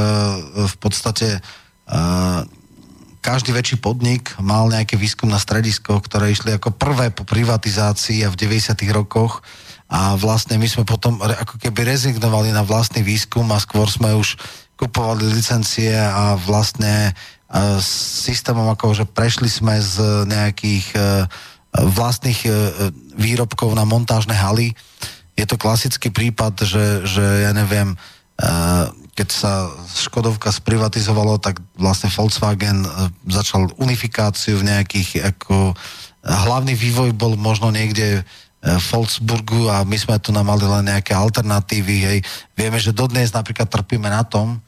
Speaker 3: v podstate každý väčší podnik mal nejaké výskumné stredisko, ktoré išli ako prvé po privatizácii a v 90. rokoch a vlastne my sme potom ako keby rezignovali na vlastný výskum a skôr sme už kupovali licencie a vlastne uh, systémom ako, že prešli sme z nejakých uh, vlastných uh, výrobkov na montážne haly. Je to klasický prípad, že, že ja neviem, keď sa Škodovka sprivatizovalo, tak vlastne Volkswagen e, začal unifikáciu v nejakých, ako hlavný vývoj bol možno niekde e, Volksburgu a my sme tu mali len nejaké alternatívy. Hej. Vieme, že dodnes napríklad trpíme na tom,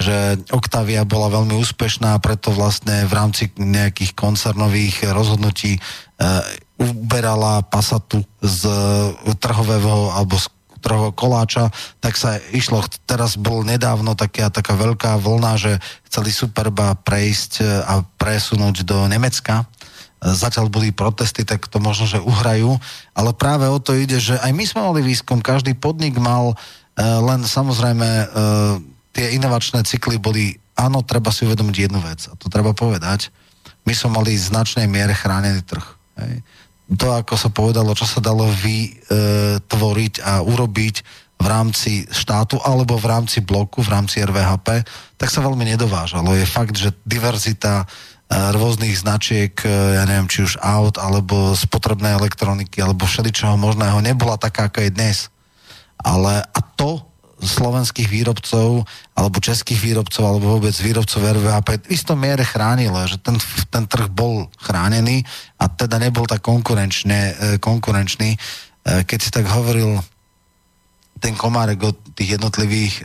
Speaker 3: že Octavia bola veľmi úspešná a preto vlastne v rámci nejakých koncernových rozhodnutí e, uberala Passatu z trhového alebo z trhového koláča, tak sa išlo, teraz bol nedávno taká, taká veľká vlna, že chceli Superba prejsť e, a presunúť do Nemecka. E, zatiaľ boli protesty, tak to možno, že uhrajú, ale práve o to ide, že aj my sme mali výskum, každý podnik mal, e, len samozrejme tie inovačné cykly boli, áno, treba si uvedomiť jednu vec, a to treba povedať, my sme mali značnej miere chránený trh. Hej to, ako sa povedalo, čo sa dalo vytvoriť a urobiť v rámci štátu alebo v rámci bloku, v rámci RVHP, tak sa veľmi nedovážalo. Je fakt, že diverzita e, rôznych značiek, e, ja neviem, či už aut, alebo spotrebnej elektroniky, alebo všeličoho možného, nebola taká, ako je dnes. Ale a to slovenských výrobcov alebo českých výrobcov alebo vôbec výrobcov RVHP v istom miere chránilo, že ten, ten trh bol chránený a teda nebol tak konkurenčne, e, konkurenčný. E, keď si tak hovoril ten komárek o tých jednotlivých e,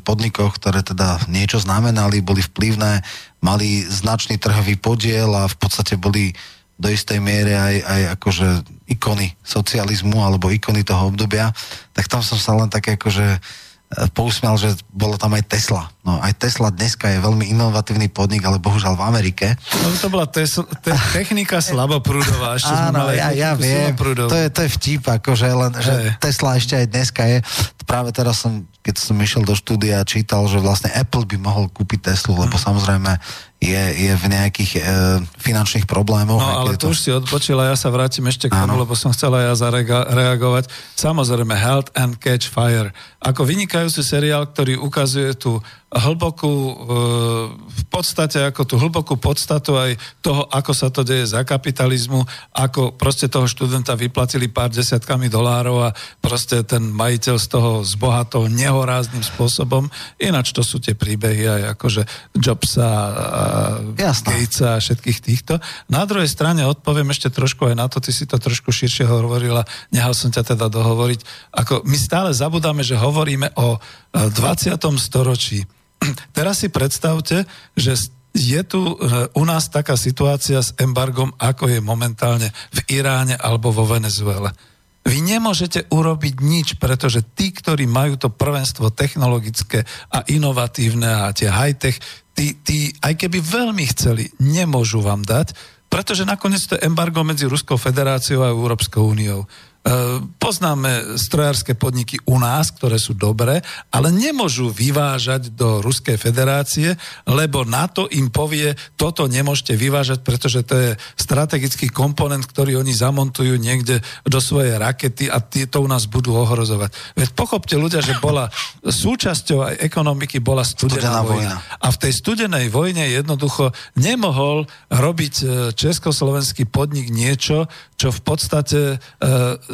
Speaker 3: podnikoch, ktoré teda niečo znamenali, boli vplyvné, mali značný trhový podiel a v podstate boli do istej miere aj, aj akože ikony socializmu alebo ikony toho obdobia, tak tam som sa len tak akože pousmial, že bolo tam aj Tesla. No aj Tesla dneska je veľmi inovatívny podnik, ale bohužiaľ v Amerike.
Speaker 1: No to bola tes- te- technika slaboprúdová. Ešte
Speaker 3: Áno, ja, ja viem. To je, to je vtip, akože len, že Tesla ešte aj dneska je. Práve teraz som, keď som išiel do štúdia, čítal, že vlastne Apple by mohol kúpiť Teslu, lebo mm. samozrejme je, je v nejakých e, finančných problémoch.
Speaker 1: No ale tu to... už si odpočil a ja sa vrátim ešte k tomu, lebo som chcela ja zareagovať. Samozrejme, Health and Catch Fire. Ako vynikajúci seriál, ktorý ukazuje tú hlbokú, e, v podstate ako tú hlbokú podstatu aj toho, ako sa to deje za kapitalizmu, ako proste toho študenta vyplatili pár desiatkami dolárov a proste ten majiteľ z toho zbohatol nehorázným spôsobom. Ináč to sú tie príbehy aj akože Jobsa a Gatesa a všetkých týchto. Na druhej strane odpoviem ešte trošku aj na to, ty si to trošku širšie hovorila, nehal som ťa teda dohovoriť. Ako my stále zabudáme, že hovoríme o 20. storočí teraz si predstavte, že je tu e, u nás taká situácia s embargom, ako je momentálne v Iráne alebo vo Venezuele. Vy nemôžete urobiť nič, pretože tí, ktorí majú to prvenstvo technologické a inovatívne a tie high-tech, tí, tí, aj keby veľmi chceli, nemôžu vám dať, pretože nakoniec to je embargo medzi Ruskou federáciou a Európskou úniou. E, poznáme strojárske podniky u nás, ktoré sú dobré, ale nemôžu vyvážať do Ruskej federácie, lebo NATO im povie, toto nemôžete vyvážať, pretože to je strategický komponent, ktorý oni zamontujú niekde do svojej rakety a to u nás budú ohrozovať. Veď pochopte ľudia, že bola súčasťou aj ekonomiky bola studená, studená vojna. vojna. A v tej studenej vojne jednoducho nemohol robiť e, československý podnik niečo, čo v podstate e,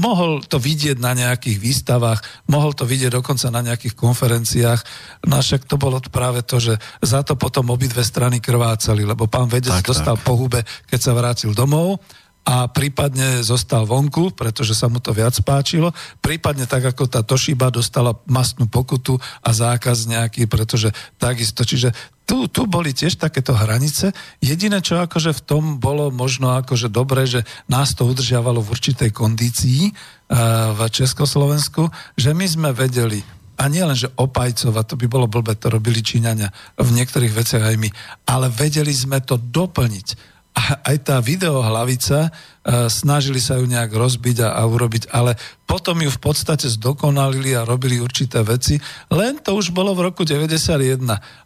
Speaker 1: mohol to vidieť na nejakých výstavách, mohol to vidieť dokonca na nejakých konferenciách, no však to bolo práve to, že za to potom obidve strany krvácali, lebo pán vedec tak, dostal tak. po hube, keď sa vrátil domov a prípadne zostal vonku, pretože sa mu to viac páčilo, prípadne tak ako tá Toshiba dostala mastnú pokutu a zákaz nejaký, pretože takisto, čiže tu, tu boli tiež takéto hranice. Jediné, čo akože v tom bolo možno akože dobré, že nás to udržiavalo v určitej kondícii uh, v Československu, že my sme vedeli, a nie len, že opajcovať, to by bolo blbé, to robili Číňania v niektorých veciach aj my, ale vedeli sme to doplniť aj tá videohlavica, snažili sa ju nejak rozbiť a, a urobiť, ale potom ju v podstate zdokonalili a robili určité veci, len to už bolo v roku 91.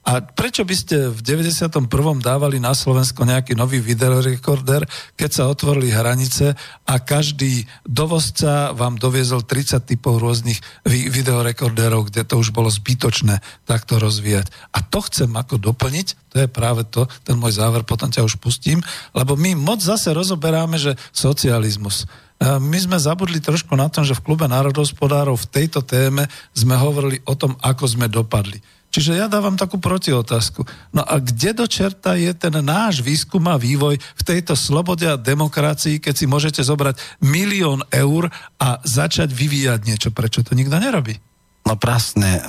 Speaker 1: A prečo by ste v 91. dávali na Slovensko nejaký nový videorekorder, keď sa otvorili hranice a každý dovozca vám doviezol 30 typov rôznych videorekorderov, kde to už bolo zbytočné takto rozvíjať. A to chcem ako doplniť, to je práve to, ten môj záver, potom ťa už pustím, lebo my moc zase rozoberáme, že socializmus my sme zabudli trošku na tom, že v klube národospodárov v tejto téme sme hovorili o tom, ako sme dopadli. Čiže ja dávam takú protiotázku. No a kde do čerta je ten náš výskum a vývoj v tejto slobode a demokracii, keď si môžete zobrať milión eur a začať vyvíjať niečo? Prečo to nikto nerobí?
Speaker 3: No prasne. E,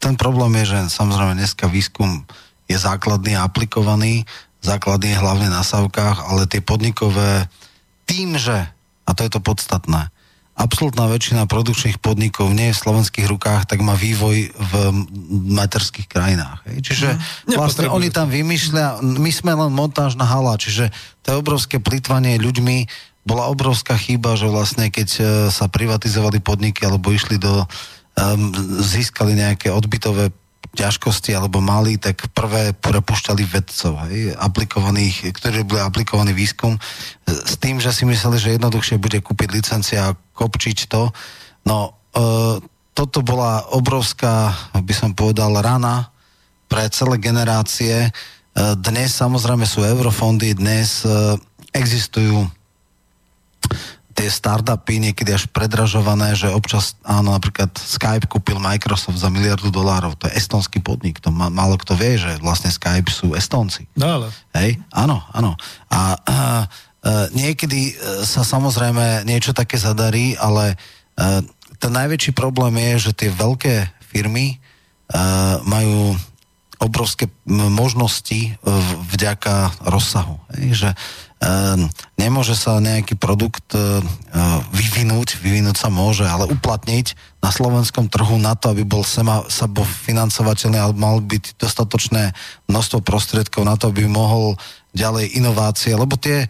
Speaker 3: ten problém je, že samozrejme dneska výskum je základný a aplikovaný, základný je hlavne na savkách, ale tie podnikové tým, že a to je to podstatné. Absolutná väčšina produkčných podnikov nie je v slovenských rukách, tak má vývoj v materských krajinách. Hej. Čiže mm, vlastne oni tam vymýšľa, my sme len montážna hala, čiže to obrovské plitvanie ľuďmi bola obrovská chyba, že vlastne keď e, sa privatizovali podniky alebo išli do, um, získali nejaké odbytové ťažkosti alebo mali, tak prvé prepušťali vedcov, hej, aplikovaných, ktorí boli aplikovaný výskum s tým, že si mysleli, že jednoduchšie bude kúpiť licencia a kopčiť to. No, e, toto bola obrovská, by som povedal, rana pre celé generácie. E, dnes samozrejme sú eurofondy, dnes e, existujú tie startupy niekedy až predražované, že občas, áno, napríklad Skype kúpil Microsoft za miliardu dolárov, to je estonský podnik, to ma, málo kto vie, že vlastne Skype sú Estonci.
Speaker 1: No ale.
Speaker 3: Hej, áno, áno. A, a, a niekedy e, sa samozrejme niečo také zadarí, ale e, ten najväčší problém je, že tie veľké firmy e, majú obrovské možnosti vďaka rozsahu. Hej, že nemôže sa nejaký produkt e, e, vyvinúť, vyvinúť sa môže, ale uplatniť na slovenskom trhu na to, aby bol sema, financovateľný, ale mal byť dostatočné množstvo prostriedkov na to, aby mohol ďalej inovácie, lebo tie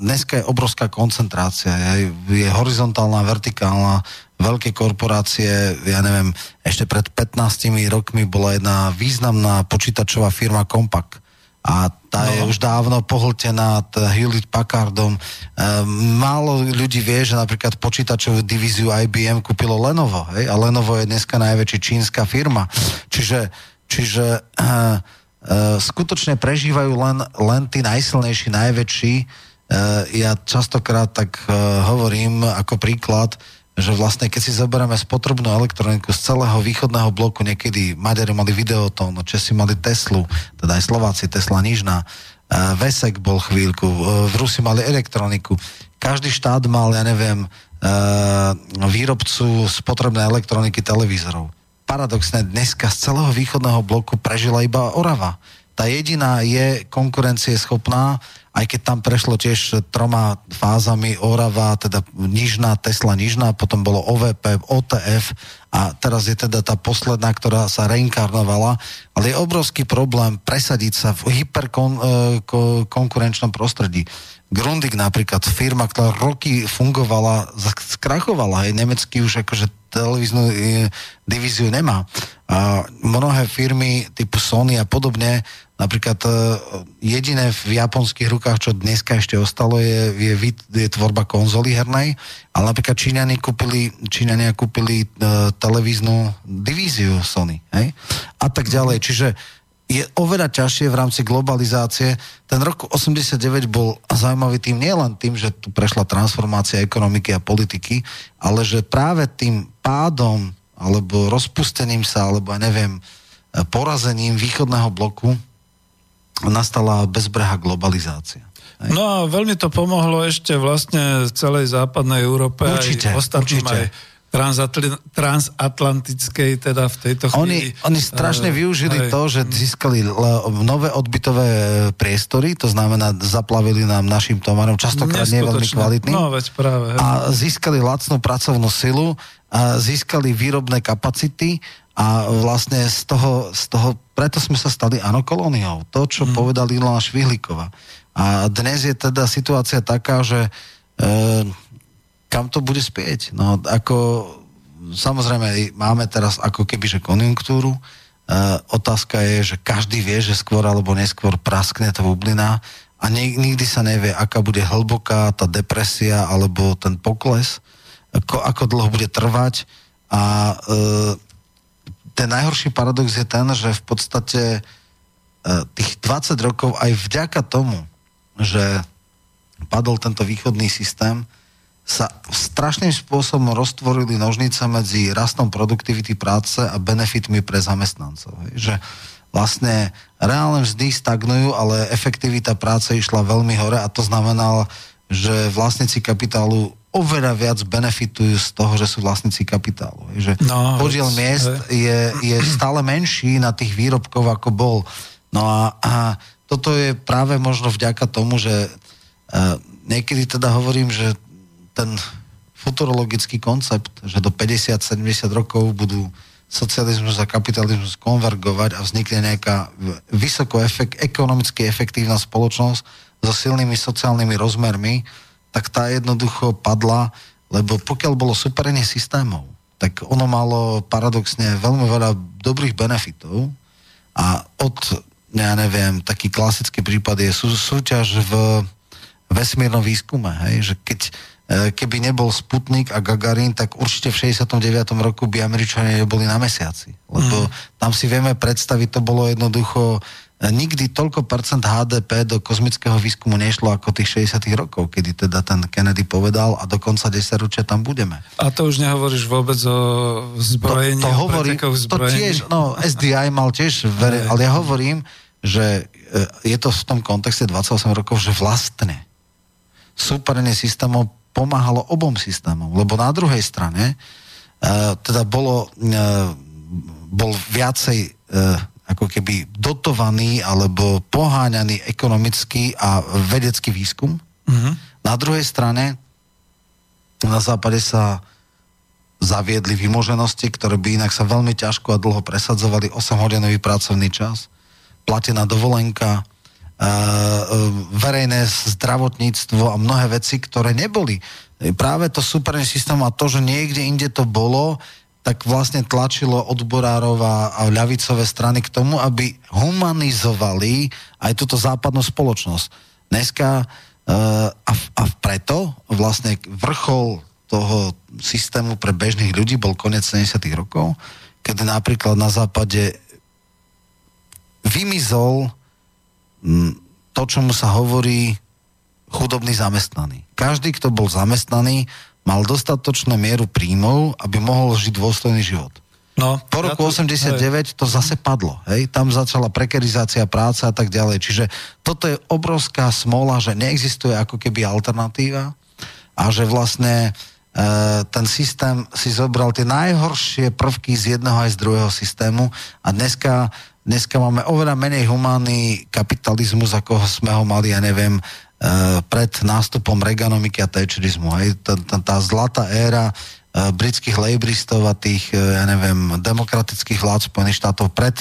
Speaker 3: dneska je obrovská koncentrácia, je, je horizontálna, vertikálna, veľké korporácie, ja neviem, ešte pred 15 rokmi bola jedna významná počítačová firma Compaq, a tá no. je už dávno pohltená Hewlett Packardom. E, málo ľudí vie, že napríklad počítačovú divíziu IBM kúpilo Lenovo, hej? a Lenovo je dneska najväčší čínska firma. Čiže, čiže e, e, skutočne prežívajú len, len tí najsilnejší, najväčší. E, ja častokrát tak e, hovorím ako príklad, že vlastne keď si zoberieme spotrebnú elektroniku z celého východného bloku, niekedy Maďari mali videotón, Česi mali Teslu, teda aj Slováci, Tesla Nižná, e, Vesek bol chvíľku, e, v Rusi mali elektroniku. Každý štát mal, ja neviem, e, výrobcu spotrebnej elektroniky televízorov. Paradoxne, dneska z celého východného bloku prežila iba Orava. Tá jediná je konkurencieschopná, aj keď tam prešlo tiež troma fázami Orava, teda Nižná, Tesla Nižná, potom bolo OVP, OTF a teraz je teda tá posledná, ktorá sa reinkarnovala, ale je obrovský problém presadiť sa v hyperkonkurenčnom e, prostredí. Grundig napríklad, firma, ktorá roky fungovala, skrachovala, aj nemecký už akože televíznu e, divíziu nemá. A mnohé firmy typu Sony a podobne Napríklad e, jediné v japonských rukách, čo dneska ešte ostalo, je, je, je tvorba konzoly hernej, ale napríklad Číňani kúpili, Číňania kúpili uh, televíznu divíziu Sony, hej? A tak ďalej. Čiže je oveľa ťažšie v rámci globalizácie. Ten rok 89 bol zaujímavý tým nielen tým, že tu prešla transformácia ekonomiky a politiky, ale že práve tým pádom alebo rozpustením sa, alebo ja neviem, porazením východného bloku nastala bezbreha globalizácia.
Speaker 1: No a veľmi to pomohlo ešte vlastne celej západnej Európe
Speaker 3: určite,
Speaker 1: aj ostatným
Speaker 3: určite.
Speaker 1: aj transatl- transatlantickej, teda v tejto chvíli.
Speaker 3: Oni, oni strašne
Speaker 1: uh,
Speaker 3: využili
Speaker 1: aj,
Speaker 3: to, že získali nové odbytové priestory, to znamená, zaplavili nám našim tovarom, častokrát nie veľmi kvalitným.
Speaker 1: No veď práve. hej.
Speaker 3: a získali lacnú pracovnú silu, a získali výrobné kapacity a vlastne z toho, z toho preto sme sa stali áno kolóniou. To, čo hmm. povedal Ilona Švihlíková. A dnes je teda situácia taká, že e, kam to bude spieť? No ako samozrejme máme teraz ako keby že konjunktúru. E, otázka je, že každý vie, že skôr alebo neskôr praskne tá bublina a nik- nikdy sa nevie, aká bude hlboká tá depresia alebo ten pokles, ako, ako dlho bude trvať a e, ten najhorší paradox je ten, že v podstate e, tých 20 rokov aj vďaka tomu, že padol tento východný systém, sa strašným spôsobom roztvorili nožnice medzi rastom produktivity práce a benefitmi pre zamestnancov. Že vlastne reálne mzdy stagnujú, ale efektivita práce išla veľmi hore a to znamenalo, že vlastníci kapitálu oveľa viac benefitujú z toho, že sú vlastníci kapitálu. Že
Speaker 1: No,
Speaker 3: podiel miest je, je stále menší na tých výrobkov, ako bol. No a, a toto je práve možno vďaka tomu, že uh, niekedy teda hovorím, že ten futurologický koncept, že do 50-70 rokov budú socializmus a kapitalizmus konvergovať a vznikne nejaká vysoko efekt, ekonomicky efektívna spoločnosť so silnými sociálnymi rozmermi, tak tá jednoducho padla, lebo pokiaľ bolo superenie systémov, tak ono malo paradoxne veľmi veľa dobrých benefitov a od, ja neviem, taký klasický prípad je sú, súťaž v vesmírnom výskume, hej, že keď e, keby nebol Sputnik a Gagarin, tak určite v 69. roku by Američania neboli na mesiaci. Lebo mm. tam si vieme predstaviť, to bolo jednoducho nikdy toľko percent HDP do kozmického výskumu nešlo ako tých 60 rokov, kedy teda ten Kennedy povedal a do konca 10 ročia tam budeme.
Speaker 1: A to už nehovoríš vôbec o zbrojení,
Speaker 3: to, to
Speaker 1: o
Speaker 3: hovorím,
Speaker 1: pretekoch
Speaker 3: to
Speaker 1: zbrojení.
Speaker 3: tiež, no SDI mal tiež, vere, ale ja hovorím, že e, je to v tom kontexte 28 rokov, že vlastne súperenie systémov pomáhalo obom systémom, lebo na druhej strane uh, teda bolo, uh, bol viacej ako keby dotovaný alebo poháňaný ekonomický a vedecký výskum.
Speaker 1: Mhm.
Speaker 3: Na druhej strane na západe sa zaviedli vymoženosti, ktoré by inak sa veľmi ťažko a dlho presadzovali, 8-hodinový pracovný čas, platená dovolenka, uh, verejné zdravotníctvo a mnohé veci, ktoré neboli. Práve to superný systém a to, že niekde inde to bolo, tak vlastne tlačilo odborárov a, a ľavicové strany k tomu, aby humanizovali aj túto západnú spoločnosť. Dneska uh, a, a preto vlastne vrchol toho systému pre bežných ľudí bol koniec 70 rokov, keď napríklad na západe vymizol to, čomu sa hovorí chudobný zamestnaný. Každý, kto bol zamestnaný, mal dostatočnú mieru príjmov, aby mohol žiť dôstojný život.
Speaker 1: No,
Speaker 3: Po roku
Speaker 1: ja to-
Speaker 3: 89 to zase padlo. Hej? Tam začala prekerizácia práce a tak ďalej. Čiže toto je obrovská smola, že neexistuje ako keby alternatíva a že vlastne e, ten systém si zobral tie najhoršie prvky z jedného aj z druhého systému a dneska, dneska máme oveľa menej humánny kapitalizmus, ako sme ho mali, ja neviem, pred nástupom Reaganomiky a Thatcherizmu. Hej? Tá, tá, tá zlatá éra e, britských lejbristov a tých, e, ja neviem, demokratických vlád Spojených štátov pred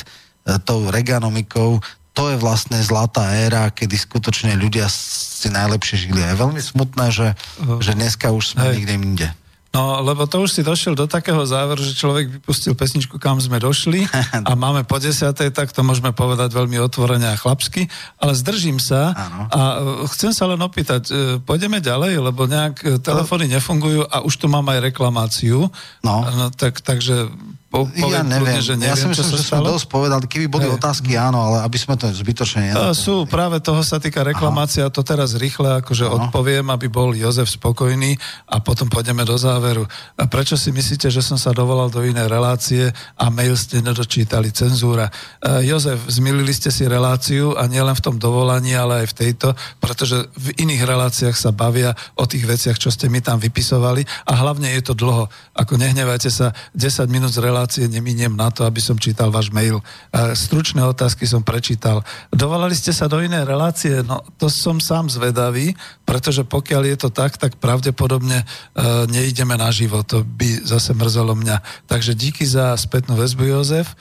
Speaker 3: tou Reaganomikou, to je vlastne zlatá éra, kedy skutočne ľudia si najlepšie žili. Je veľmi smutné, že, že dneska už sme
Speaker 1: Hej.
Speaker 3: niekde inde.
Speaker 1: No, lebo to už si došiel do takého záveru, že človek vypustil pesničku, kam sme došli a máme po desiatej, tak to môžeme povedať veľmi otvorene a chlapsky, ale zdržím sa
Speaker 3: Áno.
Speaker 1: a e, chcem sa len opýtať, e, pôjdeme ďalej, lebo nejak e, telefóny nefungujú a už tu mám aj reklamáciu.
Speaker 3: No.
Speaker 1: no tak, takže po,
Speaker 3: ja neviem,
Speaker 1: kľudne, že neviem,
Speaker 3: ja si myslím,
Speaker 1: čo
Speaker 3: že
Speaker 1: sa
Speaker 3: sme
Speaker 1: stalo?
Speaker 3: dosť povedali, keby boli
Speaker 1: Hej.
Speaker 3: otázky, áno, ale aby sme to zbytočne nenaťahli.
Speaker 1: sú, práve toho sa týka reklamácia, to teraz rýchle akože
Speaker 3: Áno.
Speaker 1: odpoviem, aby bol Jozef spokojný a potom pôjdeme do záveru. A prečo si myslíte, že som sa dovolal do inej relácie a mail ste nedočítali, cenzúra? Uh, Jozef, zmilili ste si reláciu a nielen v tom dovolaní, ale aj v tejto, pretože v iných reláciách sa bavia o tých veciach, čo ste mi tam vypisovali a hlavne je to dlho. Ako nehnevajte sa, 10 minút z relácie neminiem na to, aby som čítal váš mail. Uh, Stručné otázky som prečítal. Dovolali ste sa do inej relácie? No, to som sám zvedavý, pretože pokiaľ je to tak, tak pravdepodobne uh, neideme na život. To by zase mrzelo mňa. Takže díky za spätnú väzbu, Jozef.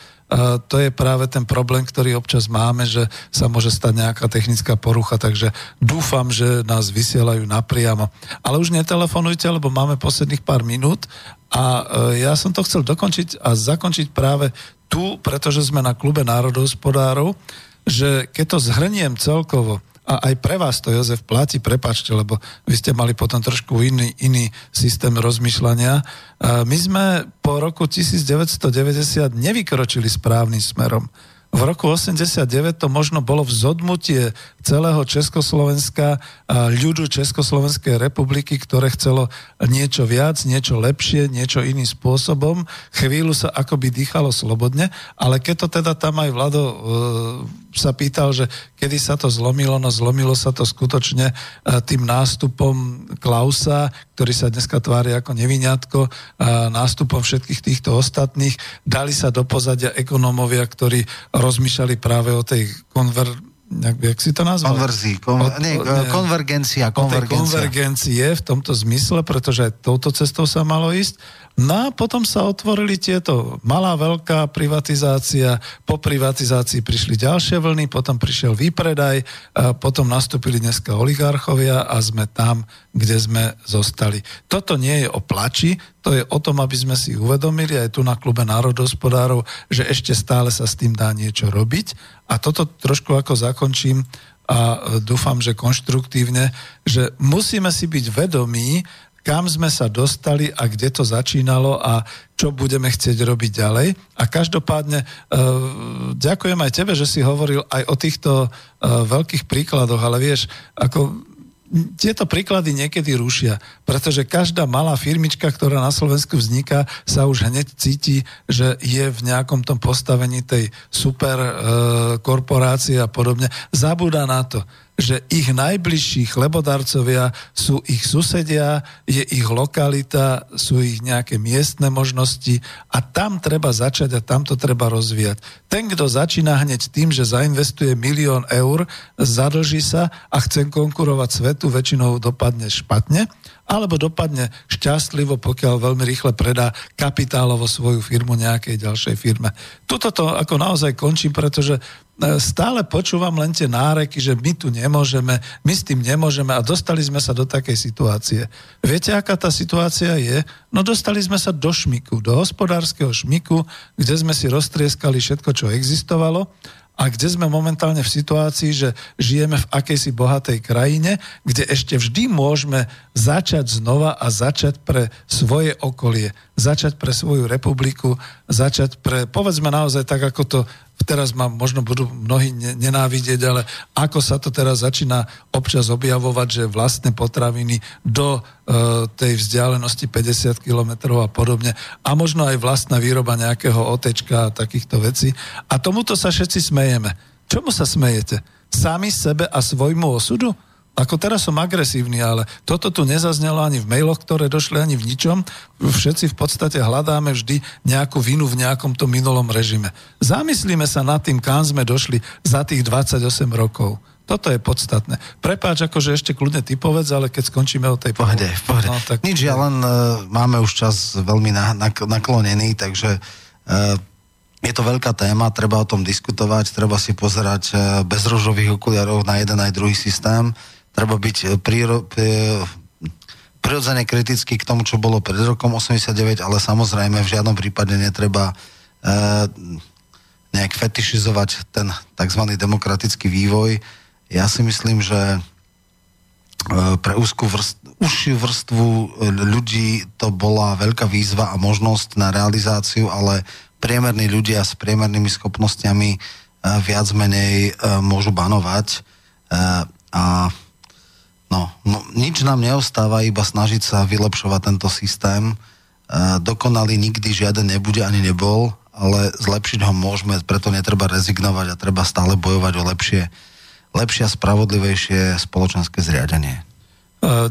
Speaker 1: To je práve ten problém, ktorý občas máme, že sa môže stať nejaká technická porucha, takže dúfam, že nás vysielajú napriamo. Ale už netelefonujte, lebo máme posledných pár minút a uh, ja som to chcel dokončiť a zakončiť práve tu, pretože sme na klube národohospodárov, že keď to zhrniem celkovo, a aj pre vás to, Jozef, platí, prepačte, lebo vy ste mali potom trošku iný, iný systém rozmýšľania. A My sme po roku 1990 nevykročili správnym smerom. V roku 89 to možno bolo vzodmutie celého Československa, a ľudu Československej republiky, ktoré chcelo niečo viac, niečo lepšie, niečo iným spôsobom. Chvíľu sa akoby dýchalo slobodne, ale keď to teda tam aj Vlado e, sa pýtal, že kedy sa to zlomilo, no zlomilo sa to skutočne e, tým nástupom Klausa, ktorý sa dneska tvári ako neviňatko, a nástupom všetkých týchto ostatných. Dali sa do pozadia ekonómovia, ktorí rozmýšľali práve o tej konver... Jak, jak si to nazval?
Speaker 3: Konverzii, kon,
Speaker 1: O-
Speaker 3: nie,
Speaker 1: nie.
Speaker 3: konvergencia, konvergencia.
Speaker 1: konvergencie v tomto zmysle, pretože touto cestou sa malo ísť. No a potom sa otvorili tieto malá, veľká privatizácia, po privatizácii prišli ďalšie vlny, potom prišiel výpredaj, a potom nastúpili dneska oligarchovia a sme tam, kde sme zostali. Toto nie je o plači, to je o tom, aby sme si uvedomili aj tu na klube národospodárov, že ešte stále sa s tým dá niečo robiť. A toto trošku ako zakončím a dúfam, že konštruktívne, že musíme si byť vedomí, kam sme sa dostali a kde to začínalo a čo budeme chcieť robiť ďalej. A každopádne e, ďakujem aj tebe, že si hovoril aj o týchto e, veľkých príkladoch, ale vieš, ako tieto príklady niekedy rušia, pretože každá malá firmička, ktorá na Slovensku vzniká, sa už hneď cíti, že je v nejakom tom postavení tej super e, korporácie a podobne. Zabúda na to, že ich najbližší chlebodarcovia sú ich susedia, je ich lokalita, sú ich nejaké miestne možnosti a tam treba začať a tam to treba rozvíjať. Ten, kto začína hneď tým, že zainvestuje milión eur, zadlží sa a chce konkurovať svetu, väčšinou dopadne špatne, alebo dopadne šťastlivo, pokiaľ veľmi rýchle predá kapitálovo svoju firmu nejakej ďalšej firme. Tuto to ako naozaj končím, pretože stále počúvam len tie náreky, že my tu nemôžeme, my s tým nemôžeme a dostali sme sa do takej situácie. Viete, aká tá situácia je? No dostali sme sa do šmiku, do hospodárskeho šmiku, kde sme si roztrieskali všetko, čo existovalo a kde sme momentálne v situácii, že žijeme v akejsi bohatej krajine, kde ešte vždy môžeme začať znova a začať pre svoje okolie, začať pre svoju republiku, začať pre, povedzme naozaj tak, ako to teraz ma možno budú mnohí ne- nenávidieť, ale ako sa to teraz začína občas objavovať, že vlastné potraviny do e, tej vzdialenosti 50 kilometrov a podobne a možno aj vlastná výroba nejakého otečka a takýchto vecí. A tomuto sa všetci smejeme. Čomu sa smejete? Sami sebe a svojmu osudu? Ako teraz som agresívny, ale toto tu nezaznelo ani v mailoch, ktoré došli ani v ničom. Všetci v podstate hľadáme vždy nejakú vinu v nejakom tom minulom režime. Zamyslíme sa nad tým, kam sme došli za tých 28 rokov. Toto je podstatné. Prepáč, akože ešte kľudne ty povedz, ale keď skončíme o tej
Speaker 3: pohode, pohode.
Speaker 1: No, tak...
Speaker 3: Nič, ja len uh, máme už čas veľmi na, na, naklonený, takže uh, je to veľká téma, treba o tom diskutovať, treba si pozerať uh, bez rožových okuliarov na jeden aj druhý systém, treba byť uh, príro, uh, prirodzene kritický k tomu, čo bolo pred rokom 89, ale samozrejme v žiadnom prípade netreba uh, nejak fetišizovať ten tzv. demokratický vývoj. Ja si myslím, že pre úzkú vrst, užšiu vrstvu ľudí to bola veľká výzva a možnosť na realizáciu, ale priemerní ľudia s priemernými schopnosťami viac menej môžu banovať a no, no, nič nám neostáva, iba snažiť sa vylepšovať tento systém. Dokonalý nikdy žiaden nebude ani nebol, ale zlepšiť ho môžeme, preto netreba rezignovať a treba stále bojovať o lepšie, lepšie a spravodlivejšie spoločenské zriadenie.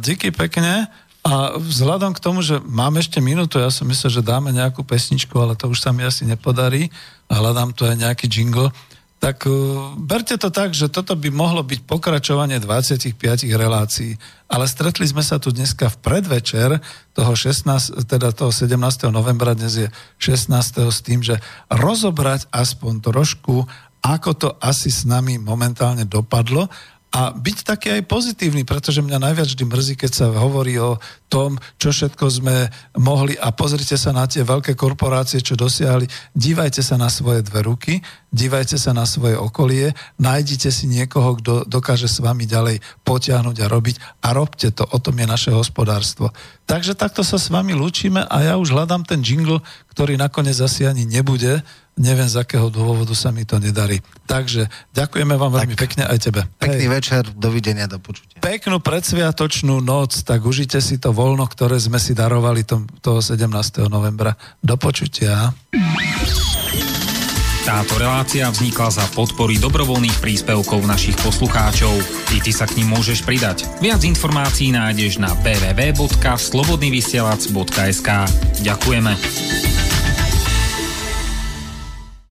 Speaker 1: Díky pekne. A vzhľadom k tomu, že máme ešte minútu, ja som myslel, že dáme nejakú pesničku, ale to už sa mi asi nepodarí. Hľadám tu aj nejaký jingle tak uh, berte to tak, že toto by mohlo byť pokračovanie 25 relácií, ale stretli sme sa tu dneska v predvečer toho 16, teda toho 17. novembra, dnes je 16. s tým, že rozobrať aspoň trošku, ako to asi s nami momentálne dopadlo a byť taký aj pozitívny, pretože mňa najviac vždy mrzí, keď sa hovorí o tom, čo všetko sme mohli a pozrite sa na tie veľké korporácie, čo dosiahli. Dívajte sa na svoje dve ruky, dívajte sa na svoje okolie, nájdite si niekoho, kto dokáže s vami ďalej potiahnuť a robiť a robte to, o tom je naše hospodárstvo. Takže takto sa s vami lúčime a ja už hľadám ten jingle, ktorý nakoniec asi ani nebude, neviem z akého dôvodu sa mi to nedarí. Takže ďakujeme vám veľmi tak, pekne aj tebe.
Speaker 3: Pekný Hej. večer, dovidenia, do počutia.
Speaker 1: Peknú predsviatočnú noc, tak užite si to voľno, ktoré sme si darovali tom, toho 17. novembra. Do počutia.
Speaker 7: Táto relácia vznikla za podpory dobrovoľných príspevkov našich poslucháčov. I ty sa k ním môžeš pridať. Viac informácií nájdeš na www.slobodnyvysielac.sk Ďakujeme.